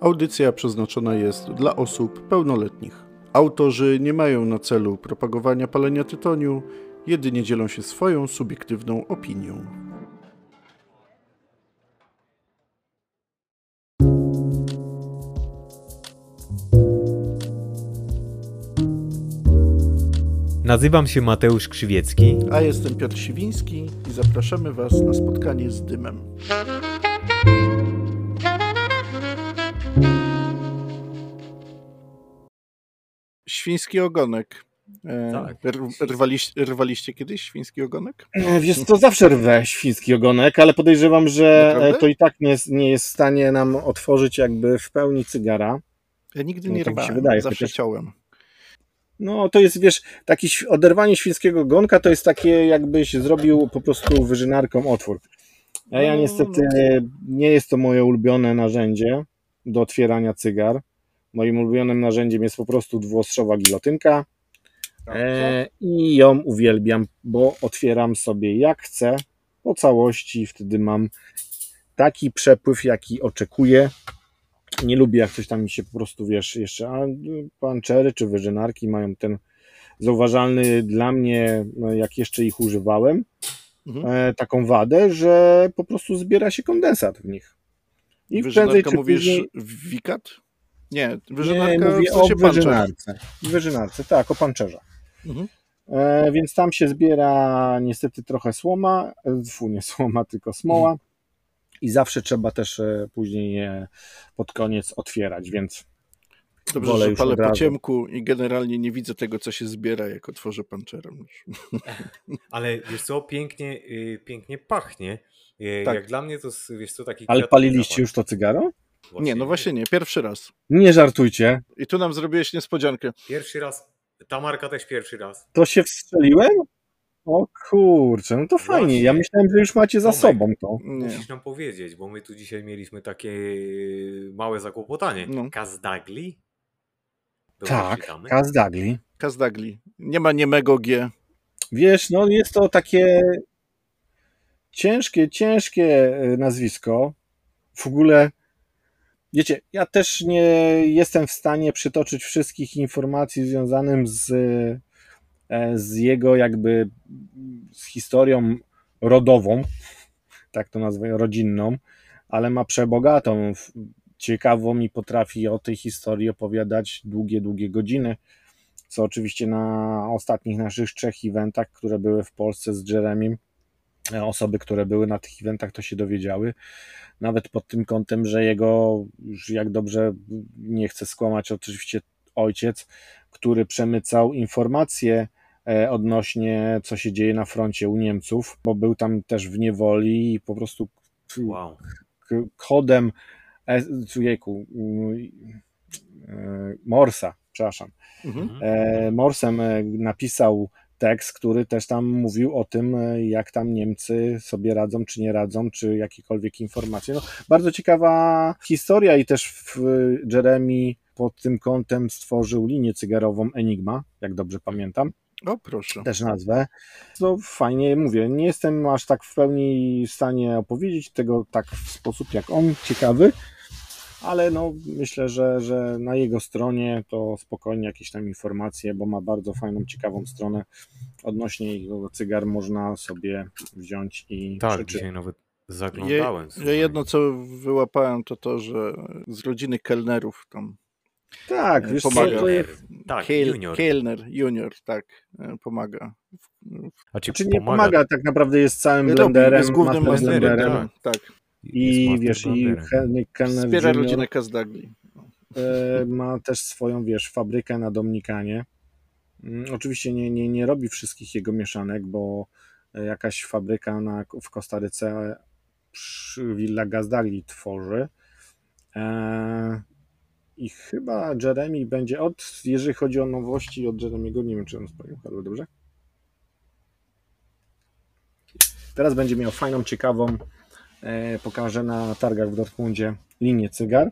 Audycja przeznaczona jest dla osób pełnoletnich. Autorzy nie mają na celu propagowania palenia tytoniu, jedynie dzielą się swoją subiektywną opinią. Nazywam się Mateusz Krzywiecki. A jestem Piotr Siwiński i zapraszamy Was na spotkanie z dymem. Świński ogonek. E, Tak. Rwaliście, rwaliście kiedyś świński ogonek? E, Wiesz co, zawsze rwę świński ogonek, ale podejrzewam, że Naprawdę? e, to i tak nie jest, nie jest w stanie nam otworzyć jakby w pełni cygara. Ja nigdy No, nie tak się rwałem, wydaje, zawsze chociaż- chciałem. No to jest, wiesz, taki ś- oderwanie świńskiego ogonka to jest takie jakbyś zrobił po prostu wyżynarką otwór. A ja No, niestety nie jest to moje ulubione narzędzie do otwierania cygar. Moim ulubionym narzędziem jest po prostu dwuostrzowa gilotynka e, i ją uwielbiam, bo otwieram sobie jak chcę po całości, wtedy mam taki przepływ, jaki oczekuję. Nie lubię, jak coś tam mi się po prostu, wiesz, jeszcze, a pancery czy wyżynarki mają ten zauważalny dla mnie, no, jak jeszcze ich używałem, Mhm. e, taką wadę, że po prostu zbiera się kondensat w nich. I prędzej Wyżynarka czy mówisz później... wikat? Nie, Nie, wyżynarka mówię w sensie o wyżynarce. Wyżynarce, tak, o panczerze. Mhm. E, więc tam się zbiera niestety trochę słoma, e, fu, nie słoma, tylko smoła. I zawsze trzeba też e, później je pod koniec otwierać, więc Dobrze, wolę że palę po ciemku i generalnie nie widzę tego, co się zbiera, jak otworzę panczerem. Ale wiesz co, pięknie, y, pięknie pachnie. Y, Tak. Jak dla mnie to jest, wiesz co, taki Ale paliliście zapach. już to cygaro? Nie, no właśnie nie, pierwszy raz. Nie żartujcie. I tu nam zrobiłeś niespodziankę. Pierwszy raz, ta marka też pierwszy raz. To się wstrzeliłem? O kurczę, no to fajnie. Ja Właśnie. myślałem, że już macie za Tomek. sobą to. Nie. Musisz nam powiedzieć, bo my tu dzisiaj mieliśmy takie y, małe zakłopotanie. No. Kazdagli? Tak, czytamy? Kaz Dagli. Kazdagli. Nie ma niemego G. Wiesz, no jest to takie ciężkie, ciężkie e, nazwisko. W ogóle, wiecie, ja też nie jestem w stanie przytoczyć wszystkich informacji związanych z, e, z jego jakby z historią rodową, tak to nazwę, rodzinną, ale ma przebogatą, ciekawą i potrafi o tej historii opowiadać długie, długie godziny co oczywiście na ostatnich naszych trzech eventach, które były w Polsce z Jeremim, osoby, które były na tych eventach, to się dowiedziały. Nawet pod tym kątem, że jego, już jak dobrze nie chcę skłamać, oczywiście ojciec, który przemycał informacje e, odnośnie, co się dzieje na froncie u Niemców, bo był tam też w niewoli i po prostu Wow. kodem e, jejku, e, Morsa, przepraszam, Mhm. e, Morsem e, napisał tekst, który też tam mówił o tym, e, jak tam Niemcy sobie radzą, czy nie radzą, czy jakiekolwiek informacje. No, bardzo ciekawa historia i też w Jeremy pod tym kątem stworzył linię cygarową Enigma, jak dobrze pamiętam, O, proszę. też nazwę. No fajnie, mówię, nie jestem aż tak w pełni w stanie opowiedzieć tego tak w sposób jak on, ciekawy, ale no myślę, że, że na jego stronie to spokojnie jakieś tam informacje, bo ma bardzo fajną, ciekawą stronę odnośnie jego cygar można sobie wziąć i Tak, przeczytać. dzisiaj nawet zaglądałem. ja słuchaj. jedno, co wyłapałem, to to, że z rodziny kelnerów tam Tak, e, wiesz co, pomaga. to jest, Tak, junior. Kelner, junior, tak, e, pomaga. A ci czy nie pomaga, tak naprawdę jest całym blenderem, jest głównym blenderem, blenderem, tak. I wiesz, i master Henryk Kellner Wspiera rodzinę Kazdagli. E, ma też swoją, wiesz, fabrykę na Dominikanie. Mm, Oczywiście nie, nie, nie robi wszystkich jego mieszanek, bo e, jakaś fabryka na, w Kostaryce przy Villa Gazdagli tworzy. E, I chyba Jeremy będzie od, jeżeli chodzi o nowości od Jeremiego, nie wiem czy on spalił karłę, dobrze? Teraz będzie miał fajną, ciekawą, pokażę na targach w Dortmundzie linię cygar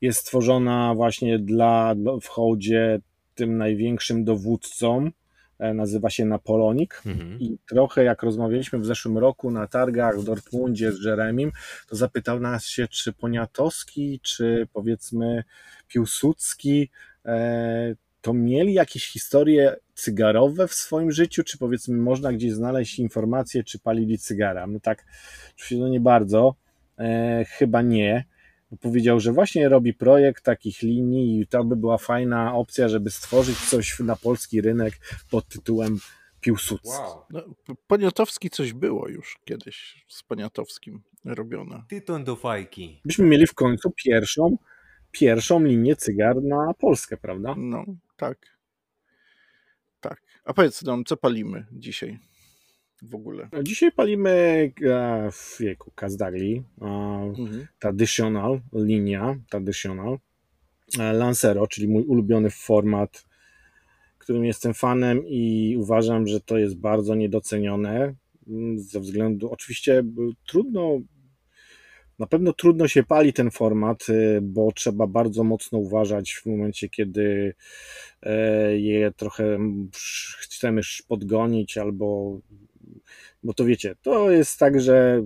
jest stworzona właśnie dla w hołdzie tym największym dowódcom e, nazywa się Napolonik Mhm. i trochę jak rozmawialiśmy w zeszłym roku na targach w Dortmundzie z Jeremim, to zapytał nas się, czy Poniatowski, czy powiedzmy Piłsudski e, to mieli jakieś historie cygarowe w swoim życiu, czy powiedzmy można gdzieś znaleźć informacje, czy palili cygara. No tak, oczywiście no nie bardzo, e, chyba nie. Powiedział, że właśnie robi projekt takich linii i to by była fajna opcja, żeby stworzyć coś na polski rynek pod tytułem Piłsudski. Wow. No, Poniatowski coś było już kiedyś z Poniatowskim robione. Tytoń do fajki. Byśmy mieli w końcu pierwszą, pierwszą linię cygar na Polskę, prawda? No, tak. Tak. A powiedz nam, co palimy dzisiaj w ogóle? No, Dzisiaj palimy e, w wieku Kazdagli, e, Mhm. traditional, linia traditional, e, Lancero, czyli mój ulubiony format, którym jestem fanem i uważam, że to jest bardzo niedocenione mm, ze względu, oczywiście trudno, na pewno trudno się pali ten format, y, bo trzeba bardzo mocno uważać w momencie, kiedy e, je trochę chcemy podgonić albo bo to wiecie, to jest tak, że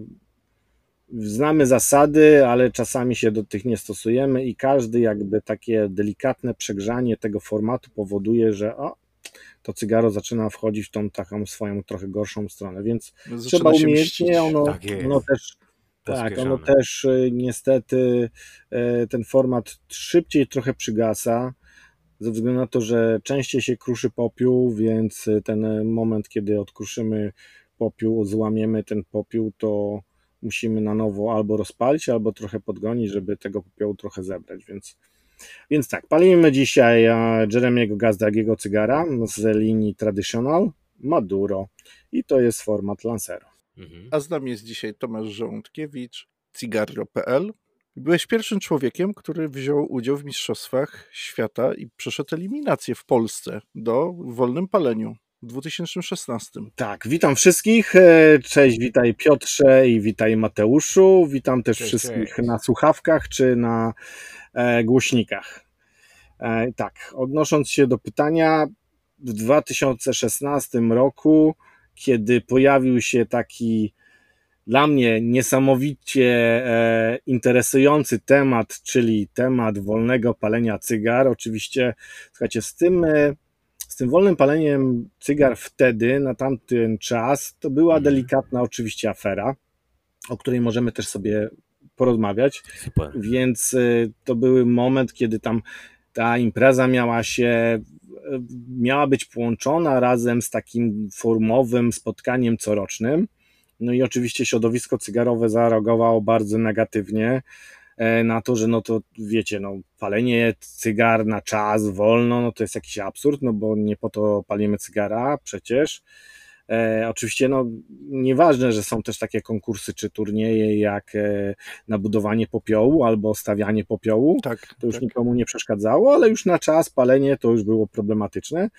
znamy zasady, ale czasami się do tych nie stosujemy i każdy jakby takie delikatne przegrzanie tego formatu powoduje, że o, to cygaro zaczyna wchodzić w tą taką swoją trochę gorszą stronę, więc Zaczyna trzeba umiejętnie, ono, Tak ono też tak, ono też y, niestety y, ten format szybciej trochę przygasa, ze względu na to, że częściej się kruszy popiół, więc y, ten moment, kiedy odkruszymy popiół, złamiemy ten popiół, to musimy na nowo albo rozpalić, albo trochę podgonić, żeby tego popiołu trochę zebrać, więc więc tak, palimy dzisiaj Jeremiego Gazdagiego cygara z linii Traditional Maduro i to jest format Lancero. Mhm. A z nami jest dzisiaj Tomasz Żołądkiewicz, cigarro.pl. Byłeś pierwszym człowiekiem, który wziął udział w Mistrzostwach Świata i przeszedł eliminację w Polsce do wolnym paleniu w 2016. Tak, witam wszystkich. e, Cześć, witaj Piotrze i witaj Mateuszu. Witam też Cześć, wszystkich cześć. na słuchawkach czy na e, głośnikach. E, tak, odnosząc się do pytania, w 2016 roku, kiedy pojawił się taki dla mnie niesamowicie e, interesujący temat, czyli temat wolnego palenia cygar. Oczywiście, słuchajcie, z tym, e, z tym wolnym paleniem cygar wtedy, na tamten czas, to była Mhm. delikatna oczywiście afera, o której możemy też sobie porozmawiać Super. więc y, to był moment, kiedy tam ta impreza miała się, miała być połączona razem z takim formowym spotkaniem corocznym. No i oczywiście środowisko cygarowe zareagowało bardzo negatywnie e, na to, że no to wiecie, no palenie cygar na czas, wolno, no to jest jakiś absurd, no bo nie po to palimy cygara przecież. E, oczywiście, no, nieważne, że są też takie konkursy czy turnieje jak e, na budowanie popiołu albo stawianie popiołu. Tak, To już tak. nikomu nie przeszkadzało, ale już na czas palenie to już było problematyczne.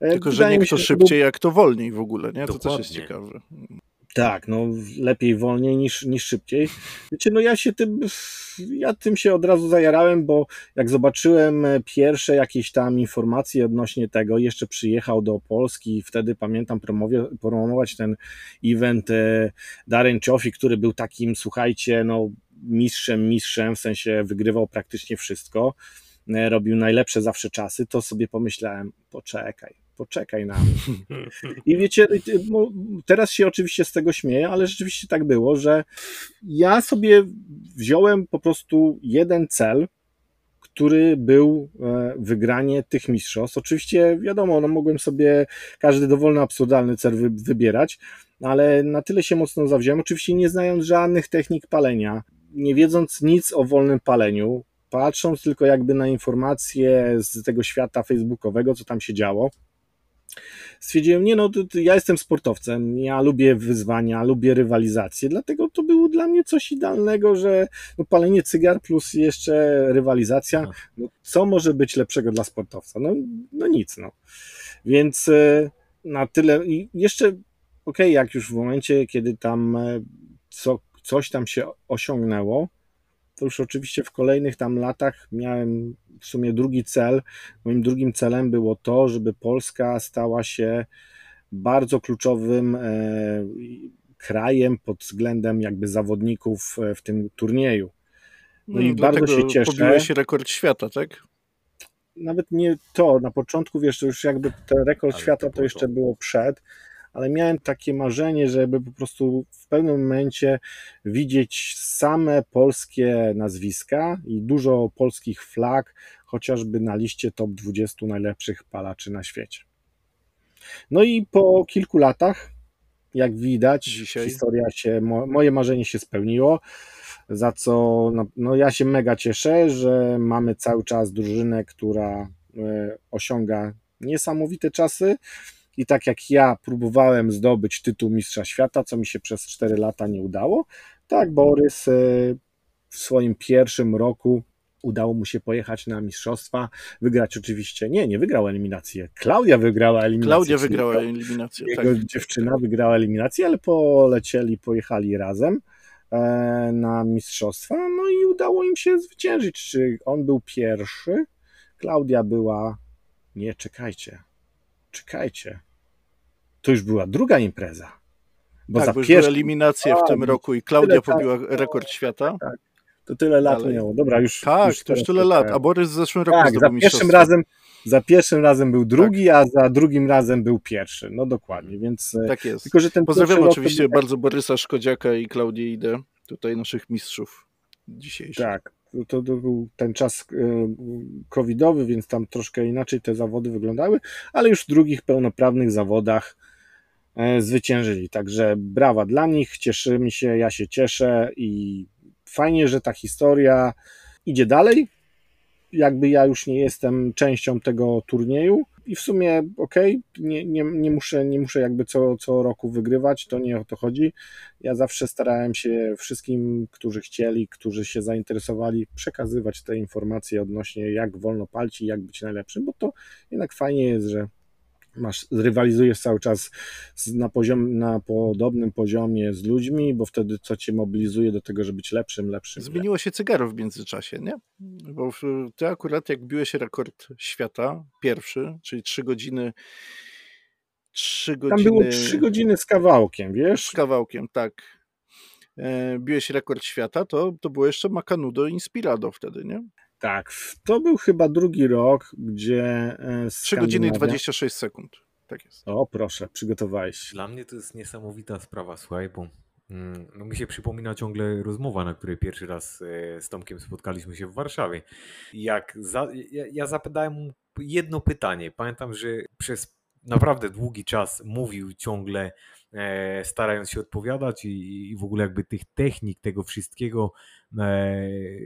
E, Tylko, że wydaje nie mi kto że to szybciej, jak to wolniej w ogóle, nie? To też jest ciekawe. Tak, no lepiej wolniej niż, niż szybciej. Wiecie, no ja się tym, ja tym się od razu zajarałem, bo jak zobaczyłem pierwsze jakieś tam informacje odnośnie tego, jeszcze przyjechał do Polski i wtedy pamiętam promowie, promować ten event e, Darren Cioffi, który był takim, słuchajcie, no mistrzem, mistrzem, w sensie wygrywał praktycznie wszystko, e, robił najlepsze zawsze czasy, to sobie pomyślałem, poczekaj, poczekaj na mnie. I wiecie, mo- teraz się oczywiście z tego śmieję, ale rzeczywiście tak było, że ja sobie wziąłem po prostu jeden cel, który był e, wygranie tych mistrzostw. Oczywiście, wiadomo, no mogłem sobie każdy dowolny, absurdalny cel wy, wybierać, ale na tyle się mocno zawziąłem, oczywiście nie znając żadnych technik palenia, nie wiedząc nic o wolnym paleniu, patrząc tylko jakby na informacje z tego świata facebookowego, co tam się działo, stwierdziłem, nie no, to, to ja jestem sportowcem, ja lubię wyzwania, lubię rywalizację, dlatego to było dla mnie coś idealnego, że no, palenie cygar plus jeszcze rywalizacja, no, co może być lepszego dla sportowca? No, no nic, no. Więc e, na tyle i jeszcze, okej, jak już w momencie, kiedy tam e, co, coś tam się osiągnęło, to już oczywiście w kolejnych tam latach miałem w sumie drugi cel. Moim drugim celem było to, żeby Polska stała się bardzo kluczowym e, krajem pod względem jakby zawodników e, w tym turnieju. No i bardzo się cieszę. Pobiłeś rekord świata, tak? Nawet nie to, na początku wiesz, to już jakby ten rekord ale świata to, to jeszcze było przed, ale miałem takie marzenie, żeby po prostu w pewnym momencie widzieć same polskie nazwiska i dużo polskich flag, chociażby na liście top 20 najlepszych palaczy na świecie. No i po kilku latach, jak widać, Dzisiaj. historia się, moje marzenie się spełniło, za co no, no ja się mega cieszę, że mamy cały czas drużynę, która e, osiąga niesamowite czasy. I tak jak ja próbowałem zdobyć tytuł Mistrza Świata, co mi się przez 4 lata nie udało, tak Borys e, w swoim pierwszym roku udało mu się pojechać na mistrzostwa, wygrać oczywiście, nie, nie wygrał eliminację, Klaudia wygrała eliminację. Klaudia wygrała eliminację, Jego tak. dziewczyna wygrała eliminację, ale polecieli, pojechali razem e, na mistrzostwa, no i udało im się zwyciężyć, czy on był pierwszy, Klaudia była, nie, czekajcie, czekajcie, to już była druga impreza. Bo tak, za bo pierwszy... eliminację w tym roku i Klaudia pobiła rekord świata. Tak, to tyle lat Dalej. minęło. Dobra, już. Tak, już to już tyle lat. A Borys w zeszłym roku tak, za pierwszym razem Za pierwszym razem był drugi, tak. a za drugim razem był pierwszy. No dokładnie, więc. E, tak jest. Tylko, że ten Pozdrawiam oczywiście był... bardzo Borysa Szkodziaka i Klaudię Idę, tutaj naszych mistrzów dzisiejszych. Tak. To, to, był ten czas e, covidowy, więc tam troszkę inaczej te zawody wyglądały, ale już w drugich pełnoprawnych zawodach zwyciężyli. Także brawa dla nich, cieszymy się, ja się cieszę i fajnie, że ta historia idzie dalej. Jakby ja już nie jestem częścią tego turnieju i w sumie okej, okay, nie, nie, nie, muszę, nie muszę jakby co, co roku wygrywać, to nie o to chodzi. Ja zawsze starałem się wszystkim, którzy chcieli, którzy się zainteresowali, przekazywać te informacje odnośnie jak wolno palci, jak być najlepszym, bo to jednak fajnie jest, że masz, rywalizujesz cały czas na, poziom, na podobnym poziomie z ludźmi, bo wtedy co cię mobilizuje do tego, żeby być lepszym, lepszym. Zmieniło się cygaro w międzyczasie, nie? Bo ty akurat jak biłeś rekord świata, pierwszy, czyli 3 godziny 3 godziny... Tam było 3 godziny z kawałkiem, wiesz? Z kawałkiem, tak. E, biłeś rekord świata, to, to było jeszcze Macanudo Inspirado wtedy, nie? Tak, to był chyba drugi rok, gdzie. 3 e, godziny i 26 sekund. Tak jest. O, proszę, przygotowałeś się. Dla mnie to jest niesamowita sprawa, słuchaj, bo mm, no mi się przypomina ciągle rozmowa, na której pierwszy raz e, z Tomkiem spotkaliśmy się w Warszawie. Jak za, ja, ja zapytałem mu jedno pytanie. Pamiętam, że przez naprawdę długi czas mówił ciągle starając się odpowiadać i, i w ogóle jakby tych technik, tego wszystkiego, e,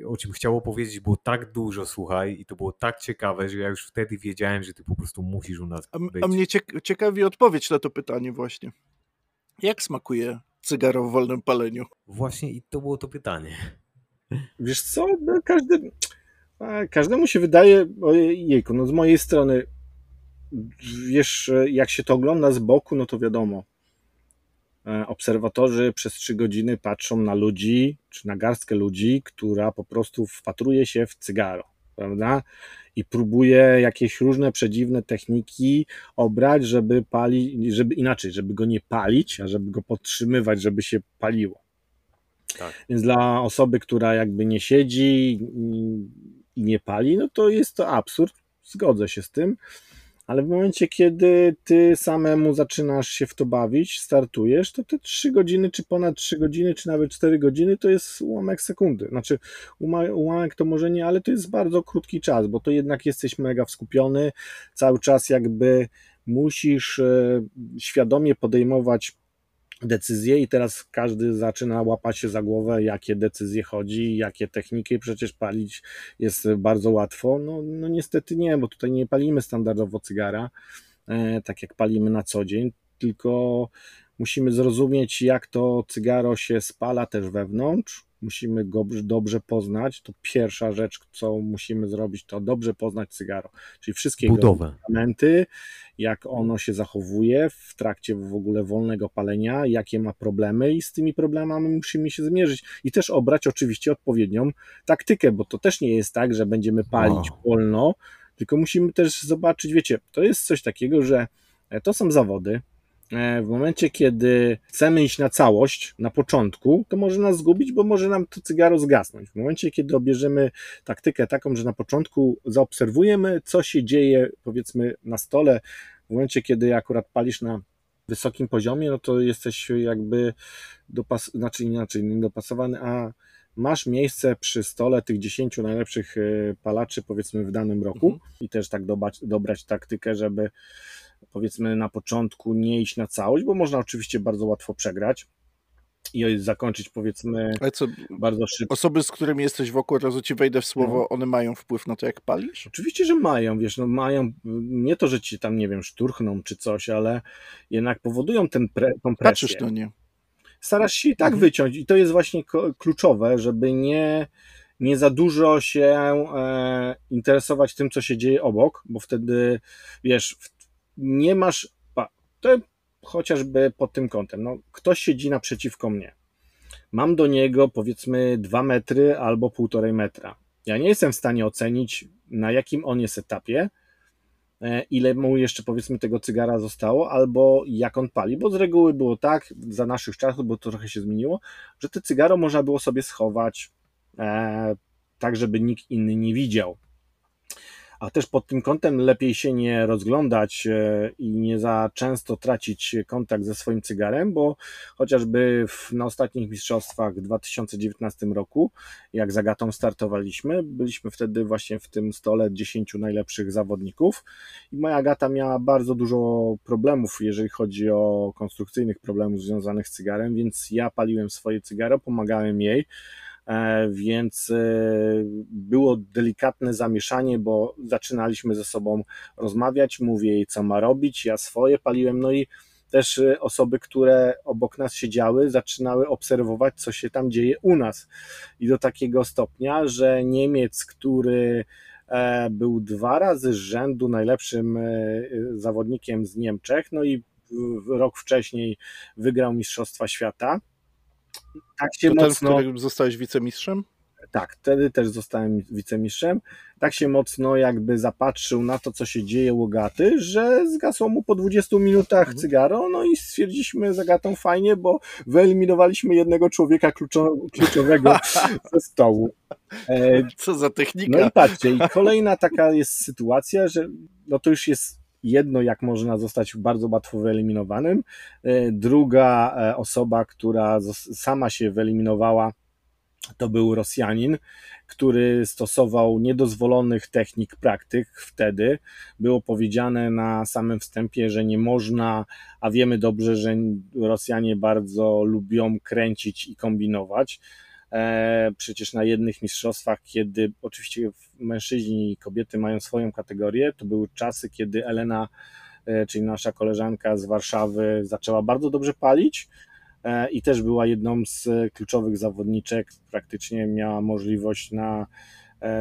o czym chciał powiedzieć, było tak dużo, słuchaj, i to było tak ciekawe, że ja już wtedy wiedziałem, że ty po prostu musisz u nas być. A, a mnie ciekawi odpowiedź na to pytanie właśnie. Jak smakuje cygaro w wolnym paleniu? Właśnie i to było to pytanie. Wiesz co, no każdy, każdemu się wydaje, ojejku, no z mojej strony, wiesz, jak się to ogląda z boku, no to wiadomo, E, obserwatorzy przez trzy godziny patrzą na ludzi, czy na garstkę ludzi, która po prostu wpatruje się w cygaro, prawda? I próbuje jakieś różne przedziwne techniki obrać, żeby palić, żeby inaczej, żeby go nie palić, a żeby go podtrzymywać, żeby się paliło. Tak. Więc dla osoby, która jakby nie siedzi i nie pali, no to jest to absurd, zgodzę się z tym ale w momencie, kiedy ty samemu zaczynasz się w to bawić, startujesz, to te 3 godziny, czy ponad 3 godziny, czy nawet 4 godziny to jest ułamek sekundy. Znaczy, ułamek to może nie, ale to jest bardzo krótki czas, bo to jednak jesteś mega skupiony, cały czas jakby musisz e, świadomie podejmować decyzje i teraz każdy zaczyna łapać się za głowę, jakie decyzje chodzi, jakie techniki, przecież palić jest bardzo łatwo. No, no niestety nie, bo tutaj nie palimy standardowo cygara, e, tak jak palimy na co dzień, tylko musimy zrozumieć, jak to cygaro się spala też wewnątrz, musimy go dobrze poznać, to pierwsza rzecz, co musimy zrobić, to dobrze poznać cygaro. Czyli wszystkie Budowę. elementy, jak ono się zachowuje w trakcie w ogóle wolnego palenia, jakie ma problemy i z tymi problemami musimy się zmierzyć. I też obrać oczywiście odpowiednią taktykę, bo to też nie jest tak, że będziemy palić Wow. wolno, tylko musimy też zobaczyć, wiecie, to jest coś takiego, że e, to są zawody. E, W momencie, kiedy chcemy iść na całość, na początku, to może nas zgubić, bo może nam to cygaro zgasnąć. W momencie, kiedy obierzemy taktykę taką, że na początku zaobserwujemy, co się dzieje, powiedzmy, na stole, w momencie, kiedy akurat palisz na wysokim poziomie, no to jesteś jakby dopas, znaczy inaczej, nie dopasowany, a masz miejsce przy stole tych 10 najlepszych e, palaczy, powiedzmy, w danym roku Mhm. i też tak dobrać, dobrać taktykę, żeby powiedzmy na początku nie iść na całość, bo można oczywiście bardzo łatwo przegrać i zakończyć powiedzmy co, bardzo szybko. osoby, z którymi jesteś wokół, od razu ci wejdę w słowo, No. one mają wpływ na to, jak palisz? Oczywiście, że mają, wiesz, no mają, nie to, że ci tam, nie wiem, szturchną czy coś, ale jednak powodują ten pre, tą presję. Patrzysz na nie. starasz się i tak Mhm. wyciąć i to jest właśnie kluczowe, żeby nie, nie za dużo się e, interesować tym, co się dzieje obok, bo wtedy, wiesz, w, nie masz, to chociażby pod tym kątem, no, ktoś siedzi naprzeciwko mnie, mam do niego powiedzmy 2 metry albo 1,5 metra, ja nie jestem w stanie ocenić, na jakim on jest etapie, e, ile mu jeszcze powiedzmy tego cygara zostało, albo jak on pali, bo z reguły było tak, za naszych czasów, bo to trochę się zmieniło, że te cygaro można było sobie schować e, tak, żeby nikt inny nie widział. A też pod tym kątem lepiej się nie rozglądać e, i nie za często tracić kontakt ze swoim cygarem, bo chociażby w, na ostatnich mistrzostwach w 2019 roku, jak z Agatą startowaliśmy, byliśmy wtedy właśnie w tym stole 10 najlepszych zawodników. I moja Agata miała bardzo dużo problemów, jeżeli chodzi o konstrukcyjnych problemów związanych z cygarem, więc ja paliłem swoje cygaro, pomagałem jej, więc e, było delikatne zamieszanie, bo zaczynaliśmy ze sobą rozmawiać, mówię jej co ma robić, ja swoje paliłem, no i też e, osoby, które obok nas siedziały, zaczynały obserwować, co się tam dzieje u nas. I do takiego stopnia, że Niemiec, który e, był dwa razy z rzędu najlepszym e, zawodnikiem z Niemczech, no i rok wcześniej wygrał Mistrzostwa Świata. Tak się To ten, w mocno. którym zostałeś wicemistrzem? Tak, wtedy też zostałem wicemistrzem. Tak się mocno jakby zapatrzył na to, co się dzieje Łogaty, że zgasło mu po 20 minutach Mhm. cygaro, no i stwierdziliśmy z Agatą fajnie, bo wyeliminowaliśmy jednego człowieka kluczo- kluczowego ze stołu. E, Co za no technika. i patrzcie, i kolejna taka jest sytuacja, że no to już jest jedno, jak można zostać bardzo łatwo wyeliminowanym. E, Druga e, osoba, która sama się wyeliminowała, to był Rosjanin, który stosował niedozwolonych technik, praktyk wtedy. Było powiedziane na samym wstępie, że nie można, a wiemy dobrze, że Rosjanie bardzo lubią kręcić i kombinować. E, Przecież na jednych mistrzostwach, kiedy oczywiście mężczyźni i kobiety mają swoją kategorię, to były czasy, kiedy Elena, e, czyli nasza koleżanka z Warszawy, zaczęła bardzo dobrze palić e, i też była jedną z kluczowych zawodniczek, praktycznie miała możliwość na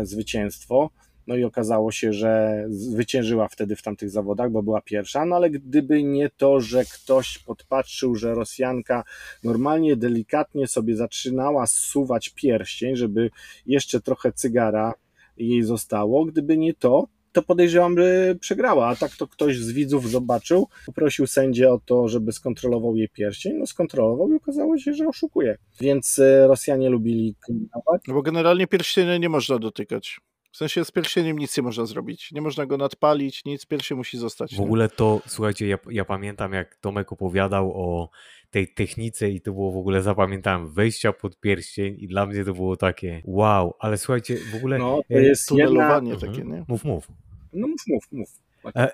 zwycięstwo. No i okazało się, że zwyciężyła wtedy w tamtych zawodach, bo była pierwsza, no ale gdyby nie to, że ktoś podpatrzył, że Rosjanka normalnie, delikatnie sobie zaczynała zsuwać pierścień, żeby jeszcze trochę cygara jej zostało, gdyby nie to, to podejrzewam, że przegrała, a tak to ktoś z widzów zobaczył, poprosił sędzię o to, żeby skontrolował jej pierścień, no skontrolował i okazało się, że oszukuje. Więc e, Rosjanie lubili kombinować. No bo generalnie pierścienia nie można dotykać. W sensie z pierścieniem nic nie można zrobić. Nie można go nadpalić, nic, pierścień musi zostać. W nie? ogóle to, słuchajcie, ja, ja pamiętam jak Tomek opowiadał o tej technice i to było w ogóle, zapamiętałem, wejścia pod pierścień i dla mnie to było takie wow, ale słuchajcie, w ogóle... No, to e, jest jedna... Tunelowanie Mhm. takie, nie? Mów, mów. No mów, mów, mów.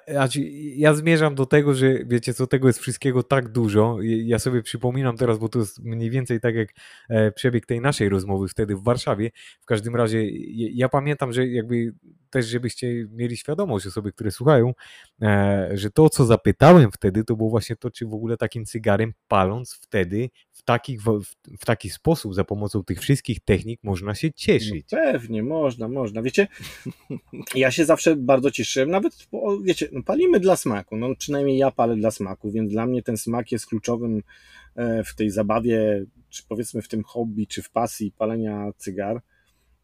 Znaczy, ja zmierzam do tego, że wiecie co, tego jest wszystkiego tak dużo. Ja sobie przypominam teraz, bo to jest mniej więcej tak jak e, przebieg tej naszej rozmowy wtedy w Warszawie. W każdym razie ja pamiętam, że jakby też żebyście mieli świadomość, osoby, które słuchają, e, że to, co zapytałem wtedy, to było właśnie to, czy w ogóle takim cygarem paląc wtedy w, takich, w, taki sposób, za pomocą tych wszystkich technik można się cieszyć. No pewnie, można, można. Wiecie, ja się zawsze bardzo cieszyłem, nawet, wiecie, no palimy dla smaku, no przynajmniej ja palę dla smaku, więc dla mnie ten smak jest kluczowym e, w tej zabawie, czy powiedzmy w tym hobby, czy w pasji palenia cygar.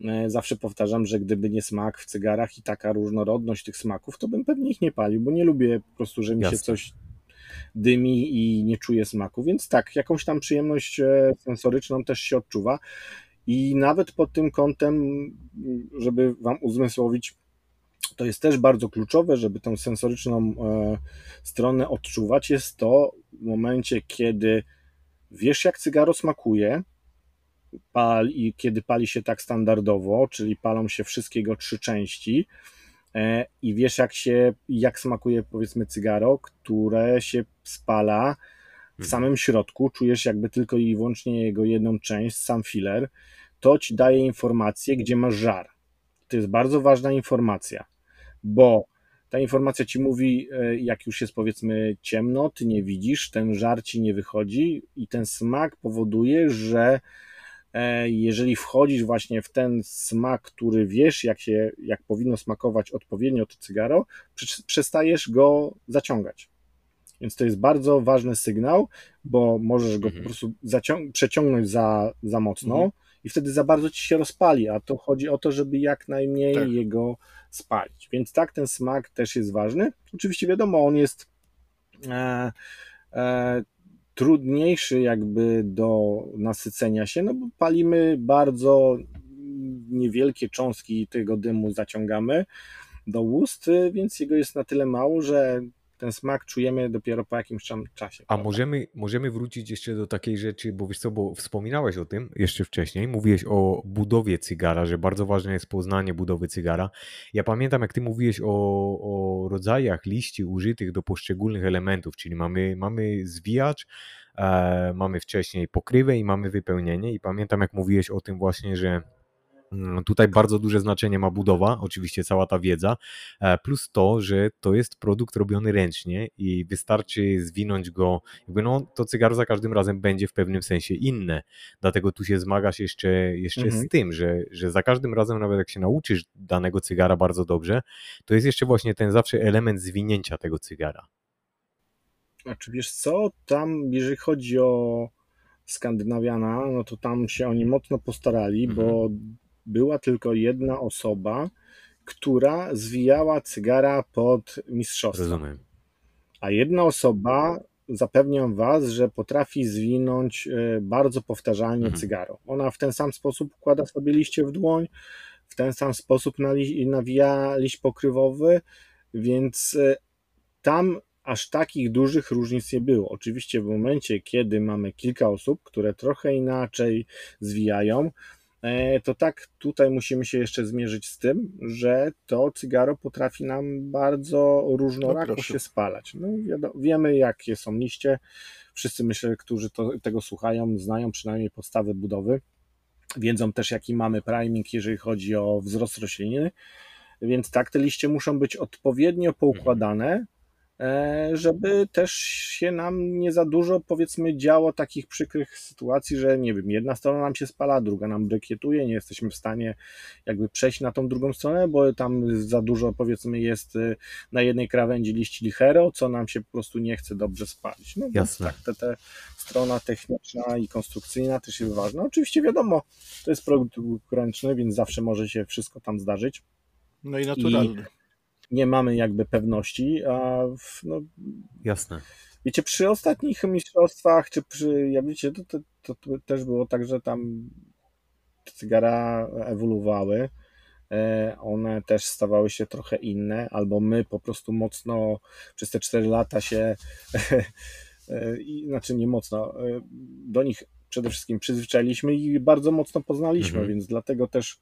E, zawsze powtarzam, że gdyby nie smak w cygarach i taka różnorodność tych smaków, to bym pewnie ich nie palił, bo nie lubię po prostu, że mi Jasne. się coś dymi i nie czuję smaku, więc tak, jakąś tam przyjemność e, sensoryczną też się odczuwa i nawet pod tym kątem, żeby Wam uzmysłowić, to jest też bardzo kluczowe, żeby tą sensoryczną e, stronę odczuwać, jest to w momencie, kiedy wiesz jak cygaro smakuje, pal i kiedy pali się tak standardowo, czyli palą się wszystkiego trzy części e, i wiesz jak się, jak smakuje powiedzmy cygaro, które się spala w mhm. samym środku, czujesz jakby tylko i wyłącznie jego jedną część, sam filer, to ci daje informację, gdzie masz żar. To jest bardzo ważna informacja, bo ta informacja ci mówi, e, jak już jest powiedzmy ciemno, ty nie widzisz, ten żar ci nie wychodzi i ten smak powoduje, że jeżeli wchodzisz właśnie w ten smak, który wiesz, jak, się, jak powinno smakować odpowiednio to cygaro, przestajesz go zaciągać. Więc to jest bardzo ważny sygnał, bo możesz go mhm. po prostu przeciągnąć za, za mocno mhm. i wtedy za bardzo ci się rozpali, a to chodzi o to, żeby jak najmniej tak. jego spalić. Więc tak, ten smak też jest ważny. Oczywiście wiadomo, on jest e, e, trudniejszy jakby do nasycenia się, no bo palimy bardzo niewielkie cząstki tego dymu zaciągamy do ust, więc jego jest na tyle mało, że ten smak czujemy dopiero po jakimś czasie. A możemy, możemy wrócić jeszcze do takiej rzeczy, bo wiesz co, bo wspominałeś o tym jeszcze wcześniej, mówiłeś o budowie cygara, że bardzo ważne jest poznanie budowy cygara. Ja pamiętam, jak ty mówiłeś o, o rodzajach liści użytych do poszczególnych elementów, czyli mamy, mamy zwijacz, e, mamy wcześniej pokrywę i mamy wypełnienie i pamiętam, jak mówiłeś o tym właśnie, że tutaj bardzo duże znaczenie ma budowa, oczywiście cała ta wiedza, e, plus to, że to jest produkt robiony ręcznie i wystarczy zwinąć go, jakby no to cygaro za każdym razem będzie w pewnym sensie inne, dlatego tu się zmagasz jeszcze, jeszcze mhm. z tym, że, że za każdym razem nawet jak się nauczysz danego cygara bardzo dobrze, to jest jeszcze właśnie ten zawsze element zwinięcia tego cygara. A czy wiesz co, tam jeżeli chodzi o Skandynawiana, no to tam się oni mocno postarali, mhm. bo była tylko jedna osoba, która zwijała cygara pod mistrzostwo. Rozumiem. A jedna osoba, zapewniam Was, że potrafi zwinąć e, bardzo powtarzalnie mhm. cygaro. Ona w ten sam sposób układa sobie liście w dłoń, w ten sam sposób nawija liść pokrywowy, więc e, tam aż takich dużych różnic nie było. Oczywiście w momencie, kiedy mamy kilka osób, które trochę inaczej zwijają, to tak tutaj musimy się jeszcze zmierzyć z tym, że to cygaro potrafi nam bardzo różnorako no się spalać. No, wiemy, jakie są liście. Wszyscy myślę, którzy to, tego słuchają, znają przynajmniej podstawy budowy. Wiedzą też, jaki mamy priming, jeżeli chodzi o wzrost rośliny. Więc tak, te liście muszą być odpowiednio poukładane, E, żeby też się nam nie za dużo, powiedzmy, działo takich przykrych sytuacji, że nie wiem, jedna strona nam się spala, druga nam brykietuje, nie jesteśmy w stanie jakby przejść na tą drugą stronę, bo tam za dużo, powiedzmy, jest y, na jednej krawędzi liści lichero, co nam się po prostu nie chce dobrze spalić. No Jasne. tak, te, te strona techniczna i konstrukcyjna też jest ważna. Oczywiście wiadomo, to jest produkt ręczny, więc zawsze może się wszystko tam zdarzyć. No i naturalny. I nie mamy jakby pewności, a no, Jasne. Wiecie, przy ostatnich mistrzostwach, czy przy, jak wiecie, to, to, to, to też było tak, że tam cygara ewoluowały, e, one też stawały się trochę inne, albo my po prostu mocno przez te 4 lata się, e, znaczy nie mocno, e, do nich przede wszystkim przyzwyczailiśmy i bardzo mocno poznaliśmy, mhm. więc dlatego też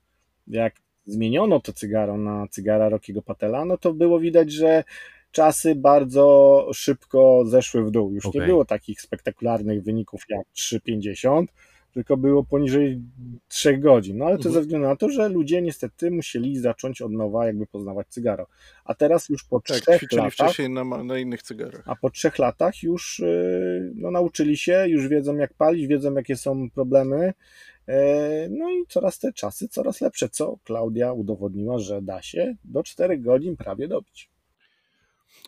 jak zmieniono to cygaro na cygara Rockiego Patela, no to było widać, że czasy bardzo szybko zeszły w dół. Już okay. nie było takich spektakularnych wyników jak 3,50, tylko było poniżej 3 godzin. No ale to Mhm. ze względu na to, że ludzie niestety musieli zacząć od nowa jakby poznawać cygaro. A teraz już po Tak, trzech latach, wcześniej na, na innych cygarach. a po trzech latach już yy, no, nauczyli się, już wiedzą jak palić, wiedzą jakie są problemy. E, No i coraz te czasy coraz lepsze, co Klaudia udowodniła, że da się do 4 godzin prawie dobić.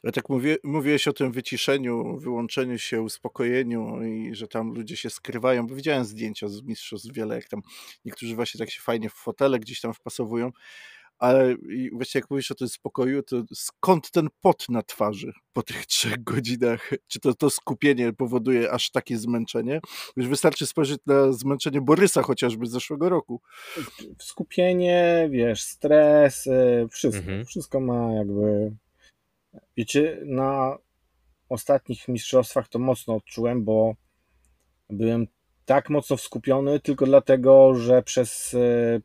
Ale tak mówię, mówiłeś o tym wyciszeniu, wyłączeniu się, uspokojeniu i że tam ludzie się skrywają, bo widziałem zdjęcia z mistrzostw wiele, jak tam niektórzy właśnie tak się fajnie w fotele gdzieś tam wpasowują, ale i właśnie jak mówisz o tym spokoju, to skąd ten pot na twarzy po tych trzech godzinach? Czy to, to skupienie powoduje aż takie zmęczenie? Już wystarczy spojrzeć na zmęczenie Borysa chociażby z zeszłego roku. Skupienie, wiesz, stres, y, wszystko, Mhm. wszystko ma jakby, wiecie, na ostatnich mistrzostwach to mocno odczułem, bo byłem tak mocno skupiony tylko dlatego, że przez e,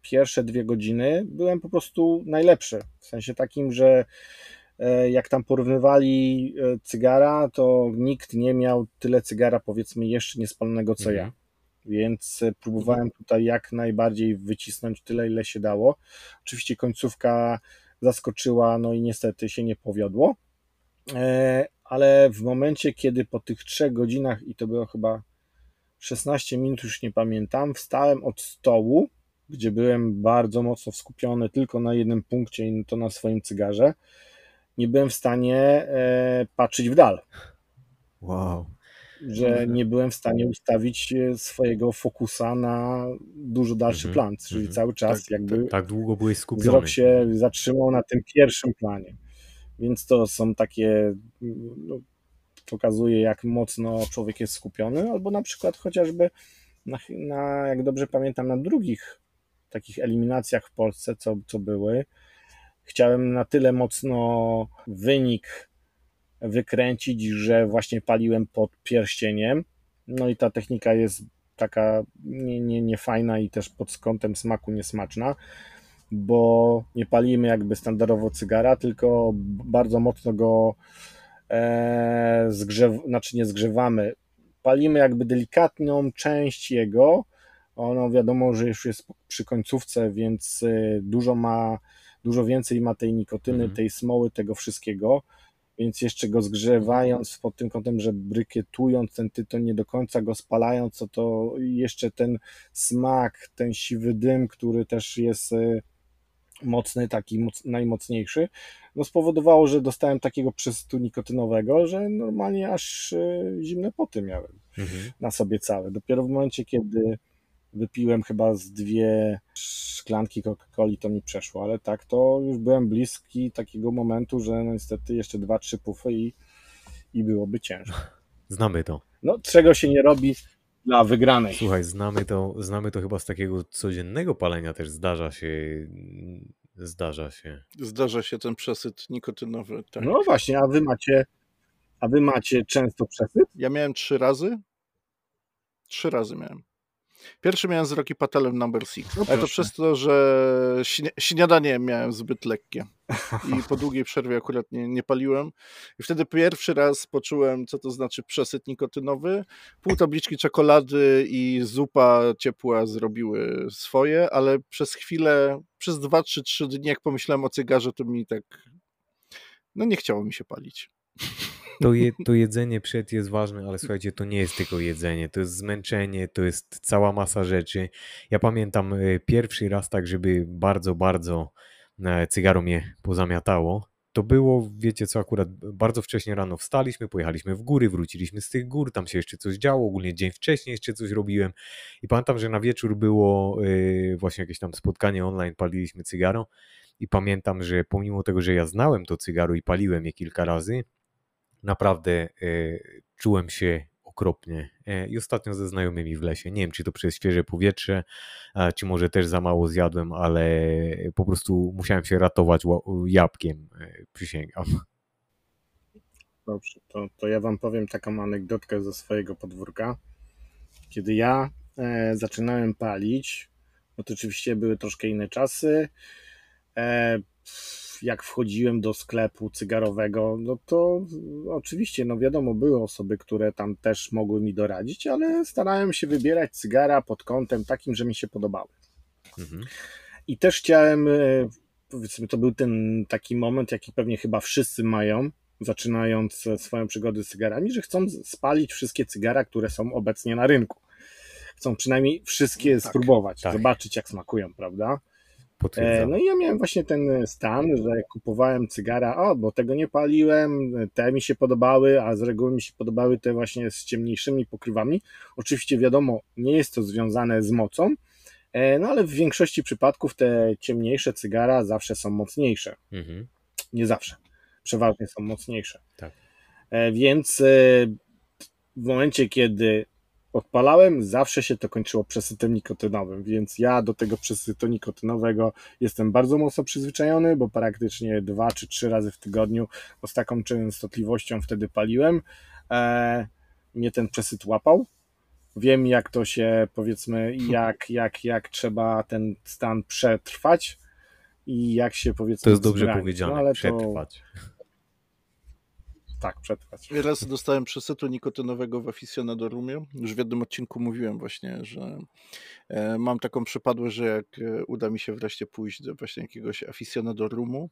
pierwsze dwie godziny byłem po prostu najlepszy. W sensie takim, że e, jak tam porównywali e, cygara, to nikt nie miał tyle cygara, powiedzmy, jeszcze niespalonego co ja. Mhm. Więc próbowałem tutaj jak najbardziej wycisnąć tyle, ile się dało. Oczywiście końcówka zaskoczyła, no i niestety się nie powiodło. Ale w momencie, kiedy po tych trzech godzinach, i to było chyba 16 minut, już nie pamiętam, wstałem od stołu, gdzie byłem bardzo mocno skupiony tylko na jednym punkcie i to na swoim cygarze. Nie byłem w stanie e, patrzeć w dal, Wow. że Mhm. nie byłem w stanie ustawić e, swojego fokusa na dużo dalszy Mhm, plan, czyli mhm. cały czas Tak, jakby Tak długo byłeś skupiony. wzrok się zatrzymał na tym pierwszym planie. Więc to są takie, no, pokazuje jak mocno człowiek jest skupiony, albo na przykład chociażby na, na jak dobrze pamiętam, na drugich takich eliminacjach w Polsce, co, co były, chciałem na tyle mocno wynik wykręcić, że właśnie paliłem pod pierścieniem. No i ta technika jest taka nie, nie, nie fajna i też pod kątem smaku niesmaczna, bo nie palimy jakby standardowo cygara, tylko bardzo mocno go zgrzew, znaczy nie zgrzewamy. Palimy jakby delikatną część jego. Ono wiadomo, że już jest przy końcówce, więc e, dużo ma, dużo więcej ma tej nikotyny, Mhm. tej smoły, tego wszystkiego. Więc jeszcze go zgrzewając pod tym kątem, że brykietując ten tytoń, nie do końca go spalając, to, to jeszcze ten smak, ten siwy dym, który też jest e, mocny, taki moc, najmocniejszy, no spowodowało, że dostałem takiego przesytu nikotynowego, że normalnie aż e, zimne poty miałem Mhm. na sobie całe. Dopiero w momencie, kiedy wypiłem chyba z dwie szklanki Coca-Coli, to mi przeszło, ale tak to już byłem bliski takiego momentu, że no niestety jeszcze dwa, trzy pufy i, i byłoby ciężko. Znamy to. No, czego się nie robi dla wygranej. Słuchaj, znamy to, znamy to chyba z takiego codziennego palenia też zdarza się. Zdarza się. Zdarza się ten przesyt nikotynowy. Tak. No właśnie, a wy macie, a wy macie często przesyt? Ja miałem trzy razy. Trzy razy miałem. Pierwszy miałem z Rocky Patelem number six, No ale to przez to, że śnia- śniadanie miałem zbyt lekkie i po długiej przerwie akurat nie, nie paliłem i wtedy pierwszy raz poczułem, co to znaczy przesyt nikotynowy. Pół tabliczki czekolady i zupa ciepła zrobiły swoje, ale przez chwilę, przez dwa, trzy, trzy dni, jak pomyślałem o cygarze, to mi tak, no nie chciało mi się palić. To, je, to jedzenie przed jest ważne, ale słuchajcie, to nie jest tylko jedzenie, to jest zmęczenie, to jest cała masa rzeczy. Ja pamiętam e, pierwszy raz tak, żeby bardzo, bardzo e, cygaro mnie pozamiatało. To było, wiecie co, akurat bardzo wcześnie rano wstaliśmy, pojechaliśmy w góry, wróciliśmy z tych gór, tam się jeszcze coś działo, ogólnie dzień wcześniej jeszcze coś robiłem i pamiętam, że na wieczór było e, właśnie jakieś tam spotkanie online, paliliśmy cygaro i pamiętam, że pomimo tego, że ja znałem to cygaro i paliłem je kilka razy, naprawdę e, czułem się okropnie. E, I ostatnio ze znajomymi w lesie. Nie wiem, czy to przez świeże powietrze, czy może też za mało zjadłem, ale po prostu musiałem się ratować jabłkiem. e, Przysięgam. Dobrze, to, to ja wam powiem taką anegdotkę ze swojego podwórka. Kiedy ja e, zaczynałem palić, no to oczywiście były troszkę inne czasy. E, jak wchodziłem do sklepu cygarowego, no to oczywiście, no wiadomo, były osoby, które tam też mogły mi doradzić, ale starałem się wybierać cygara pod kątem takim, że mi się podobały. Mhm. I też chciałem, e, powiedzmy, to był ten taki moment, jaki pewnie chyba wszyscy mają, zaczynając swoją przygodę z cygarami, że chcą spalić wszystkie cygara, które są obecnie na rynku. Chcą przynajmniej wszystkie tak, spróbować, tak. zobaczyć jak smakują, prawda? E, no i ja miałem właśnie ten stan, że kupowałem cygara, o, bo tego nie paliłem, te mi się podobały, a z reguły mi się podobały te właśnie z ciemniejszymi pokrywami. Oczywiście wiadomo, nie jest to związane z mocą, e, no ale w większości przypadków te ciemniejsze cygara zawsze są mocniejsze. Mhm. Nie zawsze, przeważnie są mocniejsze. Tak. E, więc w momencie, kiedy odpalałem, zawsze się to kończyło przesytem nikotynowym, więc ja do tego przesytu nikotynowego jestem bardzo mocno przyzwyczajony, bo praktycznie dwa czy trzy razy w tygodniu z taką częstotliwością wtedy paliłem. E, mnie ten przesyt łapał. Wiem, jak to się powiedzmy, jak, jak, jak trzeba ten stan przetrwać i jak się powiedzmy. To jest dobrze zgranić. powiedziane, no, ale przetrwać. To tak, przetrwać. Raz dostałem przesytu nikotynowego w Aficionadorumie. Już w jednym odcinku mówiłem właśnie, że e, mam taką przypadłość, że jak e, uda mi się wreszcie pójść do właśnie jakiegoś Aficionadorumu,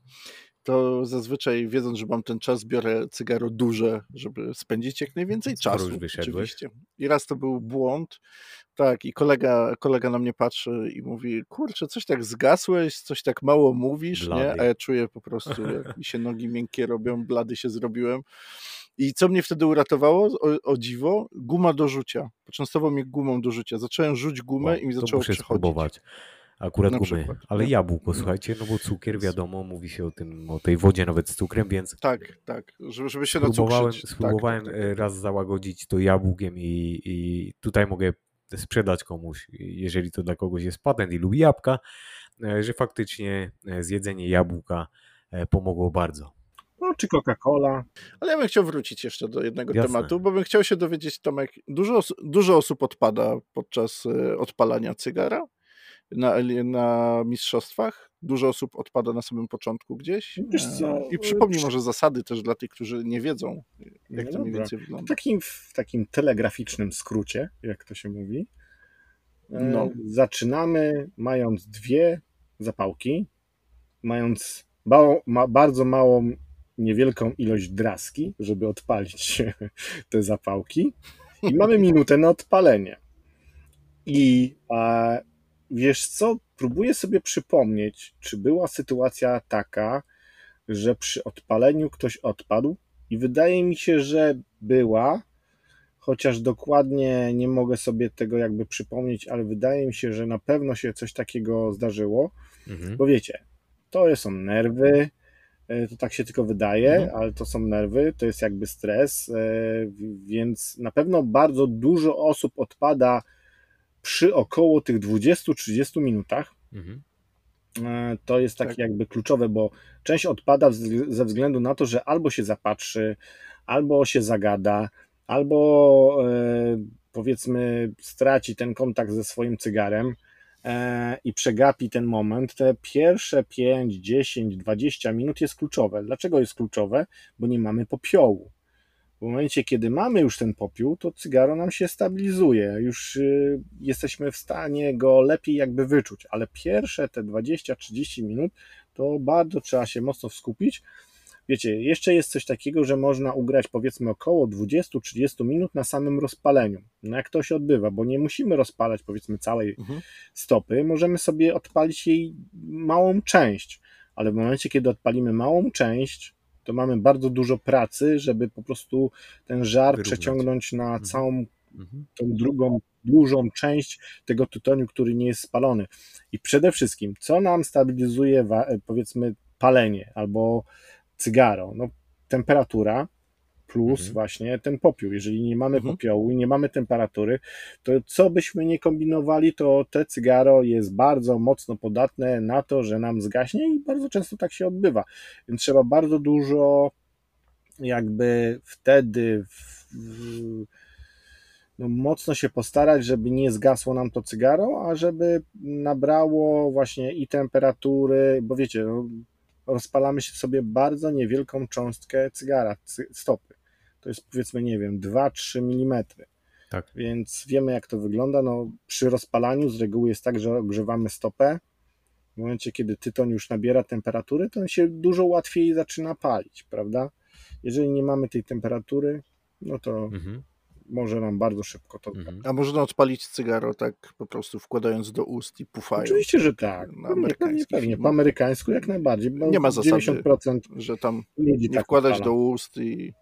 to zazwyczaj wiedząc, że mam ten czas, biorę cygaro duże, żeby spędzić jak najwięcej czasu. Już oczywiście. I raz to był błąd, tak, i kolega, kolega na mnie patrzy i mówi, kurczę, coś tak zgasłeś, coś tak mało mówisz, blady. nie? A ja czuję po prostu, jak mi się nogi miękkie robią, blady się zrobiłem. I co mnie wtedy uratowało, o, o dziwo, guma do rzucia. Poczęstował mnie gumą do rzucia. Zacząłem rzuć gumę no, i mi zaczęło przechodzić. Spróbować. Akurat na gumy, przykład, ale no. jabłko, słuchajcie, no bo cukier, wiadomo, mówi się o tym, o tej wodzie nawet z cukrem, więc... Tak, tak, żeby, żeby się spróbowałem, tak, Spróbowałem tak, tak, tak. raz załagodzić to jabłkiem i, i tutaj mogę sprzedać komuś, jeżeli to dla kogoś jest patent i lubi jabłka, e, że faktycznie e, zjedzenie jabłka e, pomogło bardzo. No, czy Coca-Cola. Ale ja bym chciał wrócić jeszcze do jednego Jasne. tematu, bo bym chciał się dowiedzieć, Tomek, dużo, dużo osób odpada podczas odpalania cygara na, na mistrzostwach. Dużo osób odpada na samym początku gdzieś. Wiesz co, I przypomnij może zasady też dla tych, którzy nie wiedzą, jak no to mniej więcej wygląda. W takim, w takim telegraficznym skrócie, jak to się mówi. E, no. Zaczynamy mając dwie zapałki, mając mało, ma, bardzo małą, niewielką ilość draski, żeby odpalić te zapałki. I mamy minutę na odpalenie. I wiesz co, próbuję sobie przypomnieć, czy była sytuacja taka, że przy odpaleniu ktoś odpadł i wydaje mi się, że była, chociaż dokładnie nie mogę sobie tego jakby przypomnieć, ale wydaje mi się, że na pewno się coś takiego zdarzyło, mhm. bo wiecie, to są nerwy, e, to tak się tylko wydaje, mhm. ale to są nerwy, to jest jakby stres, e, więc na pewno bardzo dużo osób odpada przy około tych 20-30 minutach. Mhm. E, to jest takie tak. jakby kluczowe, bo część odpada ze względu na to, że albo się zapatrzy, albo się zagada, albo e, powiedzmy straci ten kontakt ze swoim cygarem e, i przegapi ten moment. Te pierwsze 5, 10, 20 minut jest kluczowe. Dlaczego jest kluczowe? Bo nie mamy popiołu. W momencie, kiedy mamy już ten popiół, to cygaro nam się stabilizuje, już y, jesteśmy w stanie go lepiej jakby wyczuć, ale pierwsze te 20-30 minut to bardzo trzeba się mocno skupić. Wiecie, jeszcze jest coś takiego, że można ugrać powiedzmy około 20-30 minut na samym rozpaleniu. No jak to się odbywa, bo nie musimy rozpalać powiedzmy całej mhm. stopy, możemy sobie odpalić jej małą część, ale w momencie, kiedy odpalimy małą część, to mamy bardzo dużo pracy, żeby po prostu ten żar Wyrównać. przeciągnąć na mhm. całą mhm. tą drugą, dużą część tego tytoniu, który nie jest spalony. I przede wszystkim, co nam stabilizuje, powiedzmy, palenie albo cygaro? No, temperatura, plus mhm. właśnie ten popiół. Jeżeli nie mamy mhm. popiołu i nie mamy temperatury, to co byśmy nie kombinowali, to te cygaro jest bardzo mocno podatne na to, że nam zgaśnie i bardzo często tak się odbywa. Więc trzeba bardzo dużo jakby wtedy w, w, no, mocno się postarać, żeby nie zgasło nam to cygaro, a żeby nabrało właśnie i temperatury, bo wiecie, no, rozpalamy się sobie bardzo niewielką cząstkę cygara, cy, stopy. To jest powiedzmy, nie wiem, 2-3 mm. Tak. Więc wiemy, jak to wygląda. No, przy rozpalaniu z reguły jest tak, że ogrzewamy stopę. W momencie, kiedy tyton już nabiera temperatury, to on się dużo łatwiej zaczyna palić, prawda? Jeżeli nie mamy tej temperatury, no to Mhm. może nam bardzo szybko to. Mhm. A można odpalić cygaro tak po prostu wkładając do ust i pufając. Oczywiście, że tak. Na Pewnie, pewnie. Po amerykańsku jak najbardziej. Bo Nie ma zasady. 90% Że tam ludzi nie tak wkładać odpala. do ust i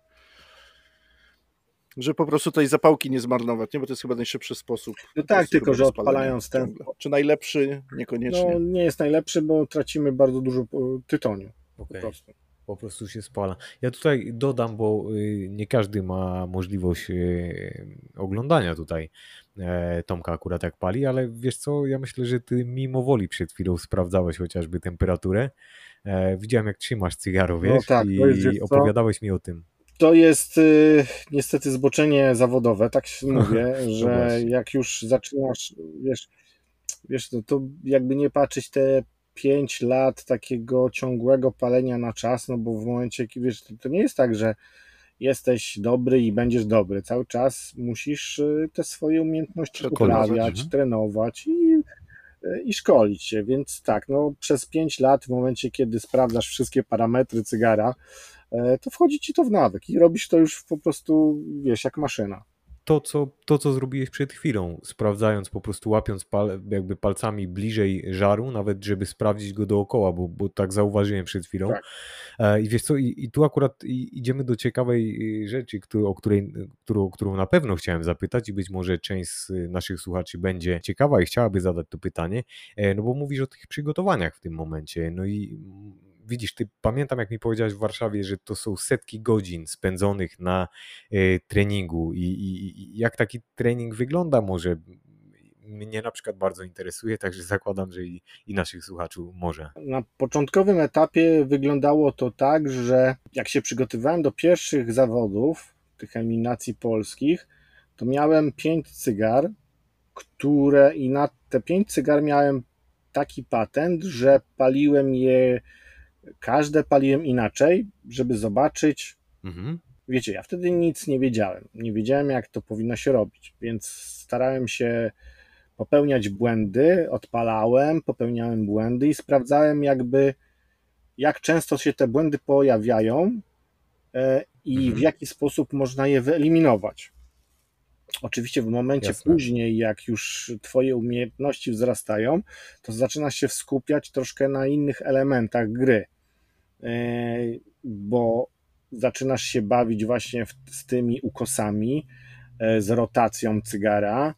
że po prostu tej zapałki nie zmarnować, nie? Bo to jest chyba najszybszy sposób. No po tak, tylko że odpalając ten- ciągle. Czy najlepszy? Niekoniecznie. No nie jest najlepszy, bo tracimy bardzo dużo e, tytoniu po Okej. prostu. Po prostu się spala. Ja tutaj dodam, bo y, nie każdy ma możliwość y, oglądania tutaj e, Tomka akurat jak pali, ale wiesz co, ja myślę, że ty mimo woli przed chwilą sprawdzałeś chociażby temperaturę. E, Widziałem jak trzymasz cygaro, No wiesz, tak, to jest, i wiesz co? opowiadałeś mi o tym. To jest y, niestety zboczenie zawodowe, tak się mówię, że No właśnie. jak już zaczynasz, wiesz, wiesz to, to jakby nie patrzeć te 5 lat takiego ciągłego palenia na czas, no bo w momencie, kiedy wiesz, to, to nie jest tak, że jesteś dobry i będziesz dobry. Cały czas musisz y, te swoje umiejętności Trenować, poprawiać, mhm. trenować i, y, i szkolić się. Więc tak, no przez 5 lat, w momencie, kiedy sprawdzasz wszystkie parametry cygara, to wchodzi ci to w nawyk i robisz to już po prostu, wiesz, jak maszyna. To co, to, co zrobiłeś przed chwilą, sprawdzając, po prostu łapiąc pal, jakby palcami bliżej żaru, nawet żeby sprawdzić go dookoła, bo, bo tak zauważyłem przed chwilą. Tak. E, I wiesz co, i, i tu akurat idziemy do ciekawej y, rzeczy, którą, o której, którą, którą na pewno chciałem zapytać i być może część z naszych słuchaczy będzie ciekawa i chciałaby zadać to pytanie, e, no bo mówisz o tych przygotowaniach w tym momencie, no i widzisz, ty pamiętam jak mi powiedziałeś w Warszawie, że to są setki godzin spędzonych na e, treningu i, i, i jak taki trening wygląda może mnie na przykład bardzo interesuje, także zakładam, że i, i naszych słuchaczy może. Na początkowym etapie wyglądało to tak, że jak się przygotowywałem do pierwszych zawodów, tych eliminacji polskich, to miałem pięć cygar, które i na te pięć cygar miałem taki patent, że paliłem je, każde paliłem inaczej, żeby zobaczyć, Mhm. wiecie, ja wtedy nic nie wiedziałem. Nie wiedziałem, jak to powinno się robić, więc starałem się popełniać błędy, odpalałem, popełniałem błędy i sprawdzałem, jakby, jak często się te błędy pojawiają e, i Mhm. w jaki sposób można je wyeliminować. Oczywiście w momencie Jasne. później, jak już Twoje umiejętności wzrastają, to zaczynasz się skupiać troszkę na innych elementach gry, E, bo zaczynasz się bawić właśnie z tymi ukosami, e, z rotacją cygara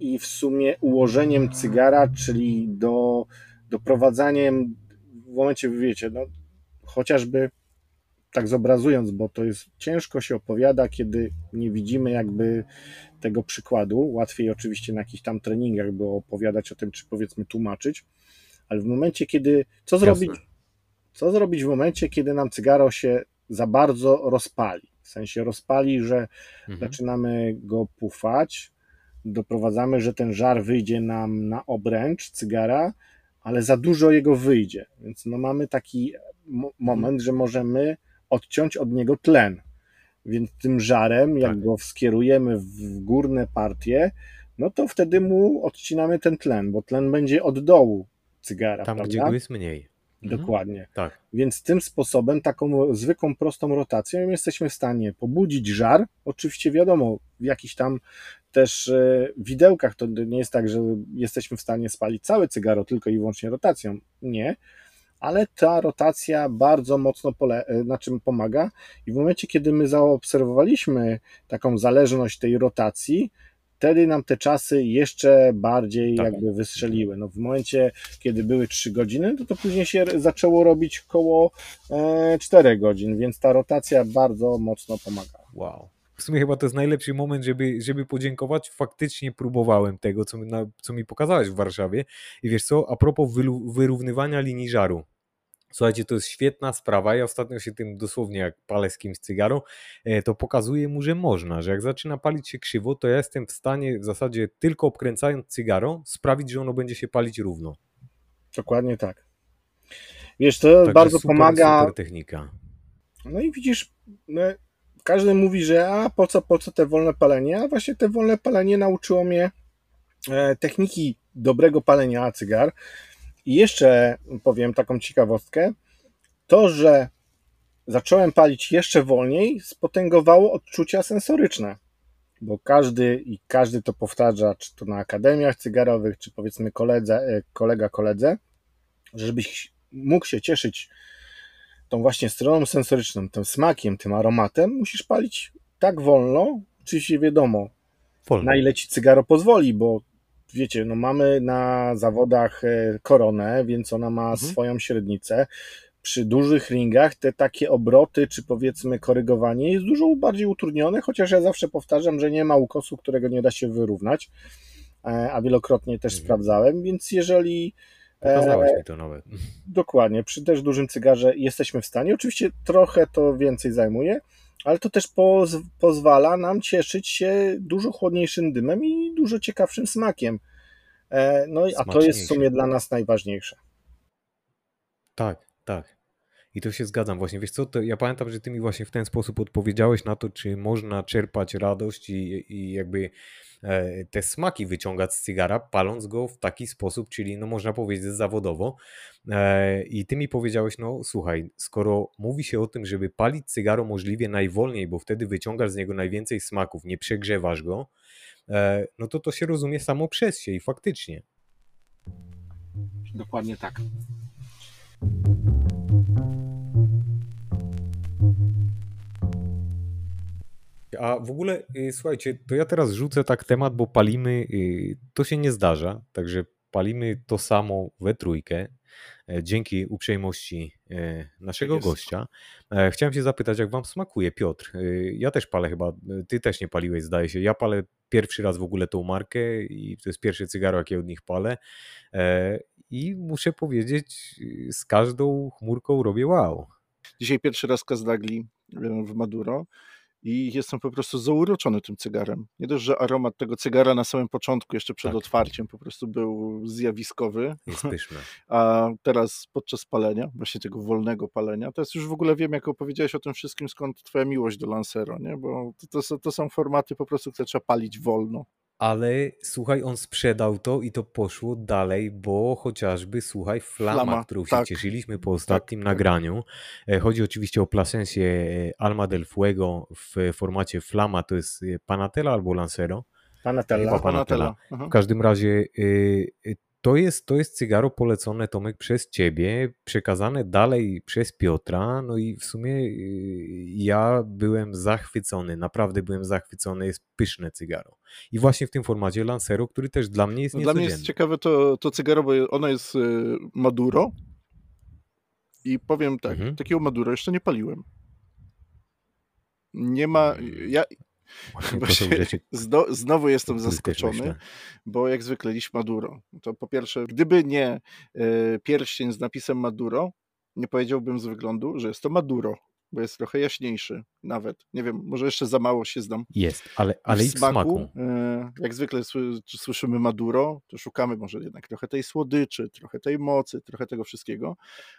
i w sumie ułożeniem cygara, czyli do, doprowadzaniem w momencie, wiecie, no, chociażby tak zobrazując, bo to jest ciężko się opowiada, kiedy nie widzimy jakby tego przykładu. Łatwiej oczywiście na jakichś tam treningach było opowiadać o tym, czy powiedzmy tłumaczyć, ale w momencie, kiedy co zrobić, Jasne. co zrobić w momencie, kiedy nam cygaro się za bardzo rozpali? W sensie rozpali, że Mhm. zaczynamy go pufać, doprowadzamy, że ten żar wyjdzie nam na obręcz cygara, ale za dużo jego wyjdzie. Więc no mamy taki mo- moment, że możemy odciąć od niego tlen. Więc tym żarem, jak Tak. go skierujemy w górne partie, no to wtedy mu odcinamy ten tlen, bo tlen będzie od dołu cygara, Tam, prawda? gdzie go jest mniej. Mhm. Dokładnie. Tak. Więc tym sposobem, taką zwykłą, prostą rotacją, jesteśmy w stanie pobudzić żar. Oczywiście wiadomo, w jakichś tam też e, widełkach to nie jest tak, że jesteśmy w stanie spalić całe cygaro tylko i wyłącznie rotacją. Nie. Ale ta rotacja bardzo mocno pole, e, na czym pomaga. I w momencie, kiedy my zaobserwowaliśmy taką zależność tej rotacji, wtedy nam te czasy jeszcze bardziej Tak. jakby wystrzeliły. No w momencie, kiedy były 3 godziny, to to później się zaczęło robić koło e, 4 godzin, więc ta rotacja bardzo mocno pomaga. Wow. W sumie chyba to jest najlepszy moment, żeby, żeby podziękować. Faktycznie próbowałem tego, co, mi- na, co mi pokazałeś w Warszawie. I wiesz co, a propos wylu- wyrównywania linii żaru. Słuchajcie, to jest świetna sprawa. Ja ostatnio się tym dosłownie, jak palę z kimś cygaro, e, to pokazuje mu, że można, że jak zaczyna palić się krzywo, to ja jestem w stanie w zasadzie tylko obkręcając cygaro sprawić, że ono będzie się palić równo. Dokładnie tak. Wiesz, to Także bardzo super, pomaga. Super technika. No i widzisz, każdy mówi, że a po co, po co te wolne palenie, a właśnie te wolne palenie nauczyło mnie e, techniki dobrego palenia cygar. I jeszcze powiem taką ciekawostkę, to, że zacząłem palić jeszcze wolniej, spotęgowało odczucia sensoryczne, bo każdy i każdy to powtarza, czy to na akademiach cygarowych, czy powiedzmy koledze, e, kolega koledze, że żebyś mógł się cieszyć tą właśnie stroną sensoryczną, tym smakiem, tym aromatem, musisz palić tak wolno, oczywiście wiadomo, Wolno. na ile ci cygaro pozwoli, bo wiecie, no mamy na zawodach e, koronę, więc ona ma Mhm. swoją średnicę. Przy dużych ringach te takie obroty, czy powiedzmy korygowanie jest dużo bardziej utrudnione, chociaż ja zawsze powtarzam, że nie ma ukosu, którego nie da się wyrównać, e, a wielokrotnie też Mhm. sprawdzałem, więc jeżeli Pokazałeś e, mi to nawet. Dokładnie, przy też dużym cygarze jesteśmy w stanie. Oczywiście trochę to więcej zajmuje, ale to też poz pozwala nam cieszyć się dużo chłodniejszym dymem i dużo ciekawszym smakiem. E, no i a to jest w sumie dla nas najważniejsze. Tak, tak. I to się zgadzam właśnie. Wiesz co, to ja pamiętam, że ty mi właśnie w ten sposób odpowiedziałeś na to, czy można czerpać radość i, i jakby te smaki wyciągać z cygara, paląc go w taki sposób, czyli no można powiedzieć zawodowo. E, I ty mi powiedziałeś, no słuchaj, skoro mówi się o tym, żeby palić cygaro możliwie najwolniej, bo wtedy wyciągasz z niego najwięcej smaków, nie przegrzewasz go, e, no to to się rozumie samo przez się i faktycznie. Dokładnie tak. A w ogóle, y, słuchajcie, to ja teraz rzucę tak temat, bo palimy, y, to się nie zdarza, także palimy to samo we trójkę, e, dzięki uprzejmości e, naszego jest. gościa. E, Chciałem się zapytać, jak wam smakuje, Piotr? Ja też palę chyba, ty też nie paliłeś, zdaje się. Ja palę pierwszy raz w ogóle tą markę i to jest pierwsze cygaro, jakie od nich palę. I muszę powiedzieć, y, z każdą chmurką robię wow. Dzisiaj pierwszy raz Kazdagli w Maduro i jestem po prostu zauroczony tym cygarem. Nie dość, że aromat tego cygara na samym początku, jeszcze przed Tak. otwarciem, po prostu był zjawiskowy, Jest pyszne. a teraz podczas palenia, właśnie tego wolnego palenia, teraz już w ogóle wiem, jak opowiedziałeś o tym wszystkim, skąd twoja miłość do Lancero, nie? bo to, to, to są formaty po prostu, które trzeba palić wolno. Ale słuchaj, on sprzedał to i to poszło dalej, bo chociażby, słuchaj, flama, Flama, którą się tak. cieszyliśmy po ostatnim tak. nagraniu. e, Chodzi oczywiście o Plasencję e, Alma del Fuego w formacie flama, to jest e, Panatella albo Lancero. Panatella. Chyba Panatella. Aha. W każdym razie to jest, to jest cygaro polecone, Tomek, przez ciebie, przekazane dalej przez Piotra, no i w sumie y, ja byłem zachwycony, naprawdę byłem zachwycony, jest pyszne cygaro. I właśnie w tym formacie Lancero, który też dla mnie jest No dla mnie jest ciekawe to, to cygaro, bo ono jest y, Maduro i powiem tak, Mhm. takiego Maduro jeszcze nie paliłem. Nie ma, ja Się- zdo, znowu jestem zaskoczony, bo jak zwykle liść Maduro. To po pierwsze, gdyby nie y, pierścień z napisem Maduro, nie powiedziałbym z wyglądu, że jest to Maduro, bo jest trochę jaśniejszy nawet. Nie wiem, może jeszcze za mało się znam. Jest, ale, ale w smaku. e, jak zwykle słyszymy Maduro, to szukamy może jednak trochę tej słodyczy, trochę tej mocy, trochę tego wszystkiego.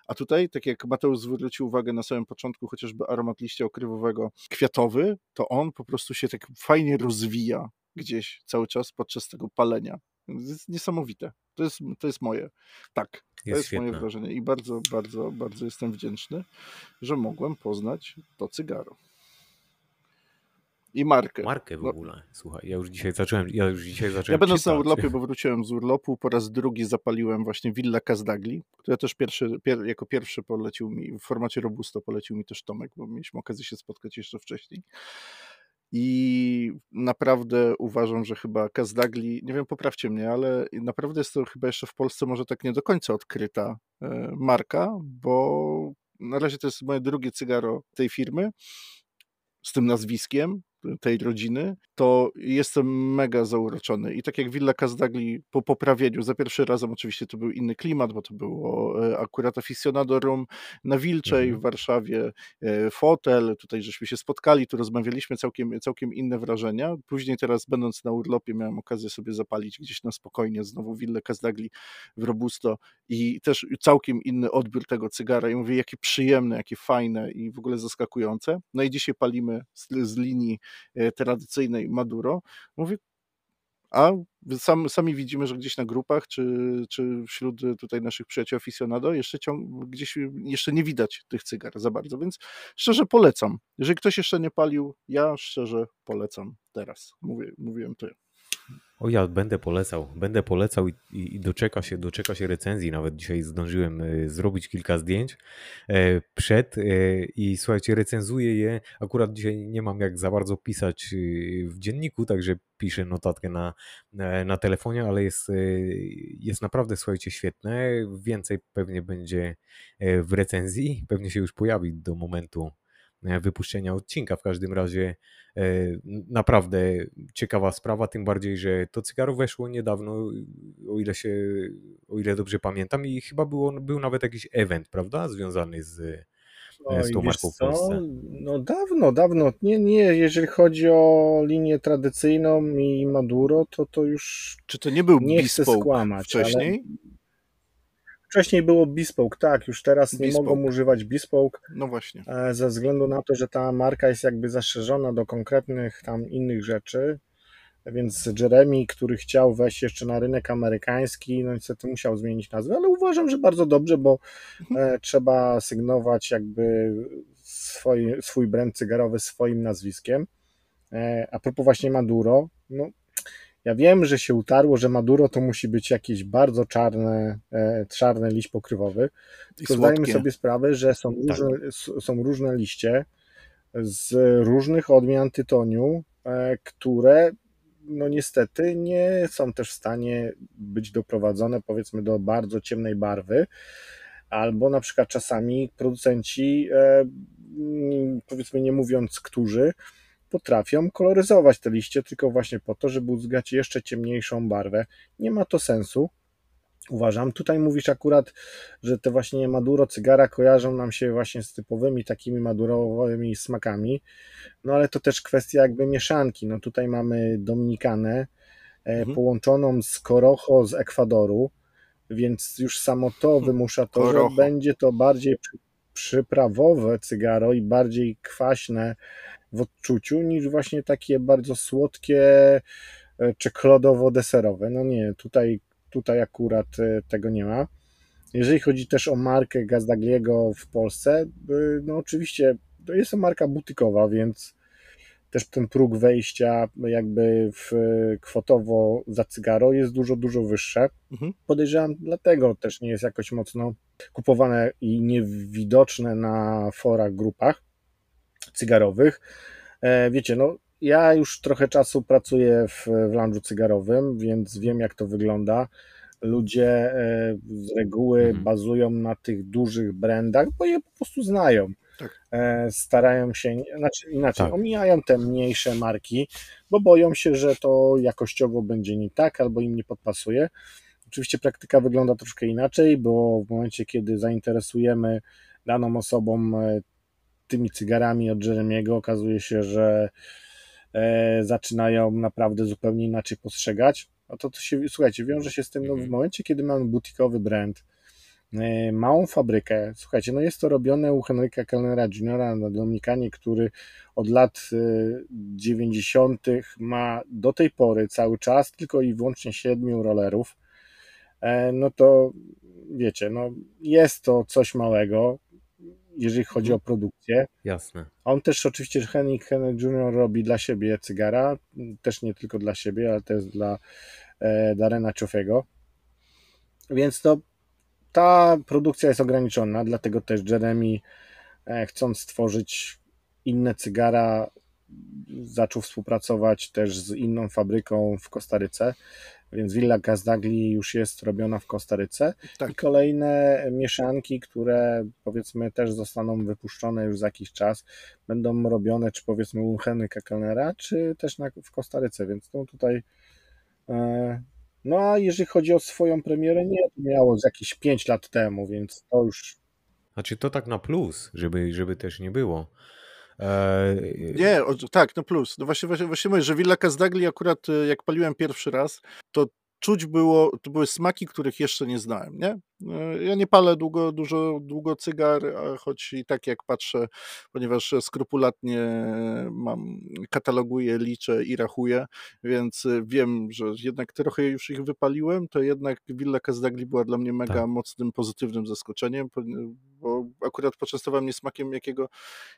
A tutaj, tak jak Mateusz zwrócił uwagę na samym początku, chociażby aromat liścia okrywowego kwiatowy, to on po prostu się tak fajnie rozwija gdzieś cały czas podczas tego palenia. Jest niesamowite. To jest, to jest moje. Tak, to Jest jest moje wrażenie i bardzo, bardzo, bardzo jestem wdzięczny, że mogłem poznać to cygaro. I markę. Markę w No, ogóle, słuchaj, ja już dzisiaj zacząłem, ja już dzisiaj zacząłem Ja będąc na urlopie, bo wróciłem z urlopu, po raz drugi zapaliłem właśnie Villa Cazdagli, która też pierwszy, pier, jako pierwszy polecił mi, w formacie Robusto polecił mi też Tomek, bo mieliśmy okazję się spotkać jeszcze wcześniej. I naprawdę uważam, że chyba Cazdagli, nie wiem, poprawcie mnie, ale naprawdę jest to chyba jeszcze w Polsce może tak nie do końca odkryta e, marka, bo na razie to jest moje drugie cygaro tej firmy z tym nazwiskiem, tej rodziny, to jestem mega zauroczony. I tak jak Villa Cazdagli po poprawieniu, za pierwszy razem oczywiście to był inny klimat, bo to było e, akurat aficionado room na Wilczej mhm. w Warszawie, e, fotel, tutaj żeśmy się spotkali, tu rozmawialiśmy, całkiem, całkiem inne wrażenia. Później teraz będąc na urlopie miałem okazję sobie zapalić gdzieś na spokojnie znowu Willę Cazdagli w Robusto i też całkiem inny odbiór tego cygara i mówię, jakie przyjemne, jakie fajne i w ogóle zaskakujące. No i dzisiaj palimy z, z linii tradycyjnej Maduro. Mówię, a sam, sami widzimy, że gdzieś na grupach, czy, czy wśród tutaj naszych przyjaciół aficionado jeszcze ciąg, gdzieś jeszcze nie widać tych cygar za bardzo, więc szczerze polecam. Jeżeli ktoś jeszcze nie palił, ja szczerze polecam teraz. Mówię, mówiłem to ja. O ja będę polecał, będę polecał i, i, i, doczeka, się, doczeka się recenzji. Nawet dzisiaj zdążyłem e, zrobić kilka zdjęć e, przed e, i słuchajcie, recenzuję je. Akurat dzisiaj nie mam jak za bardzo pisać w dzienniku, także piszę notatkę na, na telefonie, ale jest, jest naprawdę, słuchajcie, świetne. Więcej pewnie będzie w recenzji, pewnie się już pojawi do momentu wypuszczenia odcinka. W każdym razie e, naprawdę ciekawa sprawa, tym bardziej, że to cygaro weszło niedawno, o ile się, o ile dobrze pamiętam i chyba było, był nawet jakiś event, prawda, związany z, e, z tą marką w Polsce. No dawno, dawno. Nie, nie, jeżeli chodzi o linię tradycyjną i Maduro, to to już Czy to nie był nie chcę skłamać, wcześniej? Ale Wcześniej było Bespoke, tak, już teraz Bespoke. nie mogą używać Bespoke. No właśnie. E, ze względu na to, że ta marka jest jakby zaszerzona do konkretnych tam innych rzeczy, więc Jeremy, który chciał wejść jeszcze na rynek amerykański, no niestety musiał zmienić nazwę, ale uważam, że bardzo dobrze, bo mhm. E, trzeba sygnować jakby swój, swój brand cygarowy swoim nazwiskiem. E, a propos właśnie Maduro, no ja wiem, że się utarło, że Maduro to musi być jakieś bardzo czarne, e, czarny liść pokrywowy. Tylko zdajemy sobie sprawę, że są tak. różne, są różne liście z różnych odmian tytoniu, e, które no niestety nie są też w stanie być doprowadzone powiedzmy do bardzo ciemnej barwy, albo na przykład czasami producenci, e, powiedzmy nie mówiąc którzy, potrafią koloryzować te liście tylko właśnie po to, żeby uzyskać jeszcze ciemniejszą barwę. Nie ma to sensu. Uważam, tutaj mówisz akurat, że te właśnie Maduro cygara kojarzą nam się właśnie z typowymi takimi madurowymi smakami, no ale to też kwestia jakby mieszanki. No tutaj mamy Dominikanę e, mhm. połączoną z Corojo z Ekwadoru, więc już samo to hmm. wymusza to, Corojo. że będzie to bardziej przyprawowe cygaro i bardziej kwaśne w odczuciu niż właśnie takie bardzo słodkie, e, czekoladowo-deserowe. No nie, tutaj, tutaj akurat e, tego nie ma. Jeżeli chodzi też o markę Gazdagliego w Polsce, e, no oczywiście to jest to marka butykowa, więc też ten próg wejścia jakby w kwotowo za cygaro jest dużo, dużo wyższe. Mhm. Podejrzewam, dlatego też nie jest jakoś mocno kupowane i niewidoczne na forach, grupach cygarowych. E, wiecie, no ja już trochę czasu pracuję w, w lounge'u cygarowym, więc wiem jak to wygląda. Ludzie e, z reguły mhm. bazują na tych dużych brandach, bo je po prostu znają. Tak. E, starają się, znaczy inaczej, tak. omijają te mniejsze marki, bo boją się, że to jakościowo będzie nie tak albo im nie podpasuje. Oczywiście praktyka wygląda troszkę inaczej, bo w momencie, kiedy zainteresujemy daną osobą tymi cygarami od Jeremiego okazuje się, że e, zaczynają naprawdę zupełnie inaczej postrzegać. No to, to się, słuchajcie, wiąże się z tym, no w mhm. momencie, kiedy mamy butikowy brand, e, małą fabrykę, słuchajcie, no jest to robione u Henryka Kellnera Jr. na Dominikanie, który od lat 90. E, ma do tej pory cały czas tylko i wyłącznie siedmiu rollerów, no to wiecie, no jest to coś małego, jeżeli chodzi o produkcję. Jasne. On też oczywiście, Henrik Henry Jr. robi dla siebie cygara, też nie tylko dla siebie, ale też dla e, Darena Ciofego. Więc to ta produkcja jest ograniczona, dlatego też Jeremy e, chcąc stworzyć inne cygara zaczął współpracować też z inną fabryką w Kostaryce, więc Villa Gazdagli już jest robiona w Kostaryce Tak. i kolejne mieszanki, które powiedzmy też zostaną wypuszczone już za jakiś czas, będą robione czy powiedzmy u Henryka Kellnera, czy też na, w Kostaryce, więc no tutaj e, no a jeżeli chodzi o swoją premierę, nie, to miało z jakieś 5 lat temu, więc to już Znaczy to tak na plus, żeby, żeby też nie było. Eee, Nie, o, tak, no plus. No właśnie, właśnie, właśnie mówię, że Villa Cazdagli akurat y, jak paliłem pierwszy raz, to czuć było, to były smaki, których jeszcze nie znałem, nie? Y, Ja nie palę długo, dużo, długo cygar, choć i tak jak patrzę, ponieważ skrupulatnie mam, kataloguję, liczę i rachuję, więc y, wiem, że jednak trochę już ich wypaliłem, to jednak Villa Cazdagli była dla mnie mega Tak. mocnym, pozytywnym zaskoczeniem, bo akurat poczęstowałem mnie smakiem, jakiego,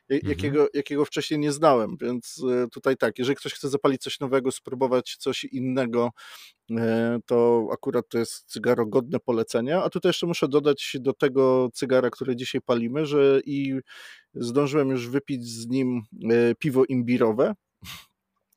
ja- Mhm. jakiego, jakiego wcześniej nie znałem, więc e, tutaj tak, jeżeli ktoś chce zapalić coś nowego, spróbować coś innego, e, to akurat to jest cygaro godne polecenia, a tutaj jeszcze muszę dodać do tego cygara, które dzisiaj palimy, że i zdążyłem już wypić z nim e, piwo imbirowe,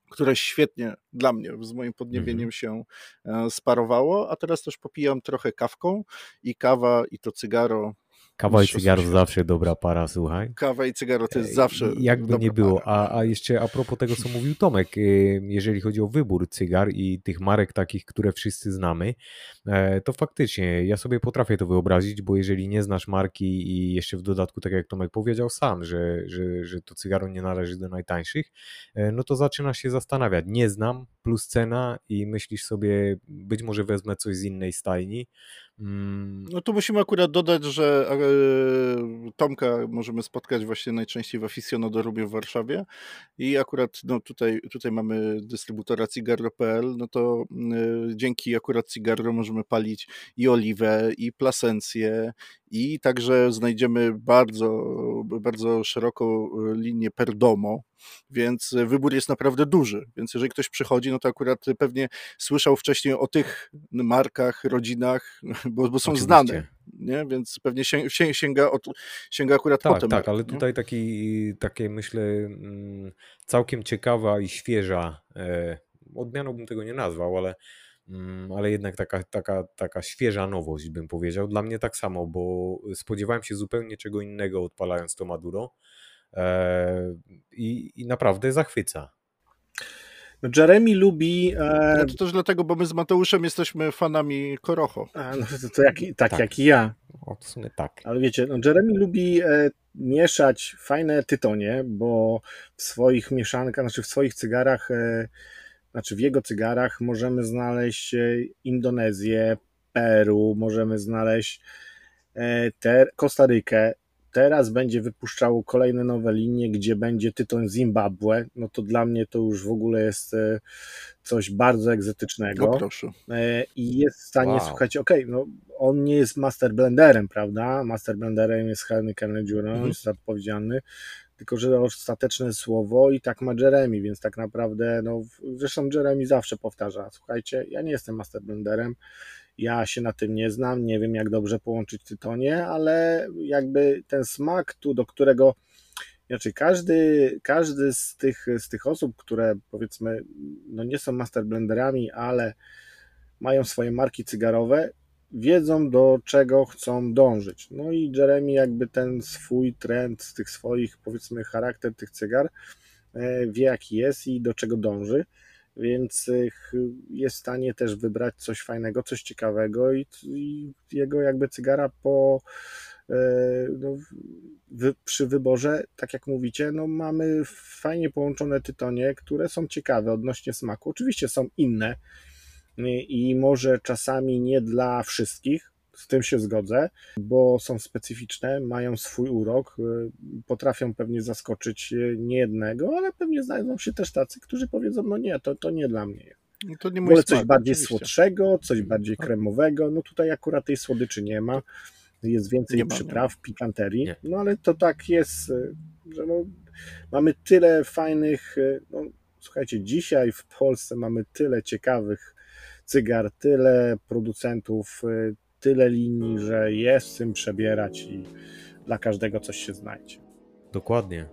które świetnie dla mnie z moim podniebieniem się e, sparowało, a teraz też popijam trochę kawką i kawa i to cygaro Kawa i Mistrzostwo cygar świata. zawsze dobra para, słuchaj. Kawa i cygaro to jest Ej, zawsze. Jakby nie było. A, a jeszcze a propos tego, co mówił Tomek, y, jeżeli chodzi o wybór cygar i tych marek takich, które wszyscy znamy, e, to faktycznie ja sobie potrafię to wyobrazić, bo jeżeli nie znasz marki i jeszcze w dodatku, tak jak Tomek powiedział sam, że, że, że to cygaro nie należy do najtańszych, e, no to zaczynasz się zastanawiać. Nie znam, plus cena i myślisz sobie, być może wezmę coś z innej stajni. Mm, No tu musimy akurat dodać, że e, Tomka możemy spotkać właśnie najczęściej w Aficionado w Warszawie i akurat no, tutaj, tutaj mamy dystrybutora Cigarro.pl, no to e, dzięki akurat Cigarro możemy palić i oliwę, i plasencję, i także znajdziemy bardzo, bardzo szeroką e, linię Perdomo, więc wybór jest naprawdę duży. Więc jeżeli ktoś przychodzi, no to akurat pewnie słyszał wcześniej o tych markach, rodzinach, bo, bo są Oczywiście. znane, nie? więc pewnie sięga, sięga, od, sięga akurat Tak, potem. tak, ale tutaj taki, takie myślę mm, całkiem ciekawa i świeża, e, odmianą bym tego nie nazwał, ale, ale jednak taka, taka, taka świeża nowość bym powiedział. Dla mnie tak samo, bo spodziewałem się zupełnie czego innego odpalając to Maduro e, i, i naprawdę zachwyca. No Jeremy lubi. E, Ale to też dlatego, bo my z Mateuszem jesteśmy fanami Korocho. a, no, to, to jak, tak, Tak. jak i ja. O, w sumie tak. Ale wiecie, no Jeremy lubi e, mieszać fajne tytonie, bo w swoich mieszankach, znaczy w swoich cygarach, e, znaczy w jego cygarach możemy znaleźć e, Indonezję, Peru, możemy znaleźć e, ter, Kostarykę. Teraz będzie wypuszczało kolejne nowe linie, gdzie będzie tytoń Zimbabwe. No to dla mnie to już w ogóle jest e, coś bardzo egzotycznego. No proszę. I jest w stanie, Wow. słuchajcie, okej, no on nie jest master blenderem, prawda? Master blenderem jest Henry Kennedy Mhm. jest odpowiedzialny, tylko że ostateczne słowo i tak ma Jeremy, więc tak naprawdę, no zresztą Jeremy zawsze powtarza, słuchajcie, ja nie jestem master blenderem, ja się na tym nie znam, nie wiem jak dobrze połączyć tytonie, ale jakby ten smak tu, do którego znaczy każdy, każdy z, tych, z tych osób, które powiedzmy no nie są master blenderami, ale mają swoje marki cygarowe, wiedzą do czego chcą dążyć. No i Jeremy jakby ten swój trend tych swoich powiedzmy charakter tych cygar e, wie jaki jest i do czego dąży, więc e, jest w stanie też wybrać coś fajnego, coś ciekawego i, i jego jakby cygara po e, no, wy, przy wyborze, tak jak mówicie, no mamy fajnie połączone tytonie, które są ciekawe odnośnie smaku. Oczywiście są inne i i może czasami nie dla wszystkich, z tym się zgodzę, bo są specyficzne, mają swój urok, y, potrafią pewnie zaskoczyć y, niejednego, ale pewnie znajdą się też tacy, którzy powiedzą, no nie, to, to nie dla mnie. No To nie Wolę coś smak, bardziej oczywiście. słodszego, coś bardziej kremowego, no tutaj akurat tej słodyczy nie ma, jest więcej Nie nie przypraw, pikanterii, Nie. no ale to tak jest, y, że no, mamy tyle fajnych, y, no, słuchajcie, dzisiaj w Polsce mamy tyle ciekawych cygar, tyle producentów, y, tyle linii, że jest z tym przebierać i dla każdego coś się znajdzie. Dokładnie.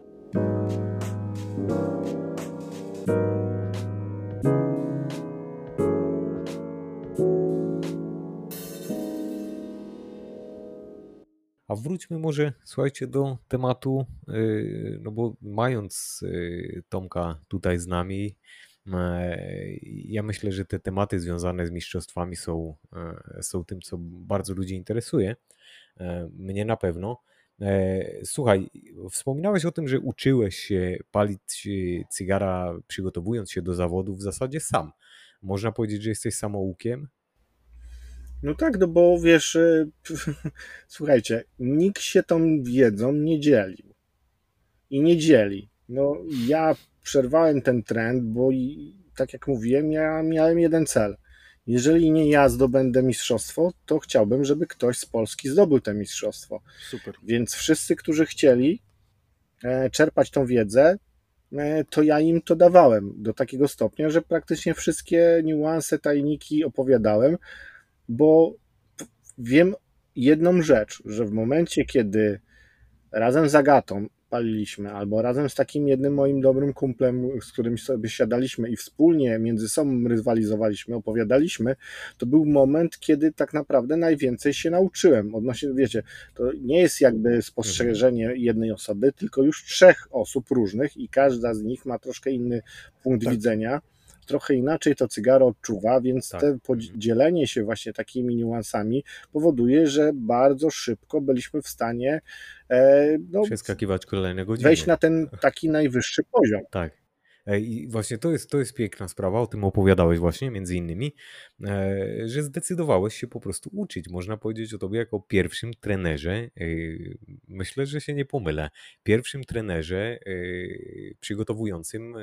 A wróćmy może, słuchajcie, do tematu, y, no bo mając y, Tomka tutaj z nami, ja myślę, że te tematy związane z mistrzostwami są, są tym, co bardzo ludzi interesuje. Mnie na pewno. Słuchaj, wspominałeś o tym, że uczyłeś się palić cygara, przygotowując się do zawodu w zasadzie sam. Można powiedzieć, że jesteś samoukiem? No tak, no bo wiesz, e, słuchajcie, nikt się tą wiedzą nie dzielił. I nie dzieli. No ja przerwałem ten trend, bo tak jak mówiłem, ja miałem jeden cel. Jeżeli nie ja zdobędę mistrzostwo, to chciałbym, żeby ktoś z Polski zdobył to mistrzostwo. Super. Więc wszyscy, którzy chcieli e, czerpać tą wiedzę, e, to ja im to dawałem do takiego stopnia, że praktycznie wszystkie niuanse, tajniki opowiadałem, bo wiem jedną rzecz, że w momencie, kiedy razem z Agatą paliliśmy, albo razem z takim jednym moim dobrym kumplem, z którym sobie siadaliśmy i wspólnie między sobą rywalizowaliśmy, opowiadaliśmy, to był moment, kiedy tak naprawdę najwięcej się nauczyłem. Odnośnie, wiecie, to nie jest jakby spostrzeżenie jednej osoby, tylko już trzech osób różnych i każda z nich ma troszkę inny punkt tak. widzenia trochę inaczej to cygaro odczuwa, więc tak. te podzielenie się właśnie takimi niuansami powoduje, że bardzo szybko byliśmy w stanie e, no, przeskakiwać kolejne godziny. Wejść na ten taki najwyższy poziom. Tak. E, I właśnie to jest, to jest piękna sprawa, o tym opowiadałeś właśnie między innymi, e, że zdecydowałeś się po prostu uczyć. Można powiedzieć o tobie jako pierwszym trenerze, e, myślę, że się nie pomylę, pierwszym trenerze przygotowującym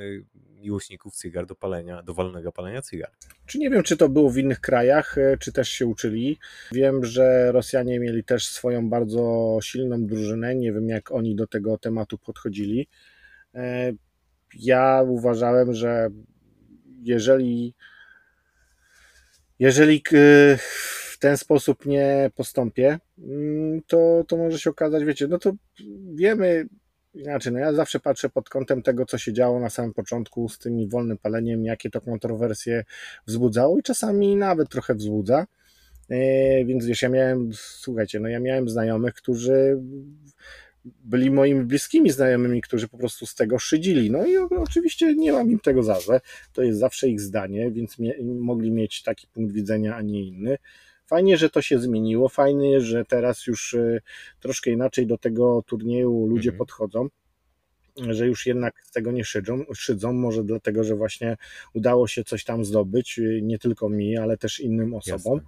miłośników cygar do palenia, do walnego palenia cygar. Czy nie wiem, czy to było w innych krajach, czy też się uczyli. Wiem, że Rosjanie mieli też swoją bardzo silną drużynę, nie wiem jak oni do tego tematu podchodzili ja uważałem, że jeżeli jeżeli w ten sposób nie postąpię, mm, to, to może się okazać, wiecie, no to wiemy inaczej, no ja zawsze patrzę pod kątem tego, co się działo na samym początku z tym wolnym paleniem, jakie to kontrowersje wzbudzało i czasami nawet trochę wzbudza. E, więc wiesz, ja miałem, słuchajcie, no ja miałem znajomych, którzy byli moimi bliskimi znajomymi, którzy po prostu z tego szydzili. No i oczywiście nie mam im tego za złe. To jest zawsze ich zdanie, więc mie mogli mieć taki punkt widzenia, a nie inny. Fajnie, że to się zmieniło. Fajnie, że teraz już y, troszkę inaczej do tego turnieju ludzie mhm. podchodzą że już jednak z tego nie szydzą, szydzą, może dlatego, że właśnie udało się coś tam zdobyć, y, nie tylko mi, ale też innym osobom.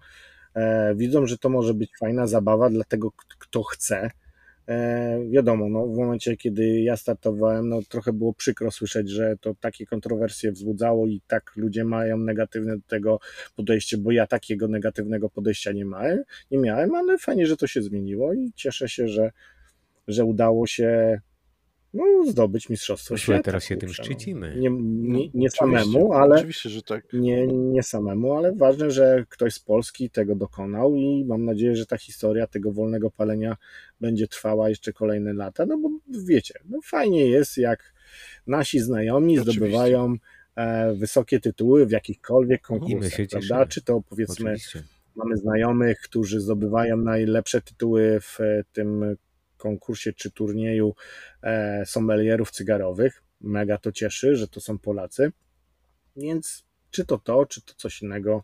E, widzą, że to może być fajna zabawa dla tego, kto chce, E, wiadomo, no, w momencie, kiedy ja startowałem, no, trochę było przykro słyszeć, że to takie kontrowersje wzbudzało i tak ludzie mają negatywne do tego podejście, bo ja takiego negatywnego podejścia nie miałem, nie miałem ale fajnie, że to się zmieniło i cieszę się, że, że udało się no, zdobyć mistrzostwo Słuchaj, świata. teraz się tym szczycimy. Nie, nie, nie samemu, ale oczywiście, że tak. Nie, nie samemu, ale ważne, że ktoś z Polski tego dokonał i mam nadzieję, że ta historia tego wolnego palenia będzie trwała jeszcze kolejne lata, no bo wiecie, no fajnie jest, jak nasi znajomi oczywiście. zdobywają e, wysokie tytuły w jakichkolwiek konkursach, prawda? Czy to powiedzmy oczywiście. mamy znajomych, którzy zdobywają najlepsze tytuły w tym konkursie czy turnieju e, sommelierów cygarowych. Mega to cieszy, że to są Polacy. Więc czy to to, czy to coś innego,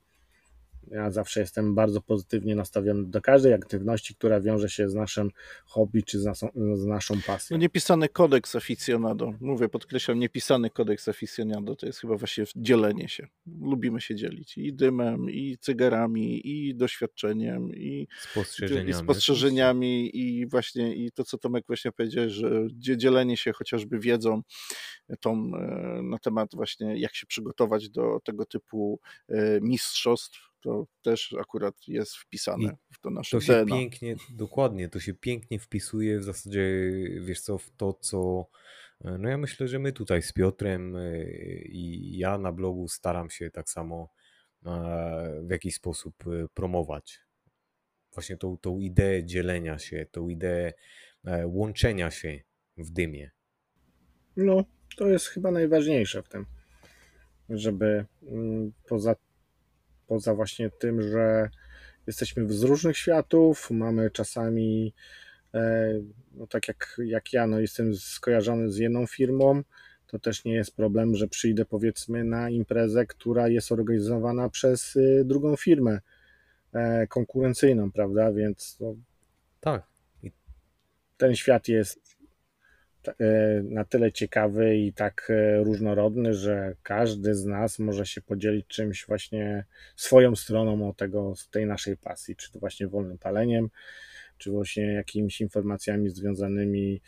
ja zawsze jestem bardzo pozytywnie nastawiony do każdej aktywności, która wiąże się z naszym hobby czy z, naszą, z naszą pasją. No niepisany kodeks aficionado. Mówię, podkreślam, niepisany kodeks aficionado to jest chyba właśnie dzielenie się. Lubimy się dzielić i dymem, i cygarami, i doświadczeniem, i spostrzeżeniami, i, spostrzeżeniami, i właśnie i to, co Tomek właśnie powiedział, że dzielenie się chociażby wiedzą tą e, na temat właśnie jak się przygotować do tego typu e, mistrzostw, to też akurat jest wpisane I w to nasze To się DNA. pięknie, dokładnie, to się pięknie wpisuje w zasadzie, wiesz co, w to, co e, no ja myślę, że my tutaj z Piotrem e, i ja na blogu staram się tak samo e, w jakiś sposób promować. Właśnie tą, tą ideę dzielenia się, tą ideę łączenia się w dymie. No, to jest chyba najważniejsze w tym, żeby mm, poza poza właśnie tym, że jesteśmy z różnych światów, mamy czasami no tak jak, jak ja, no jestem skojarzony z jedną firmą, to też nie jest problem, że przyjdę powiedzmy na imprezę, która jest organizowana przez y, drugą firmę e, konkurencyjną, prawda? Więc no, tak. ten świat jest e, na tyle ciekawy i tak e, różnorodny, że każdy z nas może się podzielić czymś właśnie swoją stroną o tego, tej naszej pasji, czy to właśnie wolnym paleniem, czy właśnie jakimiś informacjami związanymi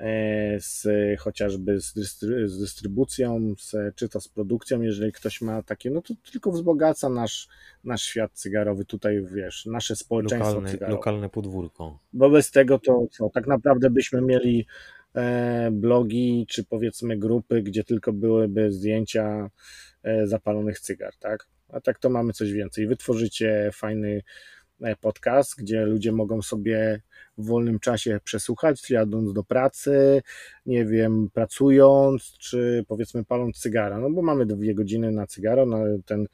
E, z chociażby z, dystry, z dystrybucją, z, czy to z produkcją, jeżeli ktoś ma takie, no to tylko wzbogaca nasz, nasz świat cygarowy, tutaj wiesz, nasze społeczeństwo lokalne, cygarowe. Lokalne podwórko. Bo bez tego to co, tak naprawdę byśmy mieli e, blogi, czy powiedzmy grupy, gdzie tylko byłyby zdjęcia e, zapalonych cygar, tak? A tak to mamy coś więcej. Wytworzycie fajny e, podcast, gdzie ludzie mogą sobie w wolnym czasie przesłuchać, jadąc do pracy, nie wiem, pracując, czy powiedzmy paląc cygara, no bo mamy dwie godziny na cygaro, no ten, e,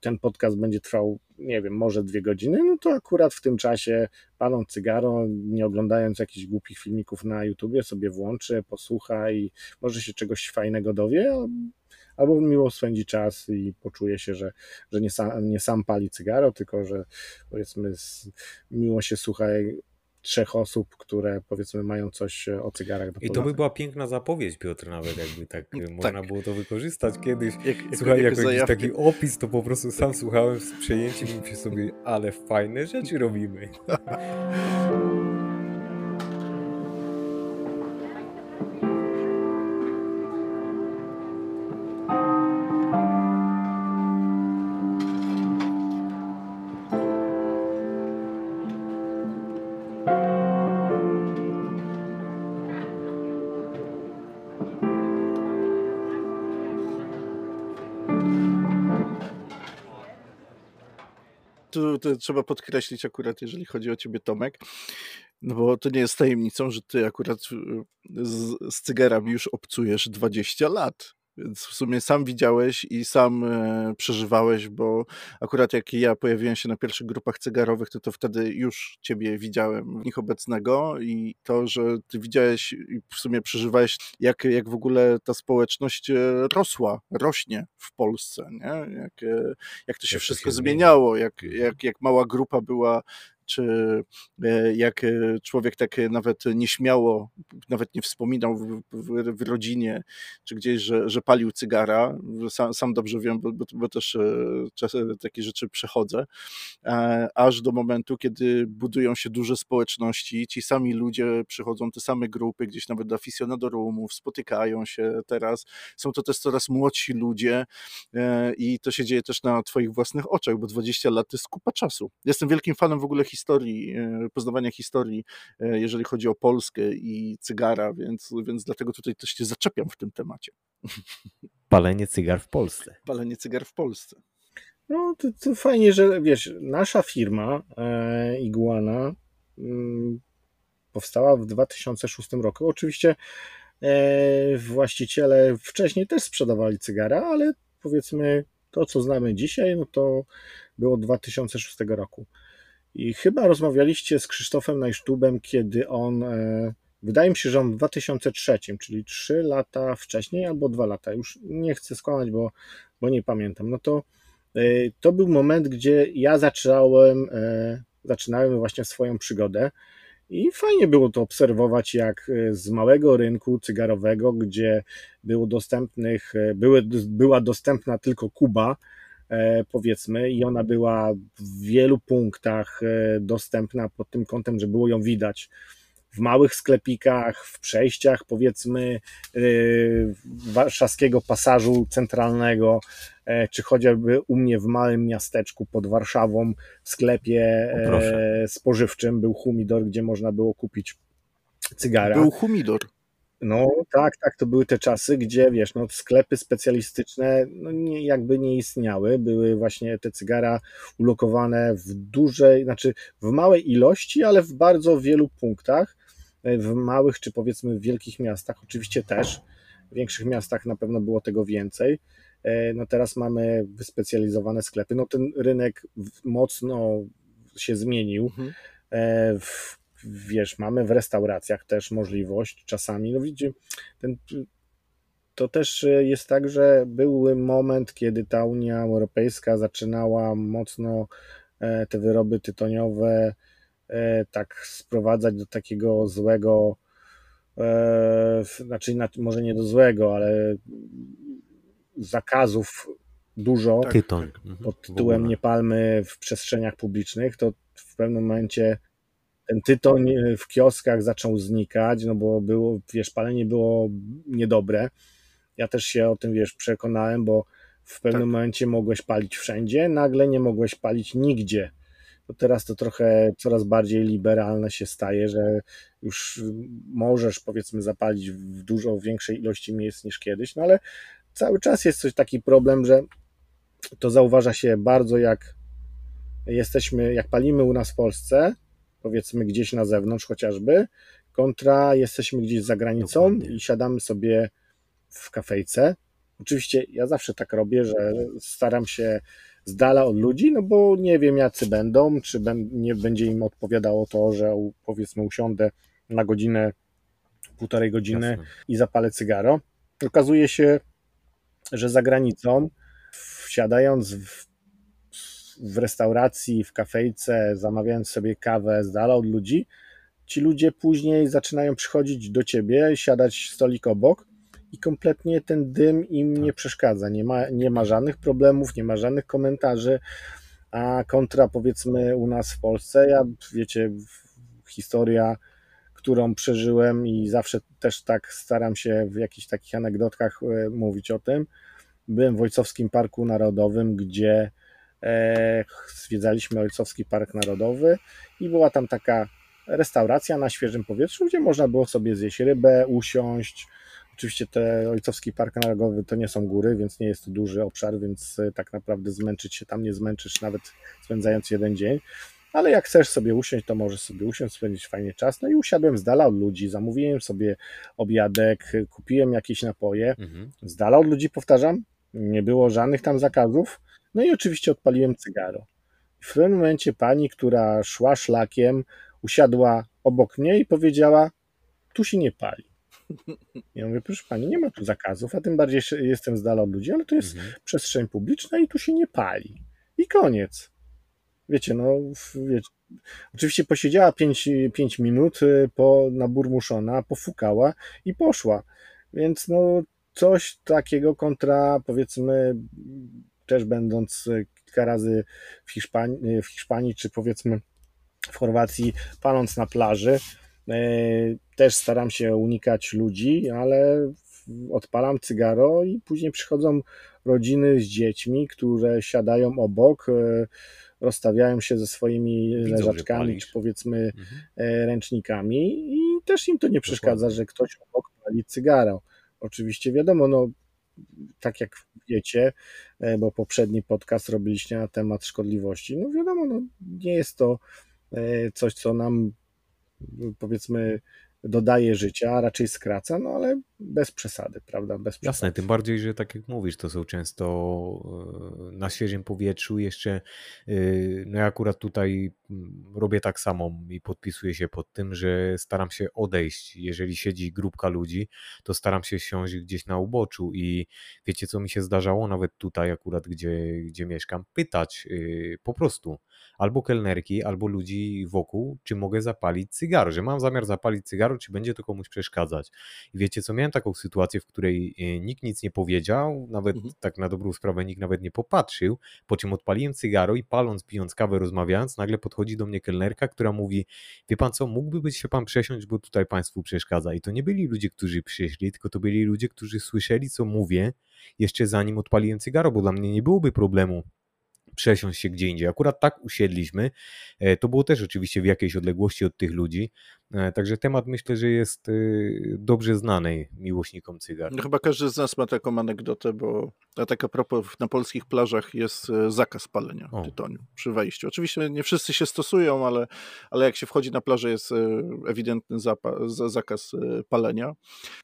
ten podcast będzie trwał, nie wiem, może dwie godziny, no to akurat w tym czasie paląc cygaro, nie oglądając jakichś głupich filmików na YouTubie, sobie włączy, posłucha i może się czegoś fajnego dowie, albo miło spędzi czas i poczuje się, że, że nie, sam, nie sam pali cygaro, tylko że powiedzmy miło się słucha trzech osób, które powiedzmy mają coś o cygarach do I to by była piękna zapowiedź, Piotr, nawet jakby tak, tak. można było to wykorzystać kiedyś. Jak, Słuchaj, jak, jak jakiś taki opis, to po prostu sam słuchałem z przejęciem i myślę sobie, ale fajne rzeczy robimy. tu trzeba podkreślić akurat, jeżeli chodzi o ciebie, Tomek, no bo to nie jest tajemnicą, że ty akurat y, z, z cygarami już obcujesz 20 lat. Więc w sumie sam widziałeś i sam e, przeżywałeś, bo akurat jak ja pojawiłem się na pierwszych grupach cygarowych, to to wtedy już ciebie widziałem w nich obecnego i to, że ty widziałeś i w sumie przeżywałeś, jak, jak w ogóle ta społeczność e, rosła, rośnie w Polsce, nie? Jak, e, jak to się jak wszystko zmieniało, jak, mhm. jak, jak mała grupa była czy e, jak e, człowiek tak nawet nieśmiało, nawet nie wspominał w, w, w rodzinie, czy gdzieś, że, że palił cygara, sam, sam dobrze wiem, bo, bo, bo też e, czasem takie rzeczy przechodzę, aż do momentu, kiedy budują się duże społeczności, ci sami ludzie przychodzą, te same grupy, gdzieś nawet do aficionadorumów, spotykają się teraz, są to też coraz młodsi ludzie i to się dzieje też na twoich własnych oczach, bo 20 lat to jest kupa czasu. Jestem wielkim fanem w ogóle historii historii, e, poznawania historii, e, jeżeli chodzi o Polskę i cygara, więc, więc dlatego tutaj też się zaczepiam w tym temacie. Palenie cygar w Polsce. Palenie cygar w Polsce. No to, to fajnie, że wiesz, nasza firma e, Iguana mm, powstała w 2006 roku. Oczywiście e, właściciele wcześniej też sprzedawali cygara, ale powiedzmy to, co znamy dzisiaj, no to było 2006 roku. I chyba rozmawialiście z Krzysztofem Najsztubem, kiedy on, e, wydaje mi się, że on w 2003, czyli 3 lata wcześniej albo 2 lata, już nie chcę skłamać, bo, bo nie pamiętam, no to e, to był moment, gdzie ja zacząłem, e, zaczynałem właśnie swoją przygodę. I fajnie było to obserwować, jak z małego rynku cygarowego, gdzie było dostępnych, były, była dostępna tylko Kuba, powiedzmy, i ona była w wielu punktach e, dostępna pod tym kątem, że było ją widać w małych sklepikach, w przejściach, powiedzmy, e, warszawskiego pasażu centralnego, czy chociażby u mnie w małym miasteczku pod Warszawą w sklepie spożywczym był humidor, gdzie można było kupić cygara. Był humidor. No tak, tak, to były te czasy, gdzie wiesz, no sklepy specjalistyczne no, nie, jakby nie istniały, były właśnie te cygara ulokowane w dużej, znaczy w małej ilości, ale w bardzo wielu punktach, e, w małych czy powiedzmy w wielkich miastach, oczywiście też, w większych miastach na pewno było tego więcej, e, no teraz mamy wyspecjalizowane sklepy, no ten rynek mocno się zmienił, mhm. E, w wiesz, mamy w restauracjach też możliwość czasami, no widzicie, ten, to też jest tak, że był moment, kiedy ta Unia Europejska zaczynała mocno e, te wyroby tytoniowe e, tak sprowadzać do takiego złego, e, znaczy może nie do złego, ale zakazów dużo tak, Tyton. Tak. pod tytułem nie palmy w przestrzeniach publicznych, to w pewnym momencie ten tytoń w kioskach zaczął znikać, no bo było, wiesz, palenie było niedobre. Ja też się o tym, wiesz, przekonałem, bo w pewnym tak. momencie mogłeś palić wszędzie, nagle nie mogłeś palić nigdzie. To teraz to trochę coraz bardziej liberalne się staje, że już możesz powiedzmy zapalić w dużo większej ilości miejsc niż kiedyś, no ale cały czas jest coś taki problem, że to zauważa się bardzo jak jesteśmy, jak palimy u nas w Polsce, powiedzmy gdzieś na zewnątrz chociażby, kontra jesteśmy gdzieś za granicą Dokładnie. i siadamy sobie w kafejce. Oczywiście ja zawsze tak robię, że staram się z dala od ludzi, no bo nie wiem jacy będą, czy nie będzie im odpowiadało to, że powiedzmy usiądę na godzinę, półtorej godziny Jasne. i zapalę cygaro. Okazuje się, że za granicą, wsiadając w, w restauracji, w kafejce, zamawiając sobie kawę z dala od ludzi, ci ludzie później zaczynają przychodzić do ciebie, siadać stolik obok i kompletnie ten dym im nie tak. przeszkadza. Nie ma, nie ma żadnych problemów, nie ma żadnych komentarzy, a kontra powiedzmy u nas w Polsce, ja wiecie, historia, którą przeżyłem i zawsze też tak staram się w jakichś takich anegdotkach e, mówić o tym. Byłem w Ojcowskim Parku Narodowym, gdzie zwiedzaliśmy Ojcowski Park Narodowy i była tam taka restauracja na świeżym powietrzu, gdzie można było sobie zjeść rybę, usiąść, Oczywiście te Ojcowski Park Narodowy to nie są góry, więc nie jest to duży obszar, więc e, tak naprawdę zmęczyć się tam nie zmęczysz, nawet spędzając jeden dzień. Ale jak chcesz sobie usiąść, to możesz sobie usiąść, spędzić fajnie czas. No i usiadłem z dala od ludzi, zamówiłem sobie obiadek, kupiłem jakieś napoje. Mhm. Z dala od ludzi, powtarzam, nie było żadnych tam zakazów. No i oczywiście odpaliłem cygaro. W pewnym momencie pani, która szła szlakiem, usiadła obok mnie i powiedziała: Tu się nie pali. Ja mówię, proszę pani, nie ma tu zakazów, a tym bardziej jestem z dala od ludzi, ale to jest mhm. przestrzeń publiczna i tu się nie pali. I koniec. Wiecie, no, wiecie, oczywiście posiedziała 5 minut, y, po, naburmuszona, pofukała i poszła. Więc no, coś takiego kontra, powiedzmy, też będąc kilka razy w Hiszpanii, w Hiszpanii czy powiedzmy w Chorwacji, paląc na plaży, E, też staram się unikać ludzi, ale odpalam cygaro i później przychodzą rodziny z dziećmi, które siadają obok, e, rozstawiają się ze swoimi Widzą, leżaczkami, czy powiedzmy mhm. E, ręcznikami i też im to nie przeszkadza, Dokładnie. że ktoś obok pali cygaro. Oczywiście wiadomo, no tak jak wiecie, bo poprzedni podcast robiliście na temat szkodliwości, no wiadomo, no, nie jest to coś, co nam powiedzmy dodaje życia, a raczej skraca, no ale bez przesady, prawda? Bez przesady. Jasne, tym bardziej, że tak jak mówisz, to są często e, na świeżym powietrzu jeszcze, e, no ja akurat tutaj mm, robię tak samo i podpisuję się pod tym, że staram się odejść, jeżeli siedzi grupka ludzi, to staram się siąść gdzieś na uboczu i wiecie co mi się zdarzało, nawet tutaj akurat, gdzie, gdzie mieszkam, pytać e, po prostu albo kelnerki, albo ludzi wokół, czy mogę zapalić cygaro, że mam zamiar zapalić cygaro, czy będzie to komuś przeszkadzać. I wiecie co, miałem taką sytuację, w której e, nikt nic nie powiedział, nawet mhm. tak na dobrą sprawę nikt nawet nie popatrzył, po czym odpaliłem cygaro i paląc, pijąc kawę, rozmawiając, nagle podchodzi do mnie kelnerka, która mówi, wie pan co, mógłby się pan przesiąść, bo tutaj państwu przeszkadza. I to nie byli ludzie, którzy przyszli, tylko to byli ludzie, którzy słyszeli, co mówię, jeszcze zanim odpaliłem cygaro, bo dla mnie nie byłoby problemu przesiąść się gdzie indziej. Akurat tak usiedliśmy. E, to było też oczywiście w jakiejś odległości od tych ludzi. E, także temat myślę, że jest y, dobrze znany miłośnikom cygar. No chyba każdy z nas ma taką anegdotę, bo a tak a propos na polskich plażach jest e, zakaz palenia o. tytoniu przy wejściu. Oczywiście nie wszyscy się stosują, ale, ale jak się wchodzi na plażę jest e, ewidentny zapa- zakaz palenia.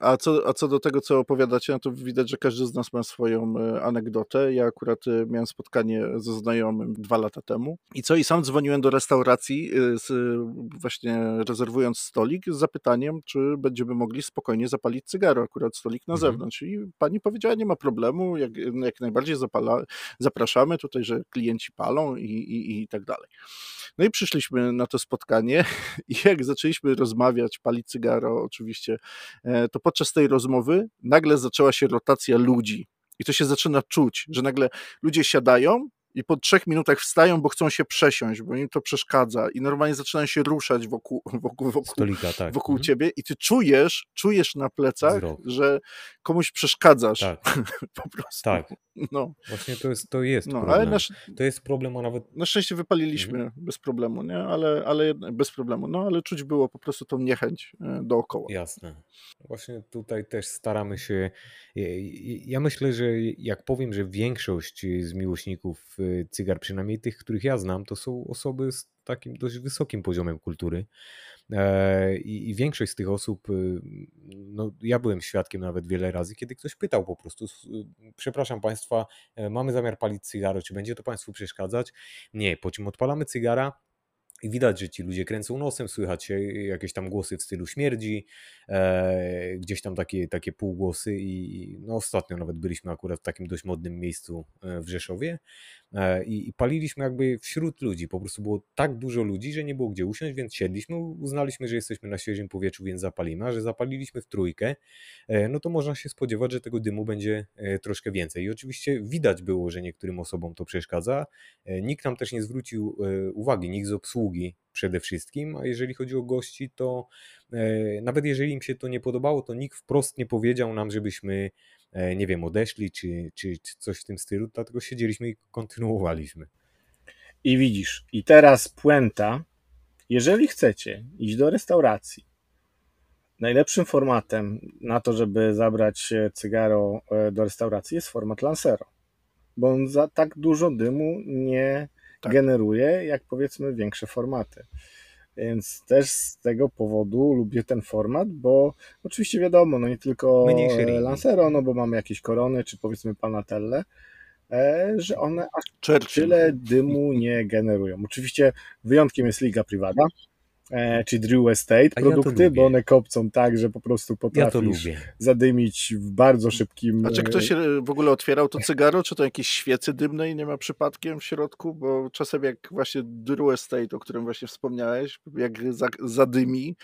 A co, a co do tego, co opowiadacie, no to widać, że każdy z nas ma swoją anegdotę. Ja akurat miałem spotkanie ze znajomym dwa lata temu i co, i sam dzwoniłem do restauracji z, właśnie rezerwując stolik z zapytaniem, czy będziemy mogli spokojnie zapalić cygaro, akurat stolik na mhm. zewnątrz. I pani powiedziała, nie ma problemu, jak, jak najbardziej zapala, zapraszamy tutaj, że klienci palą i, i, i tak dalej. No i przyszliśmy na to spotkanie i jak zaczęliśmy rozmawiać, palić cygaro oczywiście, e, to podczas tej rozmowy nagle zaczęła się rotacja ludzi. I to się zaczyna czuć, że nagle ludzie siadają, i po trzech minutach wstają, bo chcą się przesiąść, bo im to przeszkadza i normalnie zaczynają się ruszać wokół, wokół, wokół, Stolika, tak. wokół mhm. ciebie i ty czujesz, czujesz na plecach, że komuś przeszkadzasz tak. po prostu. Tak. No. Właśnie to jest, to jest no, problem. Ale to jest problem, a nawet... Na szczęście wypaliliśmy mhm. bez problemu, nie? Ale, ale bez problemu, no ale czuć było po prostu tą niechęć e, dookoła. Jasne. Właśnie tutaj też staramy się, ja myślę, że jak powiem, że większość z miłośników e, cygar, przynajmniej tych, których ja znam, to są osoby z takim dość wysokim poziomem kultury. E, I, I, większość z tych osób, y, no ja byłem świadkiem nawet wiele razy, kiedy ktoś pytał po prostu, y, przepraszam Państwa, e, mamy zamiar palić cygaro, czy będzie to Państwu przeszkadzać? Nie, po czym odpalamy cygara, i widać, że ci ludzie kręcą nosem, słychać jakieś tam głosy w stylu śmierdzi, e, gdzieś tam takie, takie półgłosy i no ostatnio nawet byliśmy akurat w takim dość modnym miejscu e, w Rzeszowie i, i, paliliśmy jakby wśród ludzi, po prostu było tak dużo ludzi, że nie było gdzie usiąść, więc siedliśmy, uznaliśmy, że jesteśmy na świeżym powietrzu, więc zapalimy, a że zapaliliśmy w trójkę, e, no to można się spodziewać, że tego dymu będzie e, troszkę więcej. I oczywiście widać było, że niektórym osobom to przeszkadza, e, nikt nam też nie zwrócił uwagi, nikt z obsługi przede wszystkim, a jeżeli chodzi o gości, to e, nawet jeżeli im się to nie podobało, to nikt wprost nie powiedział nam, żebyśmy, e, nie wiem, odeszli czy, czy, czy coś w tym stylu, dlatego siedzieliśmy i kontynuowaliśmy. I widzisz, i teraz puenta, jeżeli chcecie iść do restauracji, najlepszym formatem na to, żeby zabrać cygaro e, do restauracji jest format Lancero, bo on za tak dużo dymu nie tak. generuje, jak powiedzmy większe formaty. Więc też z tego powodu lubię ten format, bo oczywiście wiadomo, no nie tylko Lancero, no bo mamy jakieś korony, czy powiedzmy Panatelle, e, że one aż tyle dymu nie generują. Oczywiście wyjątkiem jest Liga Privada, e, czy Drew Estate A produkty, ja bo one kopcą tak, że po prostu potrafisz ja zadymić w bardzo szybkim... A czy ktoś w ogóle otwierał to cygaro, czy to jakieś świecy dymnej nie ma przypadkiem w środku? Bo czasem jak właśnie Drew Estate, o którym właśnie wspomniałeś, jak zadymi,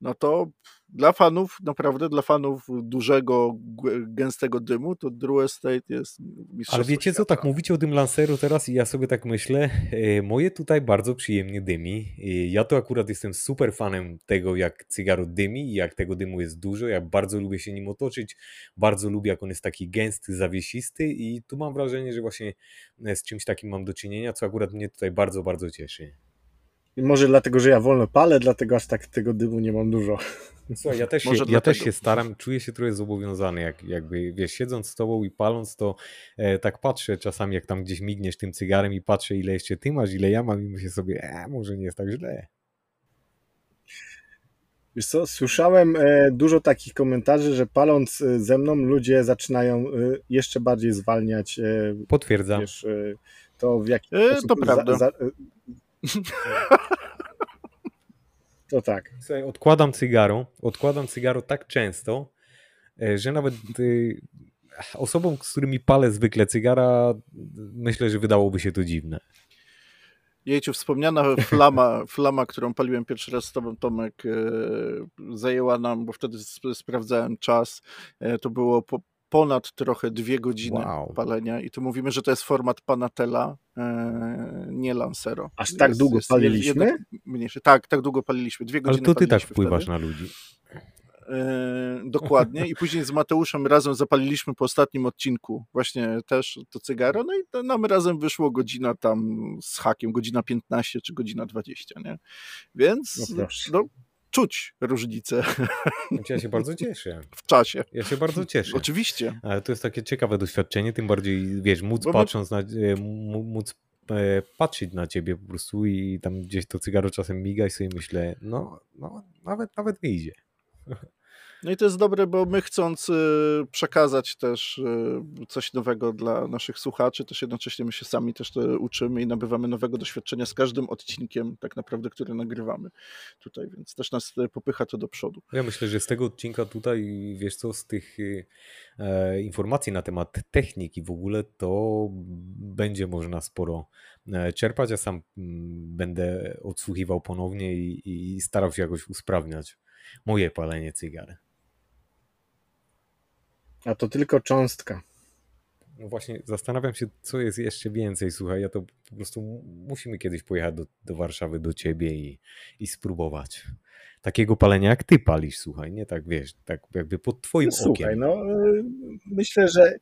no to dla fanów, naprawdę dla fanów dużego, gęstego dymu, to Drew Estate jest Ale wiecie co, tak mówicie o tym Lanceru teraz i ja sobie tak myślę, e, moje tutaj bardzo przyjemnie dymi. E, ja to akurat jestem super fanem tego, jak cygaro dymi i jak tego dymu jest dużo. Ja bardzo lubię się nim otoczyć, bardzo lubię, jak on jest taki gęsty, zawiesisty i tu mam wrażenie, że właśnie e, z czymś takim mam do czynienia, co akurat mnie tutaj bardzo, bardzo cieszy. I może dlatego, że ja wolno palę, dlatego aż tak tego dymu nie mam dużo. Słuchaj, ja też, się, ja też się staram, czuję się trochę zobowiązany, jak, jakby, wiesz, siedząc z tobą i paląc, to e, tak patrzę czasami, jak tam gdzieś migniesz tym cygarem i patrzę, ile jeszcze ty masz, ile ja mam i myślę sobie, e, może nie jest tak źle. Wiesz co, słyszałem e, dużo takich komentarzy, że paląc e, ze mną ludzie zaczynają e, jeszcze bardziej zwalniać. E, Potwierdzam. Wiesz, to w jaki sposób... To prawda. Za, za, to tak. Słuchaj, odkładam cygaro, odkładam cygaro tak często, e, że nawet y, osobom, z którymi palę zwykle cygara, myślę, że wydałoby się to dziwne. Jejciu, wspomniana flama, flama, którą paliłem pierwszy raz z tobą, Tomek, e, zajęła nam, bo wtedy sprawdzałem czas, e, to było po, ponad trochę dwie godziny wow. palenia i tu mówimy, że to jest format Panatela, e, nie Lancero. Aż tak jest, długo jest paliliśmy? mniejszy. Tak, tak długo paliliśmy. Dwie godziny Ale to ty tak wpływasz wtedy. na ludzi. E, dokładnie. I później z Mateuszem razem zapaliliśmy po ostatnim odcinku właśnie też to cygaro. No i nam razem wyszło godzina tam z hakiem, godzina 15 czy godzina 20, nie? Więc no, no czuć różnicę. Znaczy, ja się bardzo cieszę. W czasie. Ja się bardzo cieszę. Oczywiście. Ale to jest takie ciekawe doświadczenie, tym bardziej, wiesz, móc Bo patrząc my... na, móc e, patrzeć na ciebie po prostu i tam gdzieś to cygaro czasem miga i sobie myślę, no, no nawet, nawet mi idzie. No i to jest dobre, bo my chcąc y, przekazać też y, coś nowego dla naszych słuchaczy, też jednocześnie my się sami też uczymy i nabywamy nowego doświadczenia z każdym odcinkiem tak naprawdę, który nagrywamy tutaj, więc też nas y, popycha to do przodu. Ja myślę, że z tego odcinka tutaj, wiesz co, z tych e, informacji na temat techniki w ogóle, to będzie można sporo e, czerpać. Ja sam mm, będę odsłuchiwał ponownie i, i starał się jakoś usprawniać moje palenie cygary. A to tylko cząstka. No właśnie, zastanawiam się, co jest jeszcze więcej. Słuchaj, ja to po prostu musimy kiedyś pojechać do, do Warszawy, do ciebie i, i spróbować takiego palenia, jak ty palisz, słuchaj, nie tak wiesz, tak jakby pod twoim no, okiem. Słuchaj, no y, myślę, że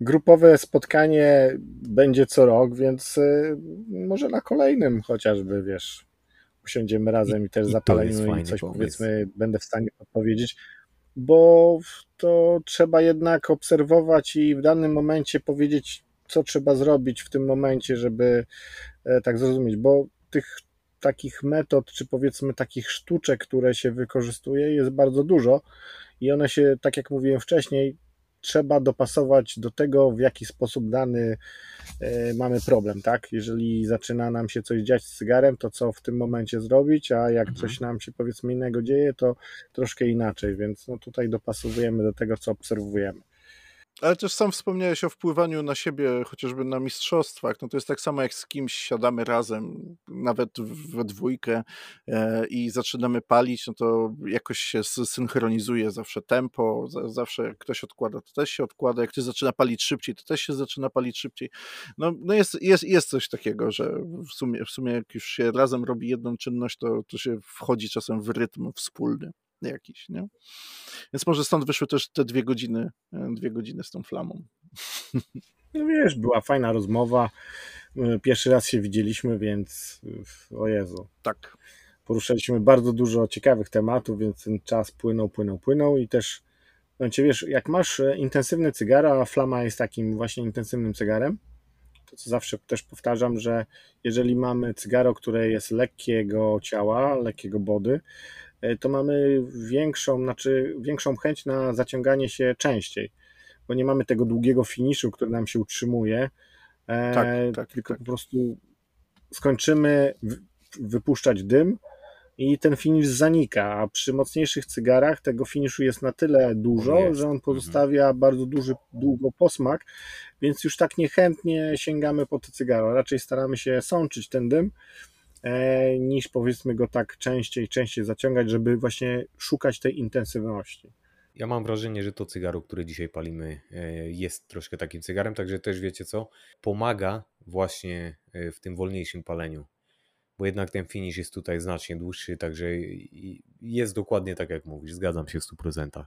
grupowe spotkanie będzie co rok, więc y, może na kolejnym chociażby, wiesz, usiądziemy razem i, i też zapalimy i coś pomysł. powiedzmy, będę w stanie odpowiedzieć bo to trzeba jednak obserwować i w danym momencie powiedzieć, co trzeba zrobić w tym momencie, żeby e, tak zrozumieć, bo tych takich metod, czy powiedzmy takich sztuczek, które się wykorzystuje, jest bardzo dużo i one się, tak jak mówiłem wcześniej, trzeba dopasować do tego, w jaki sposób dany e, mamy problem, tak? Jeżeli zaczyna nam się coś dziać z cygarem, to co w tym momencie zrobić, a jak mhm. coś nam się powiedzmy innego dzieje, to troszkę inaczej, więc no tutaj dopasowujemy do tego, co obserwujemy. Ale też sam wspomniałeś o wpływaniu na siebie, chociażby na mistrzostwach. No to jest tak samo jak z kimś siadamy razem, nawet we dwójkę e, i zaczynamy palić, no to jakoś się synchronizuje zawsze tempo, zawsze jak ktoś odkłada, to też się odkłada. Jak ktoś zaczyna palić szybciej, to też się zaczyna palić szybciej. No, no jest, jest, jest coś takiego, że w sumie, w sumie jak już się razem robi jedną czynność, to, to się wchodzi czasem w rytm wspólny jakiś, nie? Więc może stąd wyszły też te dwie godziny, e, dwie godziny z tą flamą. No wiesz, była fajna rozmowa. E, pierwszy raz się widzieliśmy, więc e, o Jezu. Tak. Poruszaliśmy bardzo dużo ciekawych tematów, więc ten czas płynął, płynął, płynął i też znaczy, wiesz, jak masz intensywny cygar, a flama jest takim właśnie intensywnym cygarem, to co zawsze też powtarzam, że jeżeli mamy cygaro, które jest lekkiego ciała, lekkiego body, E, to mamy większą, znaczy większą chęć na zaciąganie się częściej, bo nie mamy tego długiego finiszu, który nam się utrzymuje, e, tak, tak, tylko tak. po prostu skończymy wypuszczać dym i ten finisz zanika, a przy mocniejszych cygarach tego finiszu jest na tyle dużo, jest. że on pozostawia mhm. bardzo duży, długo posmak, więc już tak niechętnie sięgamy po te cygaro. Raczej staramy się sączyć ten dym, E, niż powiedzmy go tak częściej, częściej zaciągać, żeby właśnie szukać tej intensywności. Ja mam wrażenie, że to cygaro, które dzisiaj palimy, e, jest troszkę takim cygarem, także też wiecie co, pomaga właśnie e, w tym wolniejszym paleniu, bo jednak ten finish jest tutaj znacznie dłuższy, także jest dokładnie tak jak mówisz, zgadzam się w 100%.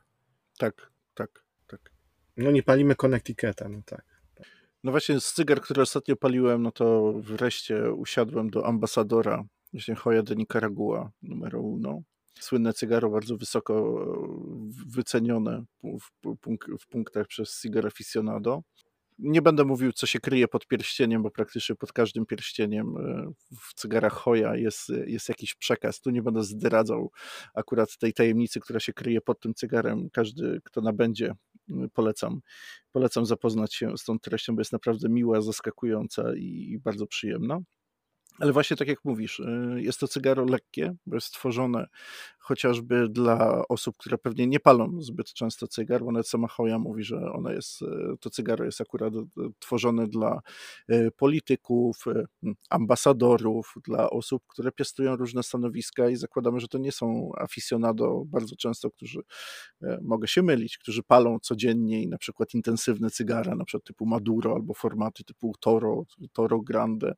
Tak, tak, tak. No nie palimy Connecticut'a, no tak. No właśnie z cygar, które ostatnio paliłem, no to wreszcie usiadłem do ambasadora, właśnie Hoya de Nicaragua, numer uno. Słynne cygaro, bardzo wysoko wycenione w, w punktach przez Cigar Aficionado. Nie będę mówił, co się kryje pod pierścieniem, bo praktycznie pod każdym pierścieniem e, w cygarach Hoya jest, jest jakiś przekaz. Tu nie będę zdradzał akurat tej tajemnicy, która się kryje pod tym cygarem. Każdy, kto nabędzie, polecam, polecam zapoznać się z tą treścią, bo jest naprawdę miła, zaskakująca i bardzo przyjemna. Ale właśnie tak jak mówisz, y, jest to cygaro lekkie, bo jest stworzone chociażby dla osób, które pewnie nie palą zbyt często cygar, bo nawet sama Hoja mówi, że ona jest, y, to cygaro jest akurat y, tworzone dla polityków, ambasadorów, dla osób, które piastują różne stanowiska i zakładamy, że to nie są aficionado bardzo często, którzy, mogę się mylić, którzy palą codziennie i na przykład intensywne cygara, na przykład typu Maduro albo formaty typu Toro, Toro Grande,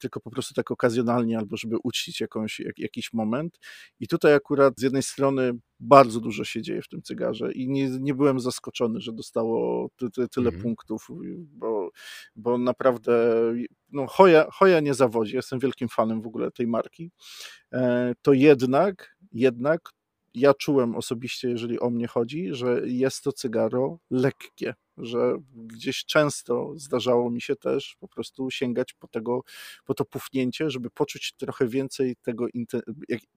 tylko po prostu tak okazjonalnie, albo żeby uczcić jakąś, jak, jakiś moment. I tutaj akurat z jednej strony bardzo dużo się dzieje w tym cygarze i nie, nie byłem zaskoczony, że dostało ty, ty, tyle mm. punktów, bo, bo naprawdę no, Hoja, Hoja nie zawodzi, jestem wielkim fanem w ogóle tej marki, e, to jednak jednak ja czułem osobiście, jeżeli o mnie chodzi, że jest to cygaro lekkie, że gdzieś często zdarzało mi się też po prostu sięgać po, tego, po to pufnięcie, żeby poczuć trochę więcej tego,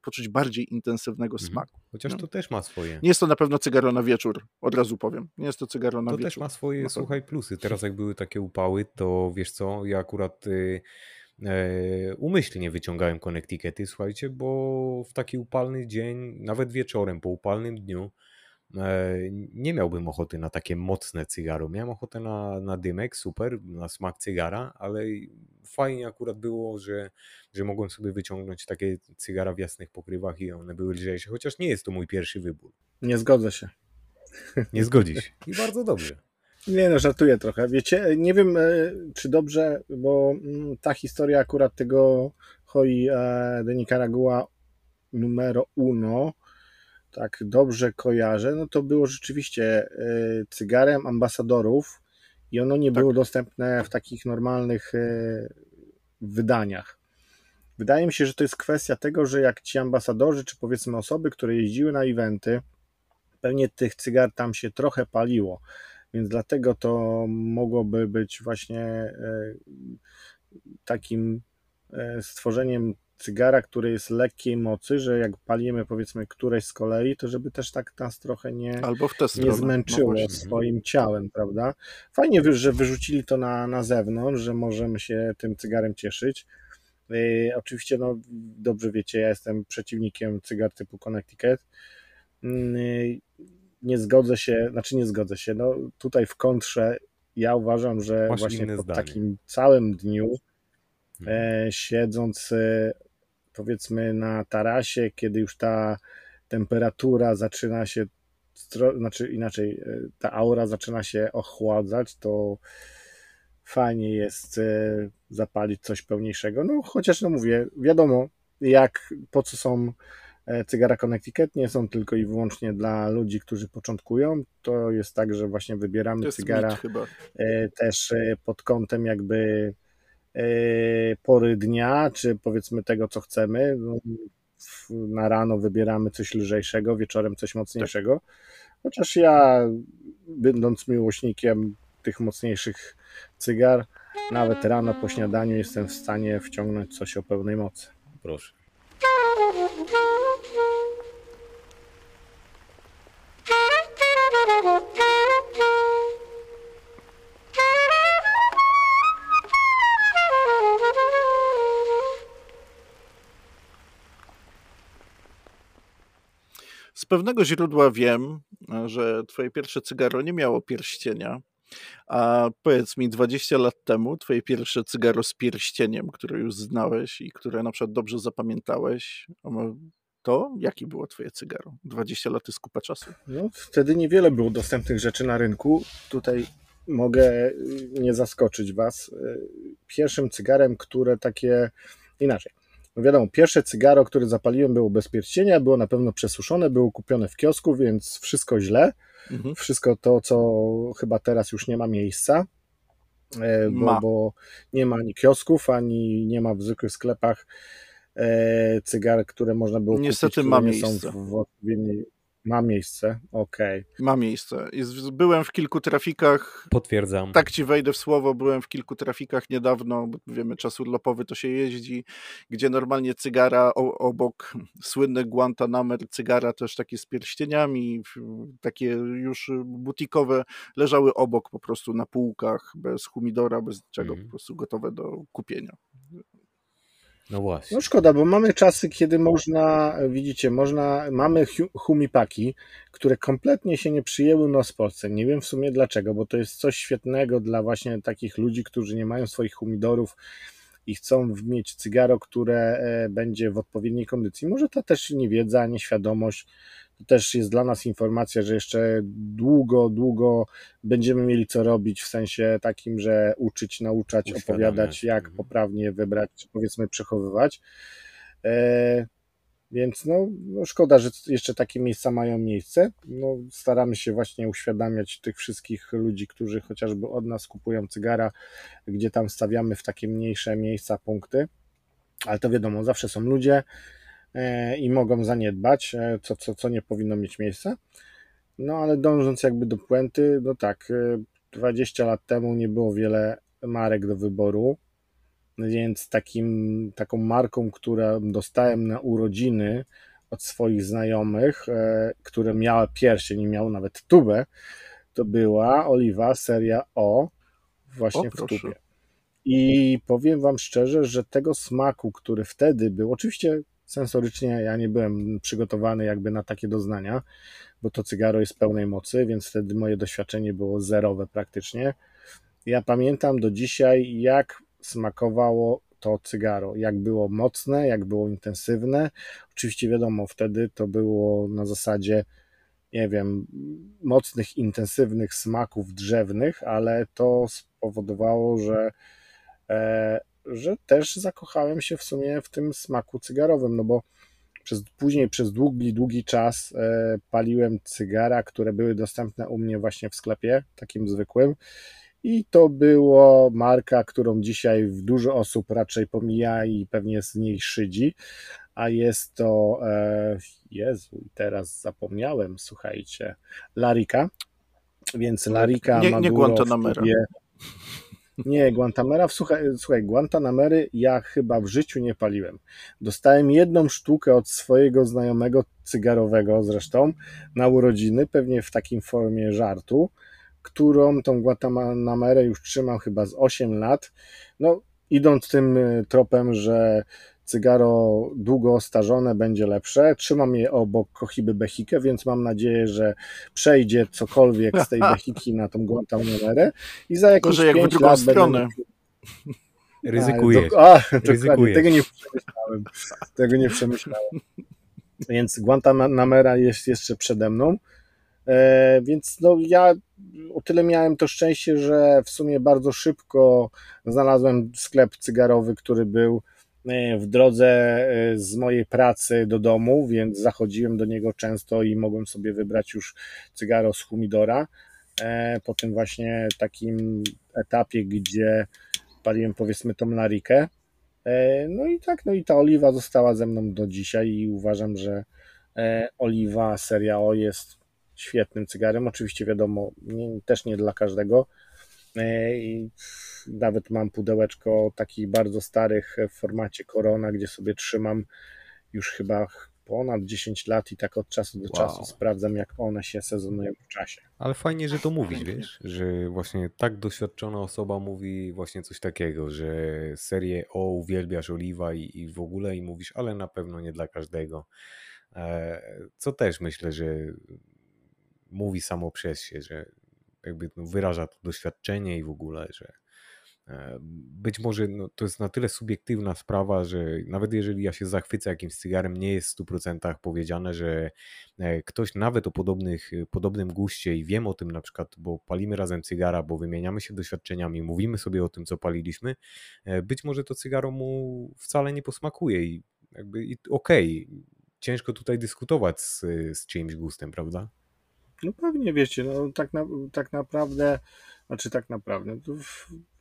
poczuć bardziej intensywnego mhm. smaku. Chociaż no. to też ma swoje. Nie jest to na pewno cygaro na wieczór, od razu powiem. Nie jest to cygaro na to wieczór. To też ma swoje, słuchaj, plusy. Teraz jak były takie upały, to wiesz co, ja akurat... Y E, umyślnie wyciągałem connecticuty, słuchajcie, bo w taki upalny dzień, nawet wieczorem, po upalnym dniu, e, nie miałbym ochoty na takie mocne cygaro. Miałem ochotę na, na dymek, super, na smak cygara, ale fajnie akurat było, że, że mogłem sobie wyciągnąć takie cygara w jasnych pokrywach i one były lżejsze, chociaż nie jest to mój pierwszy wybór. Nie zgodzę się. Nie zgodzisz. I bardzo dobrze. Nie no, żartuję trochę. Wiecie, nie wiem e, czy dobrze, bo mm, ta historia akurat tego Hoi e, de Nicaragua numero uno, tak dobrze kojarzę, no to było rzeczywiście e, cygarem ambasadorów i ono nie tak. było dostępne w takich normalnych wydaniach. Wydaje mi się, że to jest kwestia tego, że jak ci ambasadorzy, czy powiedzmy osoby, które jeździły na eventy, pewnie tych cygar tam się trochę paliło więc dlatego to mogłoby być właśnie e, takim e, stworzeniem cygara, który jest lekkiej mocy, że jak palimy powiedzmy któreś z kolei, to żeby też tak nas trochę nie, nie zmęczyło no swoim ciałem, prawda? Fajnie, że wyrzucili to na, na zewnątrz, że możemy się tym cygarem cieszyć. Yy, oczywiście, no dobrze wiecie, ja jestem przeciwnikiem cygar typu Connecticut. Yy, nie zgodzę się, znaczy nie zgodzę się, no tutaj w kontrze ja uważam, że Masz właśnie po zdanie. takim całym dniu e, siedząc e, powiedzmy na tarasie, kiedy już ta temperatura zaczyna się, znaczy inaczej, e, ta aura zaczyna się ochładzać, to fajnie jest e, zapalić coś pełniejszego. No chociaż no mówię, wiadomo jak, po co są cygara Connecticut nie są tylko i wyłącznie dla ludzi, którzy początkują. To jest tak, że właśnie wybieramy cygara e, też e, pod kątem jakby pory dnia, czy powiedzmy tego, co chcemy. No, na rano wybieramy coś lżejszego, wieczorem coś mocniejszego. Chociaż ja, będąc miłośnikiem tych mocniejszych cygar, nawet rano po śniadaniu jestem w stanie wciągnąć coś o pełnej mocy. Proszę. Pewnego źródła wiem, że twoje pierwsze cygaro nie miało pierścienia, a powiedz mi, 20 lat temu twoje pierwsze cygaro z pierścieniem, które już znałeś i które na przykład dobrze zapamiętałeś, to jaki było twoje cygaro? 20 lat jest kupa czasu. No, wtedy niewiele było dostępnych rzeczy na rynku. Tutaj mogę y, nie zaskoczyć was. Y, pierwszym cygarem, które takie inaczej. No wiadomo, pierwsze cygaro, które zapaliłem, było bez pierścienia, było na pewno przesuszone, było kupione w kiosku, więc wszystko źle. Mhm. Wszystko to, co chyba teraz już nie ma miejsca, e, bo, ma. bo nie ma ani kiosków, ani nie ma w zwykłych sklepach e, cygar, które można było Niestety kupić, ma miejsce. są w, w odpowiedniej ma miejsce, okej. Okay. Ma miejsce. Byłem w kilku trafikach. Potwierdzam. Tak ci wejdę w słowo, byłem w kilku trafikach niedawno, bo wiemy, czas urlopowy to się jeździ, gdzie normalnie cygara obok, słynny Guantanamer cygara też takie z pierścieniami, takie już butikowe, leżały obok po prostu na półkach, bez humidora, bez czego, mm. po prostu gotowe do kupienia. No właśnie. No szkoda, bo mamy czasy, kiedy można, widzicie, można, mamy humipaki, które kompletnie się nie przyjęły nas w Polsce. Nie wiem w sumie dlaczego, bo to jest coś świetnego dla właśnie takich ludzi, którzy nie mają swoich humidorów i chcą mieć cygaro, które e, będzie w odpowiedniej kondycji. Może to też niewiedza, nieświadomość, też jest dla nas informacja, że jeszcze długo, długo będziemy mieli co robić w sensie takim, że uczyć, nauczać, opowiadać, jak mhm. poprawnie wybrać, powiedzmy, przechowywać. E, więc no, no, szkoda, że jeszcze takie miejsca mają miejsce. No, staramy się właśnie uświadamiać tych wszystkich ludzi, którzy chociażby od nas kupują cygara, gdzie tam stawiamy w takie mniejsze miejsca punkty. Ale to wiadomo, zawsze są ludzie, i mogą zaniedbać, e, co, co, co nie powinno mieć miejsca. No ale dążąc jakby do puenty, no tak, 20 lat temu nie było wiele marek do wyboru, więc takim, taką marką, którą dostałem na urodziny od swoich znajomych, które miały pierścień i miały nawet tubę, to była oliwa seria O właśnie o, w tubie. I powiem Wam szczerze, że tego smaku, który wtedy był, oczywiście sensorycznie ja nie byłem przygotowany jakby na takie doznania, bo to cygaro jest pełnej mocy, więc wtedy moje doświadczenie było zerowe praktycznie. Ja pamiętam do dzisiaj, jak smakowało to cygaro, jak było mocne, jak było intensywne. Oczywiście wiadomo, wtedy to było na zasadzie nie wiem, mocnych, intensywnych smaków drzewnych, ale to spowodowało, że, e, że też zakochałem się w sumie w tym smaku cygarowym, no bo przez, później przez długi, długi czas e, paliłem cygara, które były dostępne u mnie właśnie w sklepie, takim zwykłym. I to było marka, którą dzisiaj dużo osób raczej pomija i pewnie z niej szydzi, a jest to, e, Jezu, teraz zapomniałem, słuchajcie, Larika, więc Larika nie, nie Guantanamera. Nie, Guantanamera, słuchaj, słuchaj, Guantanamery ja chyba w życiu nie paliłem. Dostałem jedną sztukę od swojego znajomego cygarowego zresztą na urodziny, pewnie w takim formie żartu, którą tą Guantanamerę już trzymam chyba z 8 lat. No, idąc tym tropem, że cygaro długo starzone będzie lepsze. Trzymam je obok Kohiby Behikę, więc mam nadzieję, że przejdzie cokolwiek z tej Behiki na tą Guantanamerę i za jakieś Gorzej, jak w drugą stronę. Będę... Ryzykujesz. A. Tego nie przemyślałem. Tego nie przemyślałem. Więc Guantanamera jest jeszcze przede mną. E, więc no ja o tyle miałem to szczęście, że w sumie bardzo szybko znalazłem sklep cygarowy, który był w drodze e, z mojej pracy do domu, więc zachodziłem do niego często i mogłem sobie wybrać już cygaro z humidora. E, po tym właśnie takim etapie, gdzie paliłem powiedzmy tą larikę. No i tak, no i ta oliwa została ze mną do dzisiaj i uważam, że oliwa seria O jest świetnym cygarem. Oczywiście wiadomo, nie, też nie dla każdego, E, i nawet mam pudełeczko takich bardzo starych w formacie Corona, gdzie sobie trzymam już chyba ponad 10 lat i tak od czasu do wow. czasu sprawdzam, jak one się sezonują w czasie. Ale fajnie, że to mówisz, wiesz, że właśnie tak doświadczona osoba mówi właśnie coś takiego, że serię o uwielbiasz oliwa i, i w ogóle i mówisz, ale na pewno nie dla każdego. E, co też myślę, że mówi samo przez się, że jakby no, wyraża to doświadczenie i w ogóle, że e, być może no, to jest na tyle subiektywna sprawa, że nawet jeżeli ja się zachwycę jakimś cygarem, nie jest w 100% powiedziane, że e, ktoś nawet o podobnych, podobnym guście i wiem o tym na przykład, bo palimy razem cygara, bo wymieniamy się doświadczeniami, mówimy sobie o tym, co paliliśmy, e, być może to cygaro mu wcale nie posmakuje i jakby okej, okay, ciężko tutaj dyskutować z, z czyimś gustem, prawda? No pewnie wiecie, no tak, na, tak naprawdę, znaczy tak naprawdę,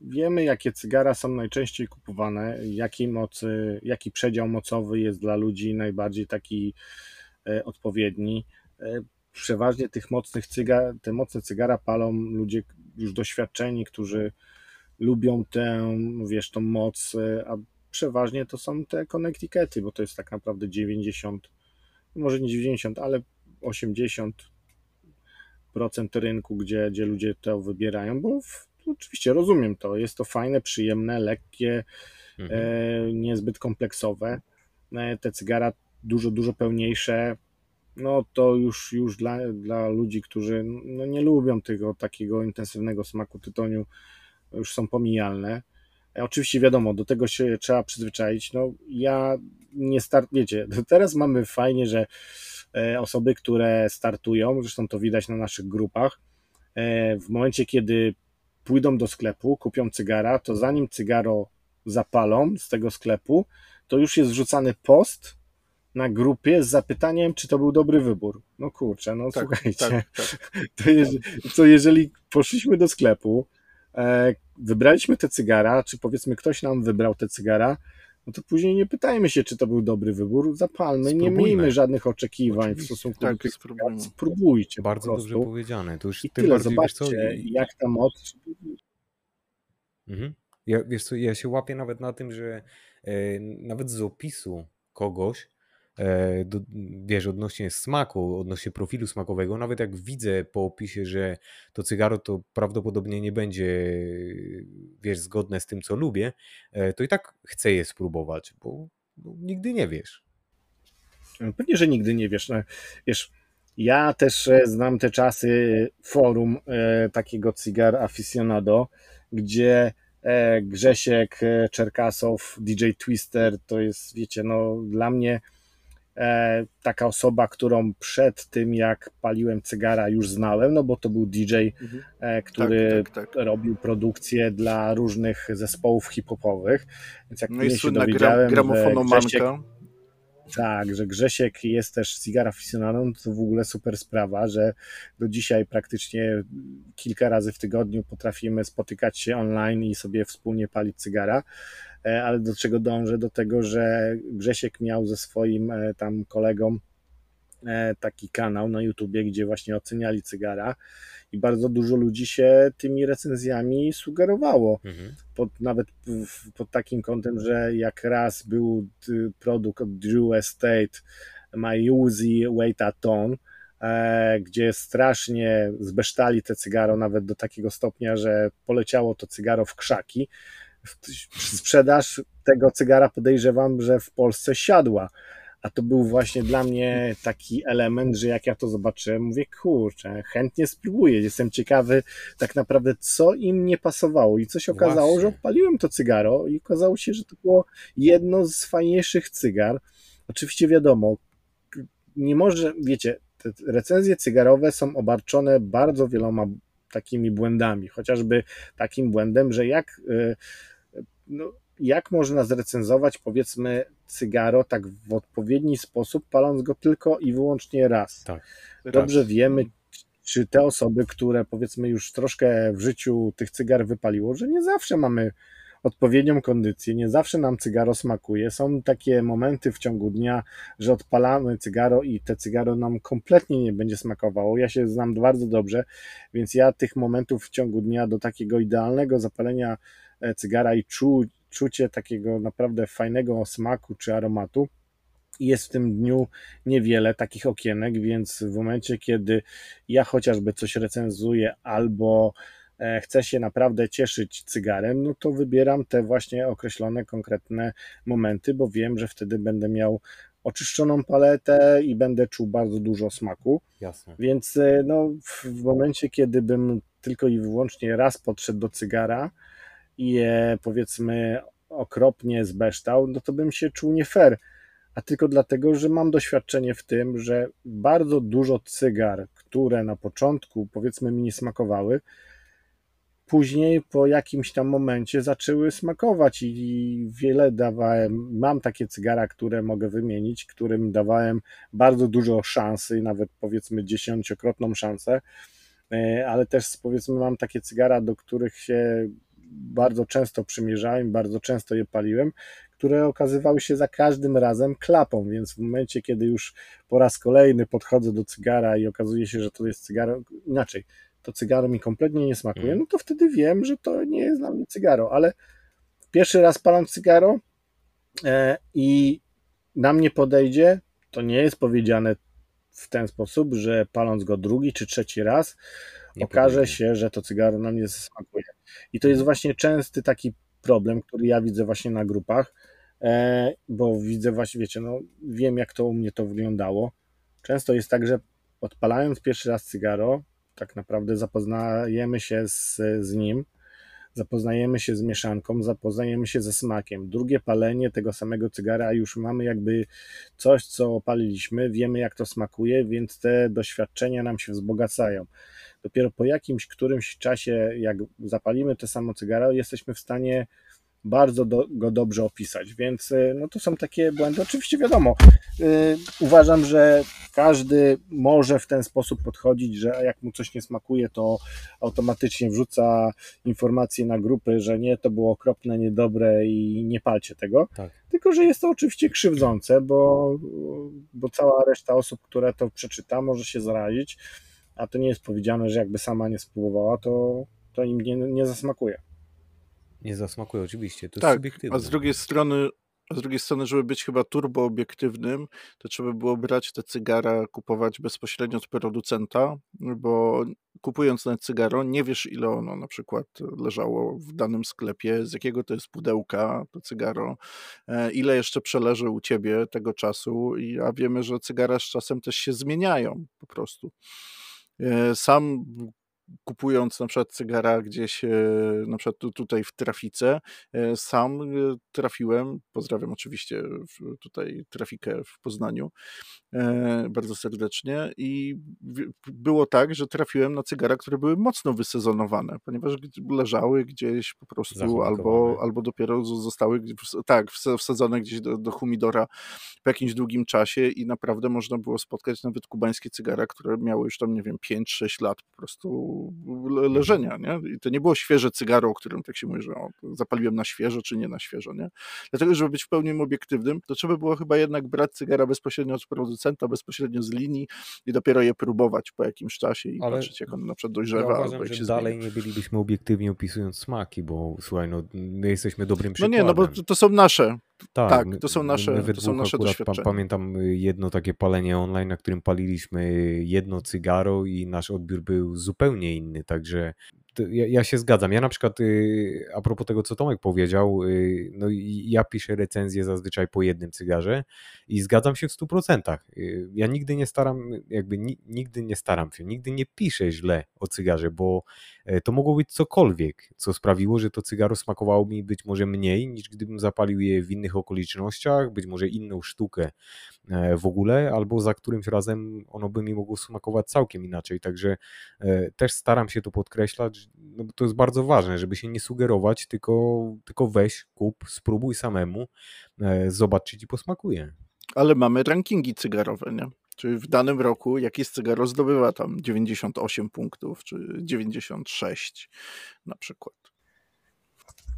wiemy jakie cygara są najczęściej kupowane, jakiej mocy, jaki przedział mocowy jest dla ludzi najbardziej taki e, odpowiedni. E, przeważnie tych mocnych cygar, te mocne cygara palą ludzie już doświadczeni, którzy lubią tę, wiesz, tą moc, e, a przeważnie to są te connecticety, bo to jest tak naprawdę 90, może nie 90, ale 80 procent rynku, gdzie, gdzie ludzie to wybierają, bo w, oczywiście rozumiem to, jest to fajne, przyjemne, lekkie, mhm. e, niezbyt kompleksowe. E, te cygara dużo, dużo pełniejsze, no to już, już dla, dla ludzi, którzy no, nie lubią tego takiego intensywnego smaku tytoniu, już są pomijalne. E, oczywiście wiadomo, do tego się trzeba przyzwyczaić. No ja nie start, wiecie, teraz mamy fajnie, że E, osoby, które startują, zresztą to widać na naszych grupach, e, w momencie, kiedy pójdą do sklepu, kupią cygara, to zanim cygaro zapalą z tego sklepu, to już jest wrzucany post na grupie z zapytaniem, czy to był dobry wybór. No kurczę, no tak, słuchajcie, tak, tak. To, jeżeli, to jeżeli poszliśmy do sklepu, e, wybraliśmy te cygara, czy powiedzmy ktoś nam wybrał te cygara, no to później nie pytajmy się, czy to był dobry wybór, zapalmy, nie Spróbujmy. miejmy żadnych oczekiwań Oczywiście, w stosunku tak, do tych spróbujmy. Spróbujcie Bardzo po dobrze powiedziane. To już I tyle, bardziej, co, zobaczcie, i- jak ta moc Mhm. Ja, wiesz co, ja się łapię nawet na tym, że e, nawet z opisu kogoś, do, wiesz, odnośnie smaku, odnośnie profilu smakowego, nawet jak widzę po opisie, że to cygaro to prawdopodobnie nie będzie, wiesz, zgodne z tym, co lubię, e, to i tak chcę je spróbować, bo no, nigdy nie wiesz. Pewnie, że nigdy nie wiesz. No, wiesz, ja też e, znam te czasy forum e, takiego cigar aficionado, gdzie e, Grzesiek e, Czerkasow, DJ Twister, to jest, wiecie, no dla mnie e, taka osoba, którą przed tym jak paliłem cygara już znałem, no bo to był DJ, Mhm. e, który Tak, tak, tak. robił produkcję dla różnych zespołów hip-hopowych, więc jak No i słynna gra, gramofonomanka. tak, że Grzesiek jest też cigar aficionadą, to w ogóle super sprawa, że do dzisiaj praktycznie kilka razy w tygodniu potrafimy spotykać się online i sobie wspólnie palić cygara. E, Ale do czego dążę? Do tego, że Grzesiek miał ze swoim e, tam kolegą e, taki kanał na YouTubie, gdzie właśnie oceniali cygara i bardzo dużo ludzi się tymi recenzjami sugerowało Mhm. pod, nawet pod takim kątem, że jak raz był y, produkt od Drew Estate My Uzi Wait a Ton, gdzie strasznie zbesztali te cygaro nawet do takiego stopnia, że poleciało to cygaro w krzaki. Sprzedaż tego cygara podejrzewam, że w Polsce siadła. A to był właśnie dla mnie taki element, że jak ja to zobaczyłem, mówię, kurczę, chętnie spróbuję. Jestem ciekawy tak naprawdę, co im nie pasowało. I co się okazało, Właśnie. że odpaliłem to cygaro i okazało się, że to było jedno z fajniejszych cygar. Oczywiście wiadomo, nie może, wiecie, te recenzje cygarowe są obarczone bardzo wieloma takimi błędami, chociażby takim błędem, że jak, y, no, jak można zrecenzować powiedzmy cygaro tak w odpowiedni sposób, paląc go tylko i wyłącznie raz. Tak. Dobrze Raz. wiemy, czy te osoby, które powiedzmy już troszkę w życiu tych cygar wypaliło, że nie zawsze mamy odpowiednią kondycję, nie zawsze nam cygaro smakuje. Są takie momenty w ciągu dnia, że odpalamy cygaro i te cygaro nam kompletnie nie będzie smakowało. Ja się znam bardzo dobrze, więc ja tych momentów w ciągu dnia do takiego idealnego zapalenia cygara i czu, czucie takiego naprawdę fajnego smaku czy aromatu jest w tym dniu niewiele takich okienek, więc w momencie, kiedy ja chociażby coś recenzuję albo e, chcę się naprawdę cieszyć cygarem, no to wybieram te właśnie określone, konkretne momenty, bo wiem, że wtedy będę miał oczyszczoną paletę i będę czuł bardzo dużo smaku. Jasne. Więc e, no, w momencie, kiedy bym tylko i wyłącznie raz podszedł do cygara i je powiedzmy okropnie zbeształ, no to bym się czuł nie fair. A tylko dlatego, że mam doświadczenie w tym, że bardzo dużo cygar, które na początku powiedzmy mi nie smakowały, później po jakimś tam momencie zaczęły smakować i wiele dawałem, mam takie cygara, które mogę wymienić, którym dawałem bardzo dużo szansy, nawet powiedzmy dziesięciokrotną szansę, e, ale też powiedzmy mam takie cygara, do których się bardzo często przymierzałem, bardzo często je paliłem, które okazywały się za każdym razem klapą, więc w momencie, kiedy już po raz kolejny podchodzę do cygara i okazuje się, że to jest cygaro, inaczej, to cygaro mi kompletnie nie smakuje, Mm. no to wtedy wiem, że to nie jest dla mnie cygaro, ale pierwszy raz palam cygaro e, i na mnie podejdzie, to nie jest powiedziane w ten sposób, że paląc go drugi czy trzeci raz, Nie okaże się, że to cygaro nam nie smakuje. I to jest właśnie częsty taki problem, który ja widzę właśnie na grupach, e, bo widzę właśnie, wiecie, no wiem jak to u mnie to wyglądało. Często jest tak, że odpalając pierwszy raz cygaro, tak naprawdę zapoznajemy się z, z nim, zapoznajemy się z mieszanką, zapoznajemy się ze smakiem. Drugie palenie tego samego cygara już mamy jakby coś, co opaliliśmy, wiemy jak to smakuje, więc te doświadczenia nam się wzbogacają. Dopiero po jakimś którymś czasie, jak zapalimy to samo cygaro, jesteśmy w stanie bardzo do, go dobrze opisać, więc y, no to są takie błędy. Oczywiście wiadomo, yy, uważam, że każdy może w ten sposób podchodzić, że jak mu coś nie smakuje, to automatycznie wrzuca informacje na grupy, że nie, to było okropne, niedobre i nie palcie tego. Tak. Tylko, że jest to oczywiście krzywdzące, bo, bo cała reszta osób, które to przeczyta, może się zarazić, a to nie jest powiedziane, że jakby sama nie spróbowała, to, to im nie, nie zasmakuje. Nie zasmakuje, oczywiście. To tak, a z drugiej strony a z drugiej strony, żeby być chyba turbo obiektywnym, to trzeba było brać te cygara, kupować bezpośrednio od producenta, bo kupując na cygaro, nie wiesz ile ono na przykład leżało w danym sklepie, z jakiego to jest pudełka to cygaro, e, ile jeszcze przeleży u ciebie tego czasu, a wiemy, że cygara z czasem też się zmieniają po prostu. E, sam kupując na przykład cygara gdzieś, e, na przykład tutaj w trafice, e, sam trafiłem, pozdrawiam oczywiście tutaj trafikę w Poznaniu bardzo serdecznie i było tak, że trafiłem na cygara, które były mocno wysezonowane, ponieważ leżały gdzieś po prostu albo, albo dopiero zostały tak, wsadzone gdzieś do, do humidora po jakimś długim czasie i naprawdę można było spotkać nawet kubańskie cygara, które miały już tam, nie wiem, 5-6 lat po prostu leżenia, nie? I to nie było świeże cygaro, o którym tak się mówi, że o, zapaliłem na świeżo, czy nie na świeżo, nie? Dlatego, żeby być w pełni obiektywnym, to trzeba było chyba jednak brać cygara bezpośrednio od producenta, bezpośrednio z linii i dopiero je próbować po jakimś czasie i Ale patrzeć, jak on na przykład dojrzewa. Ja uważam, że dalej nie bylibyśmy obiektywnie opisując smaki, bo słuchaj, no my jesteśmy dobrym przykładem. No nie, no bo to, to są nasze, tak, tak, to są nasze, my to są nasze doświadczenia. pamiętam jedno takie palenie online, na którym paliliśmy jedno cygaro i nasz odbiór był zupełnie inny, także ja, ja, się zgadzam. Ja na przykład, y, a propos tego, co Tomek powiedział, y, no ja piszę recenzję zazwyczaj po jednym cygarze i zgadzam się w 100%. Y, ja nigdy nie staram, jakby nigdy nie staram się, nigdy nie piszę źle o cygarze, bo to mogło być cokolwiek, co sprawiło, że to cygaro smakowało mi być może mniej, niż gdybym zapalił je w innych okolicznościach, być może inną sztukę e, w ogóle, albo za którymś razem ono by mi mogło smakować całkiem inaczej. Także e, też staram się to podkreślać, no to jest bardzo ważne, żeby się nie sugerować, tylko, tylko weź, kup, spróbuj samemu, e, zobacz, czy ci posmakuje. Ale mamy rankingi cygarowe, nie? Czyli w danym roku jakieś cygaro zdobywa tam 98 punktów, czy 96 na przykład.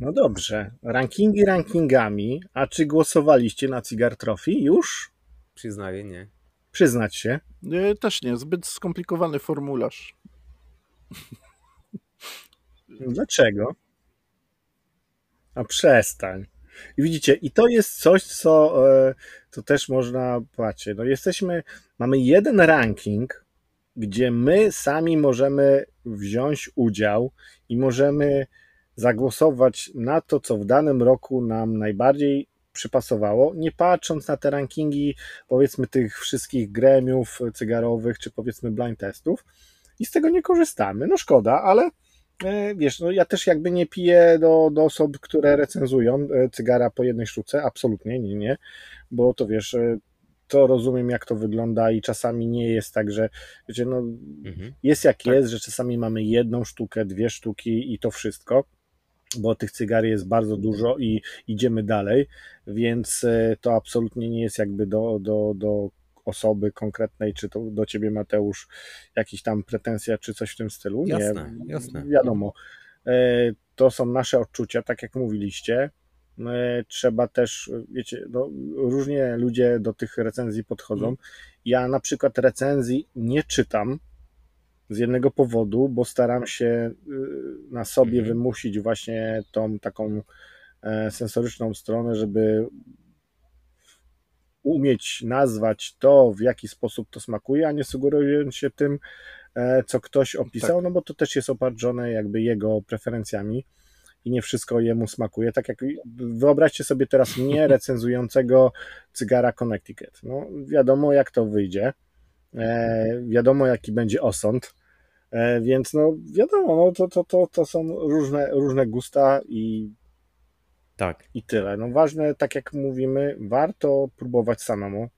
No dobrze, rankingi rankingami, a czy głosowaliście na Cigar Trophy już? Przyznaję, nie. Przyznać się? Nie, też nie, zbyt skomplikowany formularz. Dlaczego? A przestań. I widzicie, i to jest coś, co e, to też można, patrzcie, no jesteśmy, mamy jeden ranking, gdzie my sami możemy wziąć udział i możemy zagłosować na to, co w danym roku nam najbardziej przypasowało, nie patrząc na te rankingi, powiedzmy, tych wszystkich gremiów cygarowych, czy powiedzmy blind testów i z tego nie korzystamy. No szkoda, ale E, wiesz, no ja też jakby nie piję do, do osób, które recenzują e, cygara po jednej sztuce, absolutnie, nie, nie, bo to wiesz, e, to rozumiem jak to wygląda i czasami nie jest tak, że wiecie, no mhm. jest jak tak. jest, że czasami mamy jedną sztukę, dwie sztuki i to wszystko, bo tych cygar jest bardzo dużo i idziemy dalej, więc to absolutnie nie jest jakby do, do, do osoby konkretnej, czy to do ciebie Mateusz jakiś tam pretensja, czy coś w tym stylu. Nie, jasne, jasne. Wiadomo. E, to są nasze odczucia, tak jak mówiliście. E, trzeba też, wiecie, no, różnie ludzie do tych recenzji podchodzą. Mm. Ja na przykład recenzji nie czytam z jednego powodu, bo staram się y, na sobie mm. wymusić właśnie tą taką e, sensoryczną stronę, żeby umieć nazwać to, w jaki sposób to smakuje, a nie sugerując się tym, e, co ktoś opisał, tak. no bo to też jest oparczone jakby jego preferencjami i nie wszystko jemu smakuje. Tak jak wyobraźcie sobie teraz mnie recenzującego cygara Connecticut. No wiadomo jak to wyjdzie, e, wiadomo jaki będzie osąd, e, więc no wiadomo, no to, to, to, to są różne, różne gusta i tak. I tyle. No ważne, tak jak mówimy, warto próbować samemu.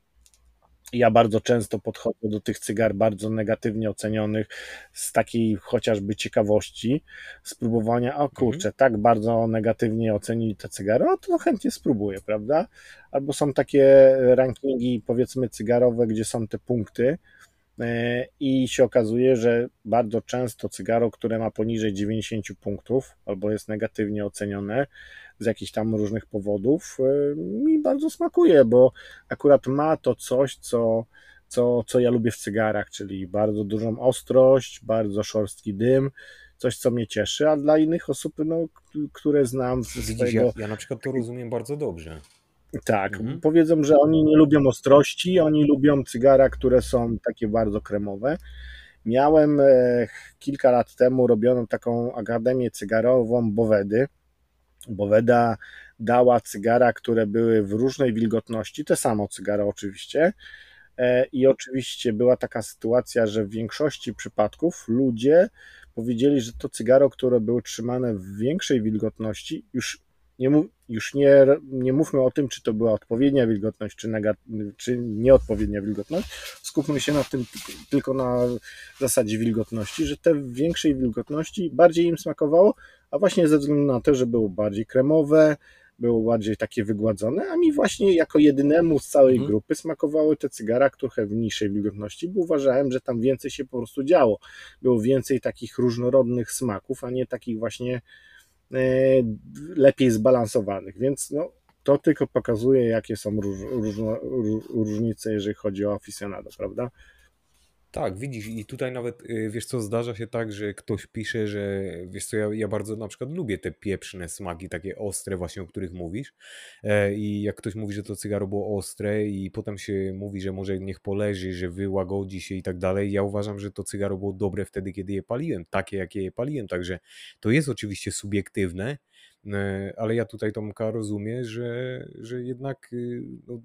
Ja bardzo często podchodzę do tych cygar bardzo negatywnie ocenionych z takiej chociażby ciekawości spróbowania, o kurczę, tak bardzo negatywnie ocenili te cygary, o to chętnie spróbuję, prawda? Albo są takie rankingi powiedzmy cygarowe, gdzie są te punkty e, i się okazuje, że bardzo często cygaro, które ma poniżej 90 punktów albo jest negatywnie ocenione, z jakichś tam różnych powodów, y, mi bardzo smakuje, bo akurat ma to coś, co, co, co ja lubię w cygarach, czyli bardzo dużą ostrość, bardzo szorstki dym, coś, co mnie cieszy, a dla innych osób, no, które znam z Widzisz, swojego... ja, ja na przykład to rozumiem bardzo dobrze. Tak, Mhm. powiedzą, że oni nie lubią ostrości, oni lubią cygara, które są takie bardzo kremowe. Miałem e, kilka lat temu robioną taką akademię cygarową Bowedy. Boweda dała cygara, które były w różnej wilgotności, te samo cygara oczywiście. E, I oczywiście była taka sytuacja, że w większości przypadków ludzie powiedzieli, że to cygaro, które były trzymane w większej wilgotności, już nie, już nie, nie mówmy o tym, czy to była odpowiednia wilgotność, czy, czy nieodpowiednia wilgotność. Skupmy się na tym tylko na zasadzie wilgotności, że te w większej wilgotności bardziej im smakowało, a właśnie ze względu na to, że było bardziej kremowe, było bardziej takie wygładzone, a mi właśnie jako jedynemu z całej Mhm. grupy smakowały te cygara trochę w niższej wilgotności, bo uważałem, że tam więcej się po prostu działo. Było więcej takich różnorodnych smaków, a nie takich właśnie e, lepiej zbalansowanych, więc no, to tylko pokazuje, jakie są róż, różno, ró- różnice, jeżeli chodzi o aficionado, prawda? Tak, widzisz, i tutaj nawet, y, wiesz co, zdarza się tak, że ktoś pisze, że, wiesz co, ja, ja bardzo na przykład lubię te pieprzne smaki, takie ostre właśnie, o których mówisz E, i jak ktoś mówi, że to cygaro było ostre i potem się mówi, że może niech poleży, że wyłagodzi się i tak dalej, ja uważam, że to cygaro było dobre wtedy, kiedy je paliłem, takie, jakie je paliłem, także to jest oczywiście subiektywne, e, ale ja tutaj Tomka rozumiem, że, że jednak y, no,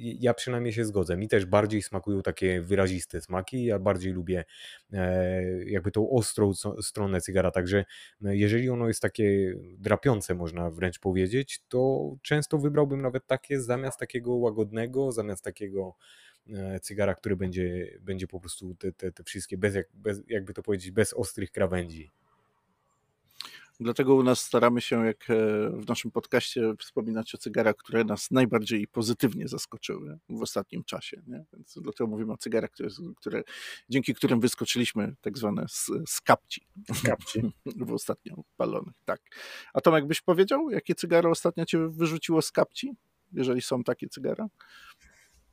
ja przynajmniej się zgodzę. Mi też bardziej smakują takie wyraziste smaki. Ja bardziej lubię e, jakby tą ostrą stronę cygara. Także e, jeżeli ono jest takie drapiące, można wręcz powiedzieć, to często wybrałbym nawet takie zamiast takiego łagodnego, zamiast takiego e, cygara, który będzie, będzie po prostu te, te, te wszystkie, bez, jak, bez, jakby to powiedzieć, bez ostrych krawędzi. Dlatego u nas staramy się, jak e, w naszym podcaście, wspominać o cygarach, które nas najbardziej pozytywnie zaskoczyły w ostatnim czasie. Nie? Więc dlatego mówimy o cygarach, które, które, dzięki którym wyskoczyliśmy, tak zwane z, z kapci Z kapci. w ostatnio palonych. Tak. A Tomek, byś powiedział, jakie cygaro ostatnio cię wyrzuciło z kapci? Jeżeli są takie cygara?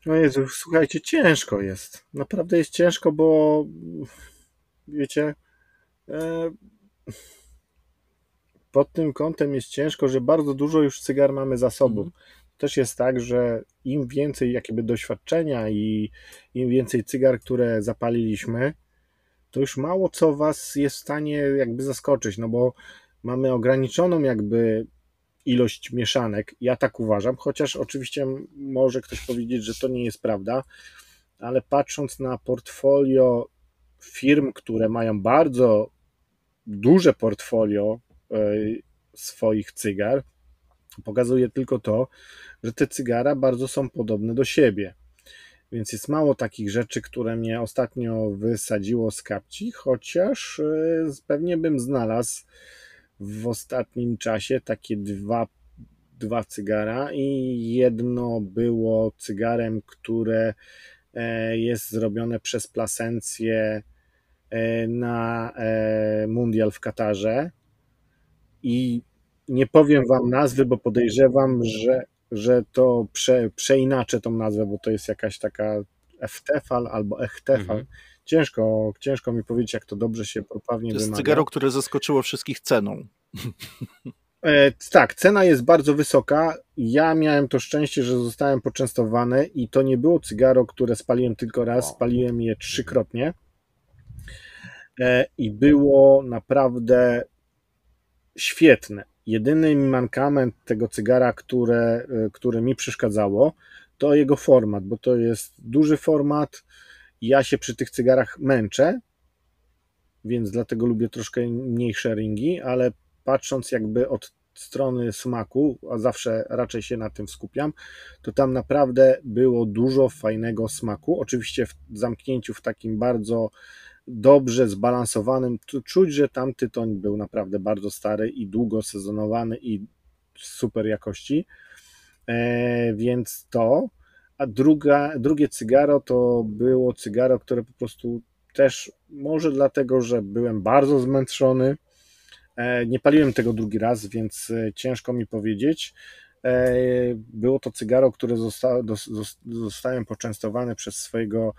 No Jezu, słuchajcie, ciężko jest. Naprawdę jest ciężko, bo wiecie, e, pod tym kątem jest ciężko, że bardzo dużo już cygar mamy za sobą. Mhm. Też jest tak, że im więcej jakby doświadczenia i im więcej cygar, które zapaliliśmy, to już mało co was jest w stanie jakby zaskoczyć, no bo mamy ograniczoną jakby ilość mieszanek. Ja tak uważam, chociaż oczywiście może ktoś powiedzieć, że to nie jest prawda, ale patrząc na portfolio firm, które mają bardzo duże portfolio swoich cygar, pokazuje tylko to, że te cygara bardzo są podobne do siebie. Więc jest mało takich rzeczy, które mnie ostatnio wysadziło z kapci, chociaż e, pewnie bym znalazł w ostatnim czasie takie dwa, dwa cygara i jedno było cygarem, które e, jest zrobione przez Plasencję e, na e, Mundial w Katarze i nie powiem wam nazwy, bo podejrzewam, że, że to prze, przeinaczę tą nazwę, bo to jest jakaś taka Eftefal albo Echtefal. Mhm. Ciężko, ciężko mi powiedzieć, jak to dobrze się poprawnie To jest wymawia. cygaro, które zaskoczyło wszystkich ceną. E, tak, cena jest bardzo wysoka. Ja miałem to szczęście, że zostałem poczęstowany i to nie było cygaro, które spaliłem tylko raz, spaliłem je trzykrotnie. E, I było naprawdę świetne. Jedyny mankament tego cygara, które, e, które mi przeszkadzało, to jego format, bo to jest duży format. Ja się przy tych cygarach męczę, więc dlatego lubię troszkę mniejsze ringi, ale patrząc jakby od strony smaku, a zawsze raczej się na tym skupiam, to tam naprawdę było dużo fajnego smaku. Oczywiście w zamknięciu w takim bardzo dobrze zbalansowanym, czuć, że tam tytoń był naprawdę bardzo stary i długo sezonowany i super jakości. E, więc to. A druga, drugie cygaro to było cygaro, które po prostu też może dlatego, że byłem bardzo zmęczony. E, nie paliłem tego drugi raz, więc e, ciężko mi powiedzieć. E, było to cygaro, które zosta, zostałem poczęstowany przez swojego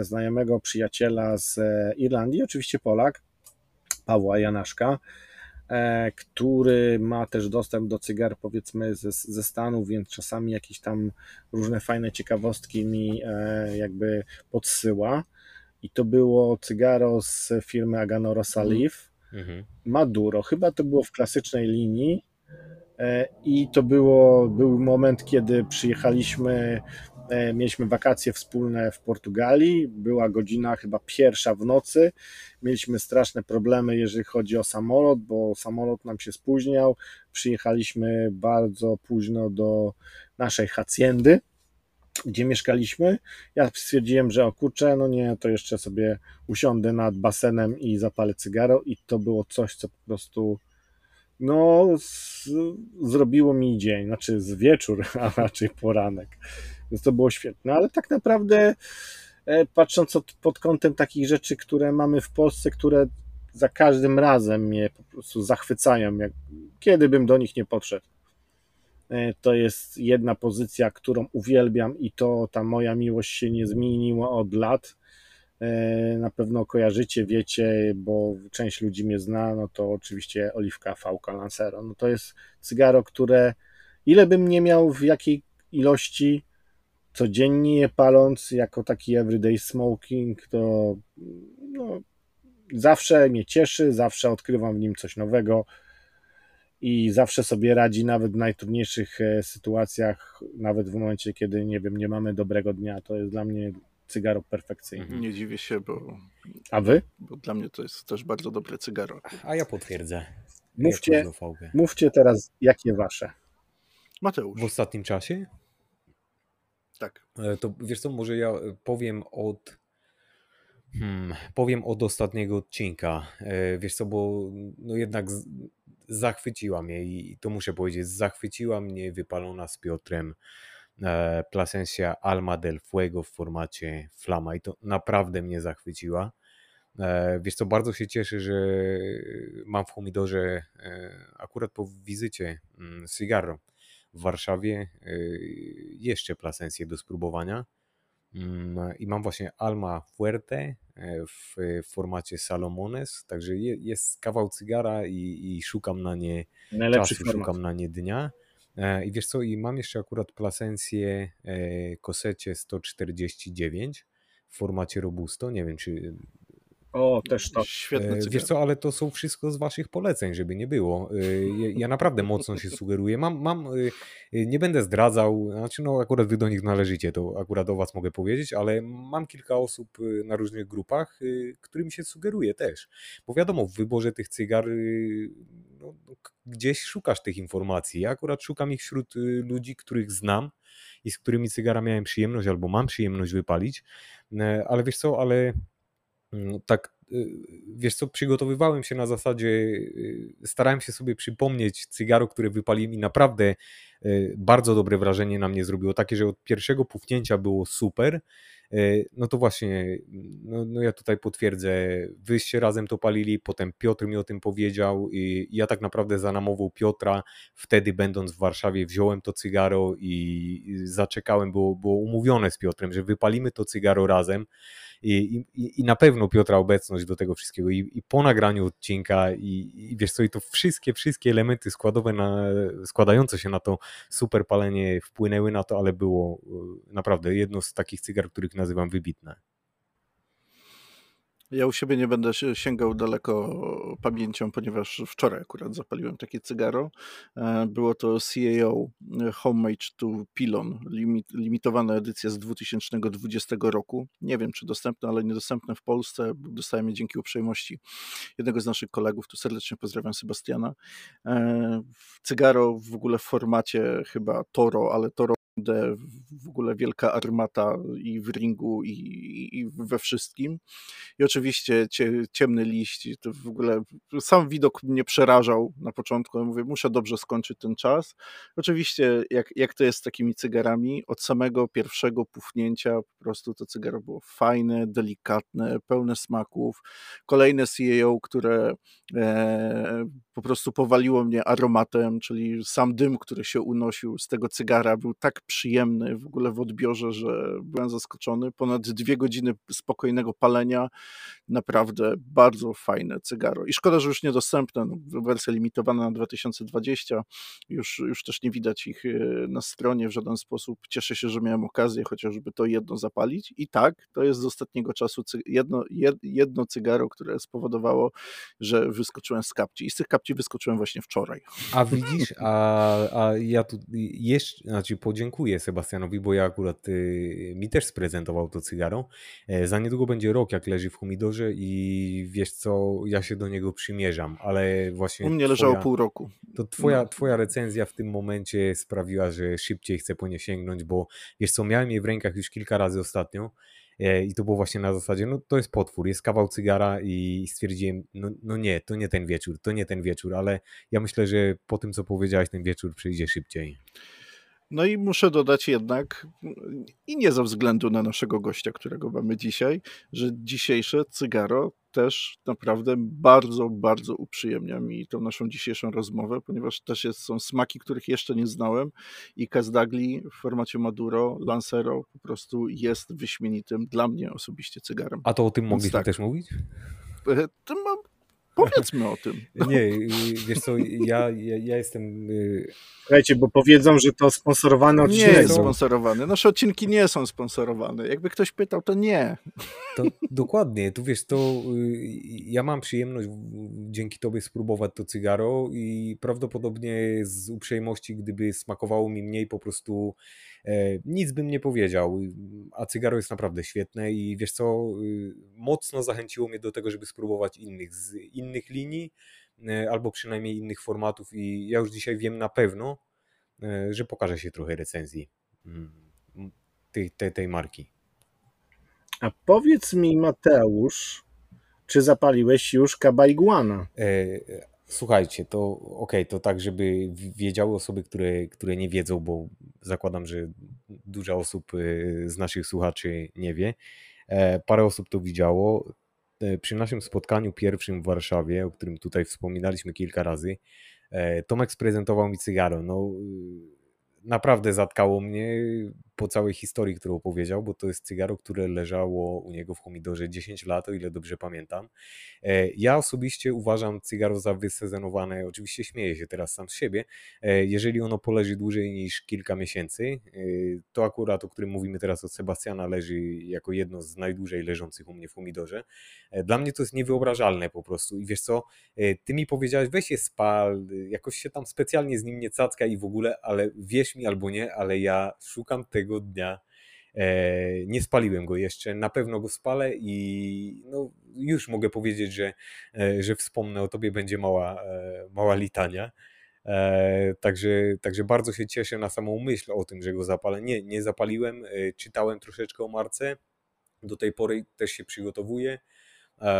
znajomego przyjaciela z Irlandii, oczywiście Polak, Pawła Janaszka, który ma też dostęp do cygar, powiedzmy, ze, ze Stanów, więc czasami jakieś tam różne fajne ciekawostki mi jakby podsyła. I to było cygaro z firmy Aganoro Salif, mhm. Maduro, chyba to było w klasycznej linii. e, i to było, był moment, kiedy przyjechaliśmy, e, mieliśmy wakacje wspólne w Portugalii, była godzina chyba pierwsza w nocy, mieliśmy straszne problemy, jeżeli chodzi o samolot, bo samolot nam się spóźniał, przyjechaliśmy bardzo późno do naszej haciendy, gdzie mieszkaliśmy. Ja stwierdziłem, że o kurczę, no nie, to jeszcze sobie usiądę nad basenem i zapalę cygaro i to było coś, co po prostu no z, zrobiło mi dzień, znaczy z wieczór, a raczej poranek. Więc to było świetne, ale tak naprawdę e, patrząc od, pod kątem takich rzeczy, które mamy w Polsce, które za każdym razem mnie po prostu zachwycają, jak, kiedy bym do nich nie podszedł E, to jest jedna pozycja, którą uwielbiam i to ta moja miłość się nie zmieniła od lat. E, na pewno kojarzycie, wiecie, bo część ludzi mnie zna, no to oczywiście Oliwka Fałka Lancero. No to jest cygaro, które ile bym nie miał, w jakiej ilości, codziennie je paląc, jako taki everyday smoking, to no, zawsze mnie cieszy, zawsze odkrywam w nim coś nowego i zawsze sobie radzi nawet w najtrudniejszych e, sytuacjach, nawet w momencie, kiedy nie wiem, nie mamy dobrego dnia. To jest dla mnie cygaro perfekcyjne. Nie dziwię się, bo. A wy? Bo dla mnie to jest też bardzo dobre cygaro. A ja potwierdzę. Mówcie, mówcie teraz, jakie wasze. Mateusz. W ostatnim czasie? Tak. E, to wiesz co, może ja powiem od. Hmm, powiem od ostatniego odcinka. E, wiesz co, bo no jednak zachwyciła mnie i to muszę powiedzieć, zachwyciła mnie wypalona z Piotrem Plasencia Alma del Fuego w formacie Flama i to naprawdę mnie zachwyciła. E, wiesz co, bardzo się cieszę, że mam w Humidorze e, akurat po wizycie mm, Cigarro w Warszawie jeszcze Plasencję do spróbowania. Mm, I mam właśnie Alma Fuerte e, w formacie Salomones, także jest kawał cygara i, i szukam na nie Najlepszy czasu, format. szukam na nie dnia. E, I wiesz co, i mam jeszcze akurat plasencję Kosecie e, 149 w formacie Robusto. Nie wiem, czy o, też to. Świetne e, Wiesz co, ale to są wszystko z waszych poleceń, żeby nie było. E, ja naprawdę mocno się sugeruję. Mam, mam, e, nie będę zdradzał, znaczy no akurat wy do nich należycie, to akurat o was mogę powiedzieć, ale mam kilka osób na różnych grupach, którym się sugeruje też. Bo wiadomo, w wyborze tych cygar no, no gdzieś szukasz tych informacji. Ja akurat szukam ich wśród ludzi, których znam i z którymi cygara miałem przyjemność albo mam przyjemność wypalić, ale wiesz co, ale Mm, tak, y, wiesz co, przygotowywałem się na zasadzie, y, starałem się sobie przypomnieć cygaro, które wypaliłem i naprawdę y, bardzo dobre wrażenie na mnie zrobiło, takie, że od pierwszego pufnięcia było super, no to właśnie, no, no ja tutaj potwierdzę, wyście razem to palili, potem Piotr mi o tym powiedział i ja tak naprawdę za namową Piotra, wtedy będąc w Warszawie wziąłem to cygaro i zaczekałem, było, było umówione z Piotrem, że wypalimy to cygaro razem, i, i, i na pewno Piotra obecność do tego wszystkiego i, i po nagraniu odcinka i, i wiesz co, i to wszystkie, wszystkie elementy składowe na, składające się na to super palenie wpłynęły na to, ale było e, naprawdę jedno z takich cygar, których nazywam wybitne. Ja u siebie nie będę sięgał daleko pamięcią, ponieważ wczoraj akurat zapaliłem takie cygaro. E, było to CAO e, Homemade to Pilon, limit, limitowana edycja z 2020 roku. Nie wiem, czy dostępne, ale niedostępne w Polsce. Dostałem je dzięki uprzejmości jednego z naszych kolegów. Tu serdecznie pozdrawiam Sebastiana. E, cygaro w ogóle w formacie chyba Toro, ale Toro w ogóle wielka armata i w ringu, i, i we wszystkim. I oczywiście ciemny liść, to w ogóle sam widok mnie przerażał na początku. Ja mówię, muszę dobrze skończyć ten czas. Oczywiście, jak, jak to jest z takimi cygarami, od samego pierwszego pufnięcia po prostu to cygaro było fajne, delikatne, pełne smaków. Kolejne CEO, które e, po prostu powaliło mnie aromatem, czyli sam dym, który się unosił z tego cygara był tak przyjemny w ogóle w odbiorze, że byłem zaskoczony. Ponad dwie godziny spokojnego palenia, naprawdę bardzo fajne cygaro. I szkoda, że już niedostępne, no, wersja limitowana na 2020, już, już też nie widać ich e, na stronie w żaden sposób. Cieszę się, że miałem okazję chociażby to jedno zapalić. I tak, to jest z ostatniego czasu jedno, jedno cygaro, które spowodowało, że wyskoczyłem z kapci. I z tych kapci wyskoczyłem właśnie wczoraj. A widzisz, a, a ja tu jeszcze, znaczy podziękuję Sebastianowi, bo ja akurat y, mi też sprezentował to cygaro. E, za niedługo będzie rok, jak leży w humidorze i wiesz co, ja się do niego przymierzam, ale właśnie... U mnie leżało twoja, pół roku. To twoja, no. twoja recenzja w tym momencie sprawiła, że szybciej chcę po nie sięgnąć, bo wiesz co, miałem je w rękach już kilka razy ostatnio E, I to było właśnie na zasadzie, no to jest potwór, jest kawał cygara i stwierdziłem, no, no nie, to nie ten wieczór, to nie ten wieczór, ale ja myślę, że po tym, co powiedziałeś, ten wieczór przyjdzie szybciej. No i muszę dodać jednak, i nie ze względu na naszego gościa, którego mamy dzisiaj, że dzisiejsze cygaro też naprawdę bardzo, bardzo uprzyjemnia mi tą naszą dzisiejszą rozmowę, ponieważ też jest, są smaki, których jeszcze nie znałem i Kazdagli w formacie Maduro, Lancero po prostu jest wyśmienitym dla mnie osobiście cygarem. A to o tym mogliśmy tak. też mówić? E, to Powiedzmy o tym. Nie, wiesz co, ja, ja, ja jestem... Y, Słuchajcie, bo powiedzą, że to sponsorowane odcinek. Nie jest sponsorowany. Nasze odcinki nie są sponsorowane. Jakby ktoś pytał, to nie. To, dokładnie. Tu wiesz, to y, ja mam przyjemność dzięki tobie spróbować to cygaro i prawdopodobnie z uprzejmości, gdyby smakowało mi mniej, po prostu nic bym nie powiedział, a cygaro jest naprawdę świetne i wiesz co, y, mocno zachęciło mnie do tego, żeby spróbować innych z innych linii e, albo przynajmniej innych formatów i ja już dzisiaj wiem na pewno, e, że pokaże się trochę recenzji mm, tej, tej, tej marki. A powiedz mi Mateusz, czy zapaliłeś już kabajguana? Słuchajcie, to okej, okay, to tak, żeby wiedziały osoby, które, które nie wiedzą, bo zakładam, że duża osób y, z naszych słuchaczy nie wie. E, parę osób to widziało. E, przy naszym spotkaniu pierwszym w Warszawie, o którym tutaj wspominaliśmy kilka razy, e, Tomek sprezentował mi cygaro. No, naprawdę zatkało mnie po całej historii, którą powiedział, bo to jest cygaro, które leżało u niego w humidorze 10 lat, o ile dobrze pamiętam. E, ja osobiście uważam cygaro za wysezonowane, oczywiście śmieję się teraz sam z siebie, e, jeżeli ono poleży dłużej niż kilka miesięcy, e, to akurat, o którym mówimy teraz od Sebastiana, leży jako jedno z najdłużej leżących u mnie w humidorze. Dla mnie to jest niewyobrażalne po prostu i wiesz co, ty mi powiedziałeś, weź je spal, jakoś się tam specjalnie z nim nie cacka i w ogóle, ale mi albo nie, ale ja szukam tego tego dnia. E, nie spaliłem go jeszcze, na pewno go spalę i no, już mogę powiedzieć, że, e, że wspomnę o tobie, będzie mała, e, mała litania. Także, także bardzo się cieszę na samą myśl o tym, że go zapalę. Nie, nie zapaliłem, czytałem troszeczkę o marce, do tej pory też się przygotowuję.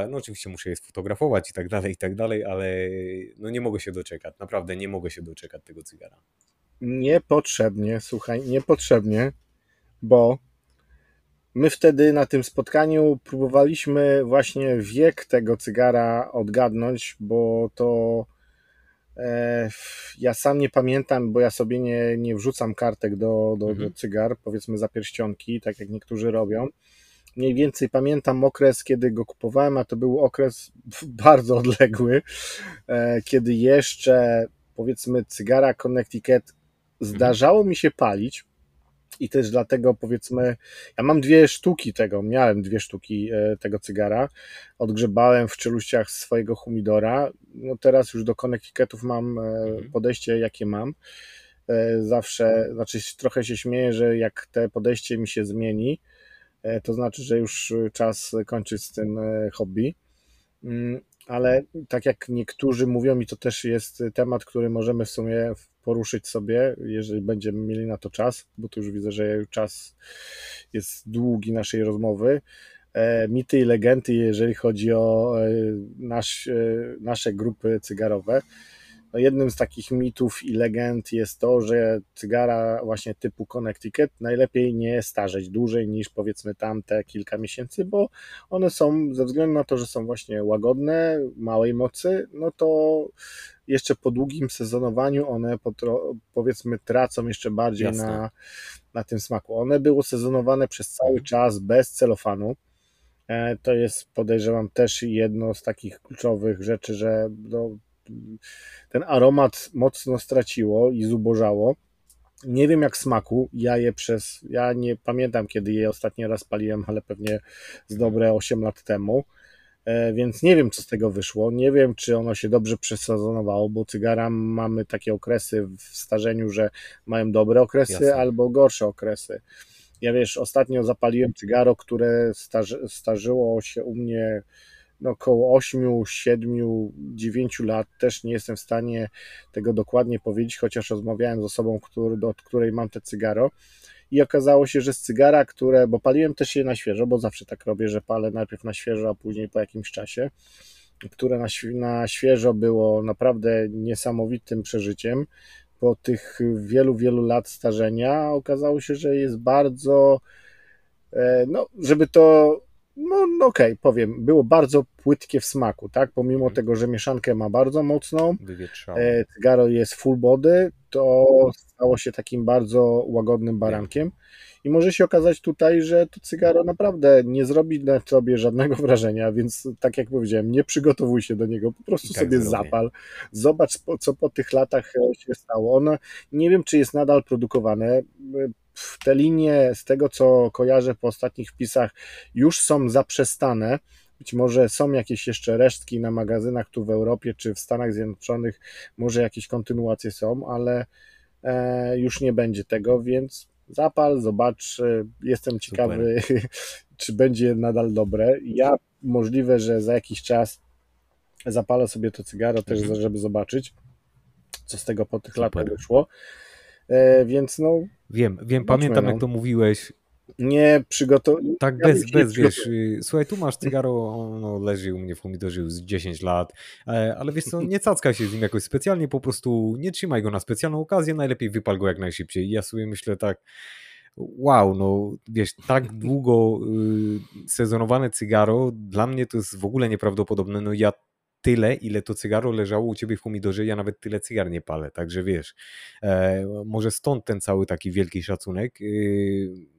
No oczywiście muszę je sfotografować i tak dalej, i tak dalej, ale no nie mogę się doczekać, naprawdę nie mogę się doczekać tego cygara. Niepotrzebnie, słuchaj, niepotrzebnie bo my wtedy na tym spotkaniu próbowaliśmy właśnie wiek tego cygara odgadnąć, bo to e, ja sam nie pamiętam, bo ja sobie nie, nie wrzucam kartek do, do, mhm. do cygar, powiedzmy za pierścionki, tak jak niektórzy robią. Mniej więcej pamiętam okres, kiedy go kupowałem, a to był okres bardzo odległy, e, kiedy jeszcze powiedzmy cygara Connecticut zdarzało mi się palić, i też dlatego powiedzmy, ja mam dwie sztuki tego, miałem dwie sztuki e, tego cygara, odgrzebałem w czeluściach swojego humidora, no teraz już do Connecticutów mam e, mhm. podejście jakie mam, e, zawsze, znaczy trochę się śmieję, że jak te podejście mi się zmieni, to znaczy, że już czas kończyć z tym hobby, mm, ale tak jak niektórzy mówią, i to też jest temat, który możemy w sumie poruszyć sobie, jeżeli będziemy mieli na to czas, bo tu już widzę, że czas jest długi naszej rozmowy. E, mity i legendy, jeżeli chodzi o e, nasz, e, nasze grupy cygarowe. No jednym z takich mitów i legend jest to, że cygara właśnie typu Connecticut najlepiej nie starzeć dłużej niż powiedzmy tamte kilka miesięcy, bo one są ze względu na to, że są właśnie łagodne, małej mocy, no to jeszcze po długim sezonowaniu one powiedzmy tracą jeszcze bardziej na, na tym smaku. One były sezonowane przez cały mhm. czas bez celofanu. E, to jest podejrzewam też jedno z takich kluczowych rzeczy, że no, ten aromat mocno straciło i zubożało. Nie wiem jak smaku, ja je przez, ja nie pamiętam kiedy je ostatni raz paliłem, ale pewnie z dobre 8 lat temu, e, więc nie wiem co z tego wyszło, nie wiem czy ono się dobrze przesezonowało, bo cygara mamy takie okresy w starzeniu, że mają dobre okresy Jasne. albo gorsze okresy. Ja wiesz, ostatnio zapaliłem cygaro, które starzy, starzyło się u mnie około 8, 7, 9 lat. Też nie jestem w stanie tego dokładnie powiedzieć, chociaż rozmawiałem z osobą, który, do której mam te cygaro. I okazało się, że z cygara, które, bo paliłem też je na świeżo, bo zawsze tak robię, że palę najpierw na świeżo, a później po jakimś czasie, które na, na świeżo było naprawdę niesamowitym przeżyciem. Po tych wielu, wielu lat starzenia okazało się, że jest bardzo, e, no, żeby to no, no okej, okay, powiem, było bardzo płytkie w smaku, tak? Pomimo hmm. tego, że mieszankę ma bardzo mocną, e, cygaro jest full body, to stało się takim bardzo łagodnym barankiem. I może się okazać tutaj, że to cygaro naprawdę nie zrobi na tobie żadnego wrażenia, więc tak jak powiedziałem, nie przygotowuj się do niego, po prostu tak sobie zrobię. zapal, zobacz co po tych latach się stało. Ono, nie wiem czy jest nadal produkowane, te linie, z tego co kojarzę po ostatnich wpisach, już są zaprzestane. Być może są jakieś jeszcze resztki na magazynach tu w Europie czy w Stanach Zjednoczonych, może jakieś kontynuacje są, ale e, już nie będzie tego, więc zapal, zobacz. E, jestem ciekawy, czy będzie nadal dobre. Ja możliwe, że za jakiś czas zapalę sobie to cygaro też, mhm. żeby zobaczyć, co z tego po tych Super. latach wyszło. E, więc no. Wiem, wiem, pamiętam no. jak to mówiłeś. Nie przygotowałem. Tak, ja bez, bez wiesz. Y, słuchaj, tu masz cygaro, ono leży u mnie w pomidorze już z 10 lat, e, ale wiesz co, nie cackaj się z nim jakoś specjalnie, po prostu nie trzymaj go na specjalną okazję, najlepiej wypal go jak najszybciej. I ja sobie myślę tak, wow, no wiesz, tak długo y, sezonowane cygaro, dla mnie to jest w ogóle nieprawdopodobne. No ja tyle, ile to cygaro leżało u ciebie w pomidorze, ja nawet tyle cygar nie palę, także wiesz, e, może stąd ten cały taki wielki szacunek. E,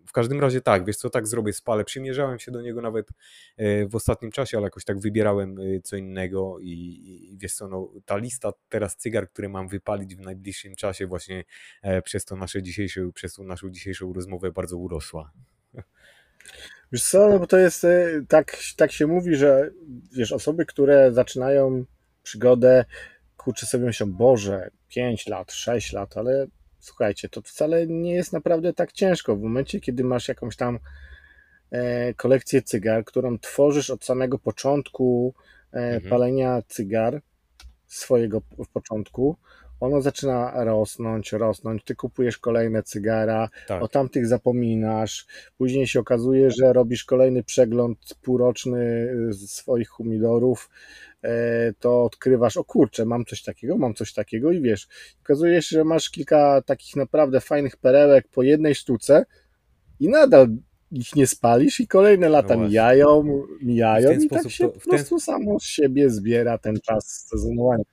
w każdym razie tak, wiesz co, tak zrobię, spalę. Przymierzałem się do niego nawet e, w ostatnim czasie, ale jakoś tak wybierałem e, co innego i, i wiesz co, no, ta lista teraz cygar, które mam wypalić w najbliższym czasie właśnie e, przez to nasze dzisiejsze, przez tą naszą dzisiejszą rozmowę bardzo urosła. Wiesz co, no bo to jest, e, tak, tak się mówi, że wiesz, osoby, które zaczynają przygodę, kurczę sobie myślą, Boże, 5 lat, 6 lat, ale słuchajcie, to wcale nie jest naprawdę tak ciężko. W momencie, kiedy masz jakąś tam e, kolekcję cygar, którą tworzysz od samego początku e, mhm. palenia cygar, swojego w początku, ono zaczyna rosnąć, rosnąć, ty kupujesz kolejne cygara, tak. o tamtych zapominasz, później się okazuje, że robisz kolejny przegląd półroczny swoich humidorów, e, to odkrywasz, o kurczę, mam coś takiego, mam coś takiego i wiesz, okazuje się, że masz kilka takich naprawdę fajnych perełek po jednej sztuce i nadal ich nie spalisz i kolejne lata no mijają, mijają i, i tak się to, po prostu ten... samo z siebie zbiera ten czas sezonowania.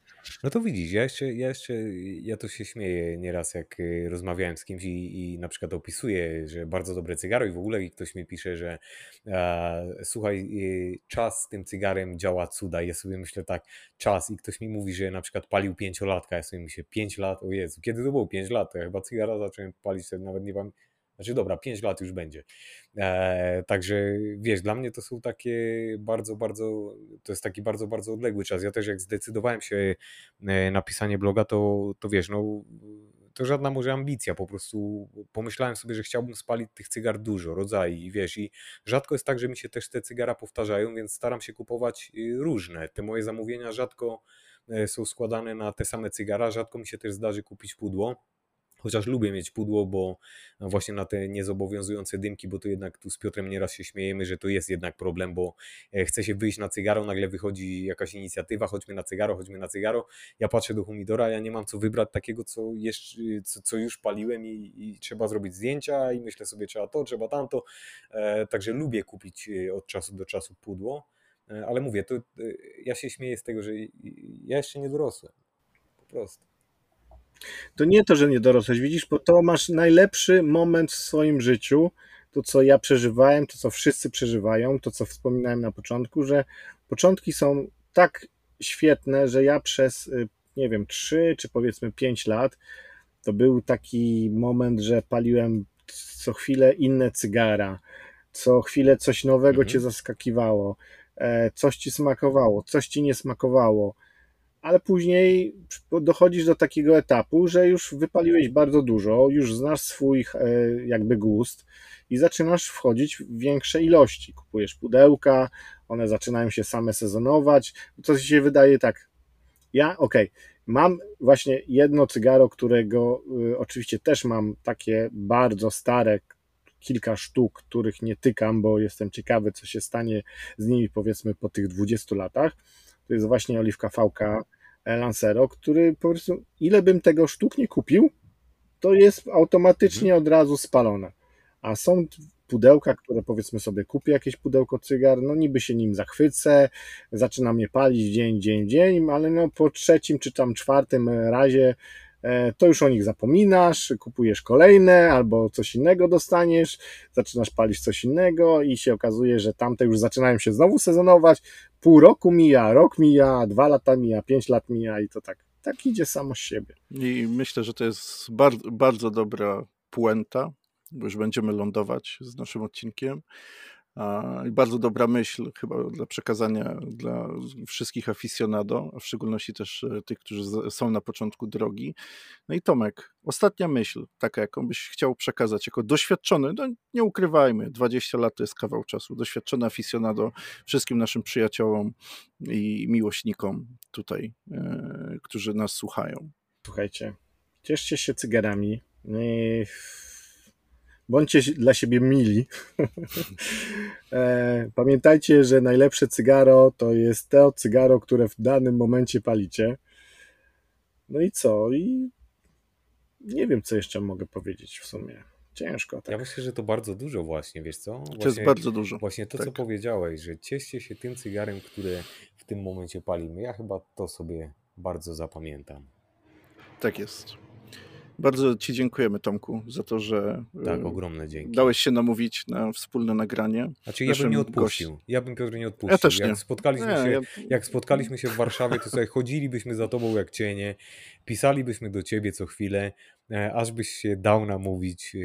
No to widzisz, ja jeszcze, ja jeszcze, ja to się śmieję nieraz, jak y, rozmawiałem z kimś i, i na przykład opisuję, że bardzo dobre cygaro i w ogóle i ktoś mi pisze, że e, słuchaj, y, czas z tym cygarem działa cuda. I ja sobie myślę tak, czas i ktoś mi mówi, że na przykład palił pięciolatka, ja sobie myślę, pięć lat, o Jezu, kiedy to było pięć lat? To ja chyba cygara zacząłem palić, nawet nie pamiętam Znaczy dobra, 5 lat już będzie. E, także wiesz, dla mnie to są takie bardzo, bardzo, to jest taki bardzo, bardzo odległy czas. Ja też jak zdecydowałem się e, na pisanie bloga, to, to wiesz, no to żadna może ambicja, po prostu pomyślałem sobie, że chciałbym spalić tych cygar dużo, rodzajów i wiesz, i rzadko jest tak, że mi się też te cygara powtarzają, więc staram się kupować y, różne. Te moje zamówienia rzadko e, są składane na te same cygara, rzadko mi się też zdarzy kupić pudło. Chociaż lubię mieć pudło, bo właśnie na te niezobowiązujące dymki, bo to jednak tu z Piotrem nieraz się śmiejemy, że to jest jednak problem, bo e, chce się wyjść na cygaro, nagle wychodzi jakaś inicjatywa, chodźmy na cygaro, chodźmy na cygaro. Ja patrzę do humidora, ja nie mam co wybrać takiego, co, jeszcze, co, co już paliłem i, i, trzeba zrobić zdjęcia i myślę sobie, trzeba to, trzeba tamto. E, także lubię kupić e, od czasu do czasu pudło, e, ale mówię, to ja się śmieję z tego, że ja jeszcze nie dorosłem. Po prostu to nie to, że nie dorosłeś, widzisz, bo to masz najlepszy moment w swoim życiu, to co ja przeżywałem, to co wszyscy przeżywają, to co wspominałem na początku, że początki są tak świetne, że ja przez, y, nie wiem, 3 czy powiedzmy 5 lat, to był taki moment, że paliłem co chwilę inne cygara, co chwilę coś nowego mhm. cię zaskakiwało, e, coś ci smakowało, coś ci nie smakowało ale później dochodzisz do takiego etapu, że już wypaliłeś bardzo dużo, już znasz swój e, jakby gust i zaczynasz wchodzić w większe ilości. Kupujesz pudełka, one zaczynają się same sezonować. To się wydaje tak. Ja, okej, okay, mam właśnie jedno cygaro, którego y, oczywiście też mam takie bardzo stare, kilka sztuk, których nie tykam, bo jestem ciekawy, co się stanie z nimi powiedzmy po tych 20 latach to jest właśnie oliwka VK Lancero, który po prostu, ile bym tego sztuk nie kupił, to jest automatycznie mhm. od razu spalone. A są pudełka, które powiedzmy sobie kupię jakieś pudełko cygar, no niby się nim zachwycę, zaczynam je palić dzień, dzień, dzień, ale no po trzecim czy tam czwartym razie E, to już o nich zapominasz, kupujesz kolejne albo coś innego dostaniesz, zaczynasz palić coś innego i się okazuje, że tamte już zaczynają się znowu sezonować. Pół roku mija, rok mija, dwa lata mija, pięć lat mija i to tak, tak idzie samo z siebie. I myślę, że to jest bardzo, bardzo dobra puenta, bo już będziemy lądować z naszym odcinkiem. I bardzo dobra myśl chyba dla przekazania dla wszystkich aficionado, a w szczególności też e, tych, którzy są na początku drogi. No i Tomek, ostatnia myśl, taka jaką byś chciał przekazać jako doświadczony, no nie ukrywajmy, 20 lat to jest kawał czasu, doświadczony aficionado wszystkim naszym przyjaciołom i miłośnikom tutaj, e, którzy nas słuchają. Słuchajcie, cieszcie się cygarami. Bądźcie dla siebie mili. E, pamiętajcie, że najlepsze cygaro to jest to cygaro, które w danym momencie palicie. No i co? I nie wiem, co jeszcze mogę powiedzieć w sumie. Ciężko. Tak. Ja myślę, że to bardzo dużo właśnie, wiesz co? Właśnie, to jest bardzo dużo. Właśnie to, tak. co powiedziałeś, że cieszcie się tym cygarem, które w tym momencie palimy. Ja chyba to sobie bardzo zapamiętam. Tak jest. Bardzo Ci dziękujemy, Tomku, za to, że tak, e, ogromne dzięki. dałeś się namówić na wspólne nagranie. Znaczy, ja bym nie odpuścił. Gość. Ja bym Piotr nie odpuścił. Ja też nie. Jak spotkaliśmy, nie, się, ja... jak spotkaliśmy się w Warszawie, to sobie chodzilibyśmy za Tobą jak cienie, pisalibyśmy do Ciebie co chwilę, e, aż byś się dał namówić. E,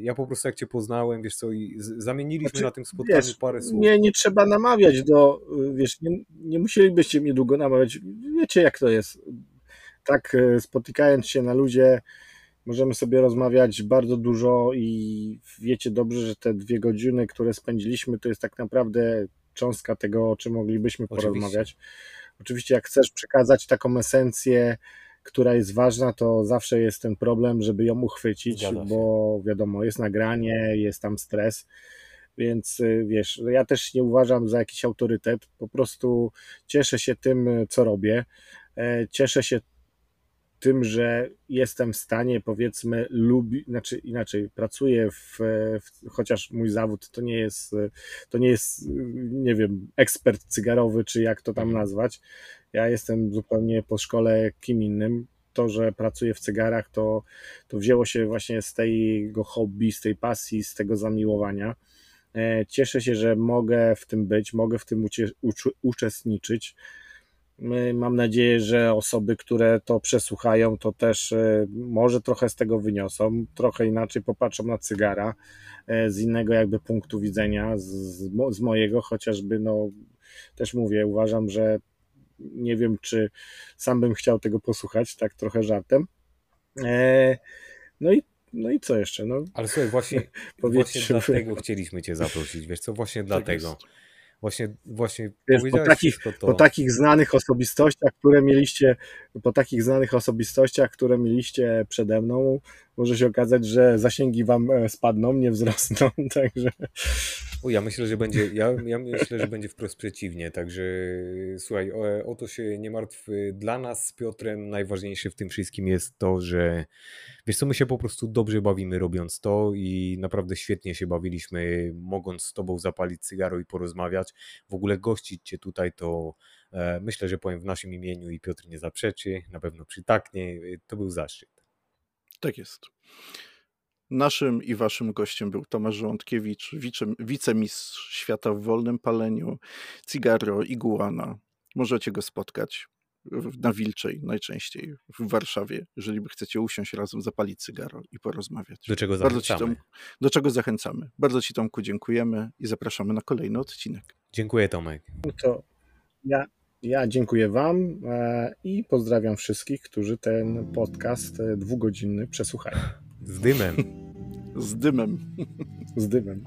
ja po prostu jak Cię poznałem, wiesz co, i zamieniliśmy znaczy, na tym spotkaniu wiesz, parę słów. Nie, nie trzeba namawiać do, wiesz, nie, nie musielibyście mnie długo namawiać. Wiecie jak to jest tak spotykając się na ludzie, możemy sobie rozmawiać bardzo dużo i wiecie dobrze, że te dwie godziny, które spędziliśmy, to jest tak naprawdę cząstka tego, o czym moglibyśmy Oczywiście. porozmawiać. Oczywiście, jak chcesz przekazać taką esencję, która jest ważna, to zawsze jest ten problem, żeby ją uchwycić, bo wiadomo, jest nagranie, jest tam stres. Więc e, wiesz, ja też nie uważam za jakiś autorytet, po prostu cieszę się tym, co robię. E, cieszę się tym, że jestem w stanie, powiedzmy, lubi, znaczy inaczej, pracuję w, w, chociaż mój zawód to nie jest, to nie jest, nie wiem, ekspert cygarowy, czy jak to tam mhm. nazwać. Ja jestem zupełnie po szkole kim innym. To, że pracuję w cygarach, to, to wzięło się właśnie z tego hobby, z tej pasji, z tego zamiłowania. E, cieszę się, że mogę w tym być, mogę w tym uczestniczyć. Mam nadzieję, że osoby, które to przesłuchają, to też e, może trochę z tego wyniosą, trochę inaczej popatrzą na cygara, e, z innego jakby punktu widzenia, z, z mojego chociażby, no też mówię, uważam, że nie wiem, czy sam bym chciał tego posłuchać, tak trochę żartem. E, no i no i co jeszcze? No, Ale słuchaj, właśnie, właśnie dlatego chcieliśmy Cię zaprosić, wiesz co, właśnie tak dlatego. Właśnie, właśnie Wiesz, po, takich, to... po takich znanych osobistościach, które mieliście, po takich znanych osobistościach, które mieliście przede mną, może się okazać, że zasięgi wam e, spadną, nie wzrosną, także. O, ja myślę, że będzie, ja, ja myślę, że będzie wprost przeciwnie, także słuchaj, o, o to się nie martw. Dla nas z Piotrem najważniejsze w tym wszystkim jest to, że wiesz co, my się po prostu dobrze bawimy robiąc to i naprawdę świetnie się bawiliśmy, mogąc z tobą zapalić cygaro i porozmawiać. W ogóle gościć cię tutaj to e, myślę, że powiem w naszym imieniu i Piotr nie zaprzeczy, na pewno przytaknie. To był zaszczyt. Tak jest. Naszym i waszym gościem był Tomasz Żołądkiewicz, wicemistrz świata w wolnym paleniu, Cigaro, Iguana. Możecie go spotkać na Wilczej najczęściej w Warszawie, jeżeli chcecie usiąść razem, zapalić cygaro i porozmawiać. Do czego zachęcamy. Tom, do czego zachęcamy. Bardzo Ci Tomku dziękujemy i zapraszamy na kolejny odcinek. Dziękuję Tomek. To ja, ja dziękuję Wam e, i pozdrawiam wszystkich, którzy ten podcast e, dwugodzinny przesłuchają. Z dymem. Z dymem. Z dymem.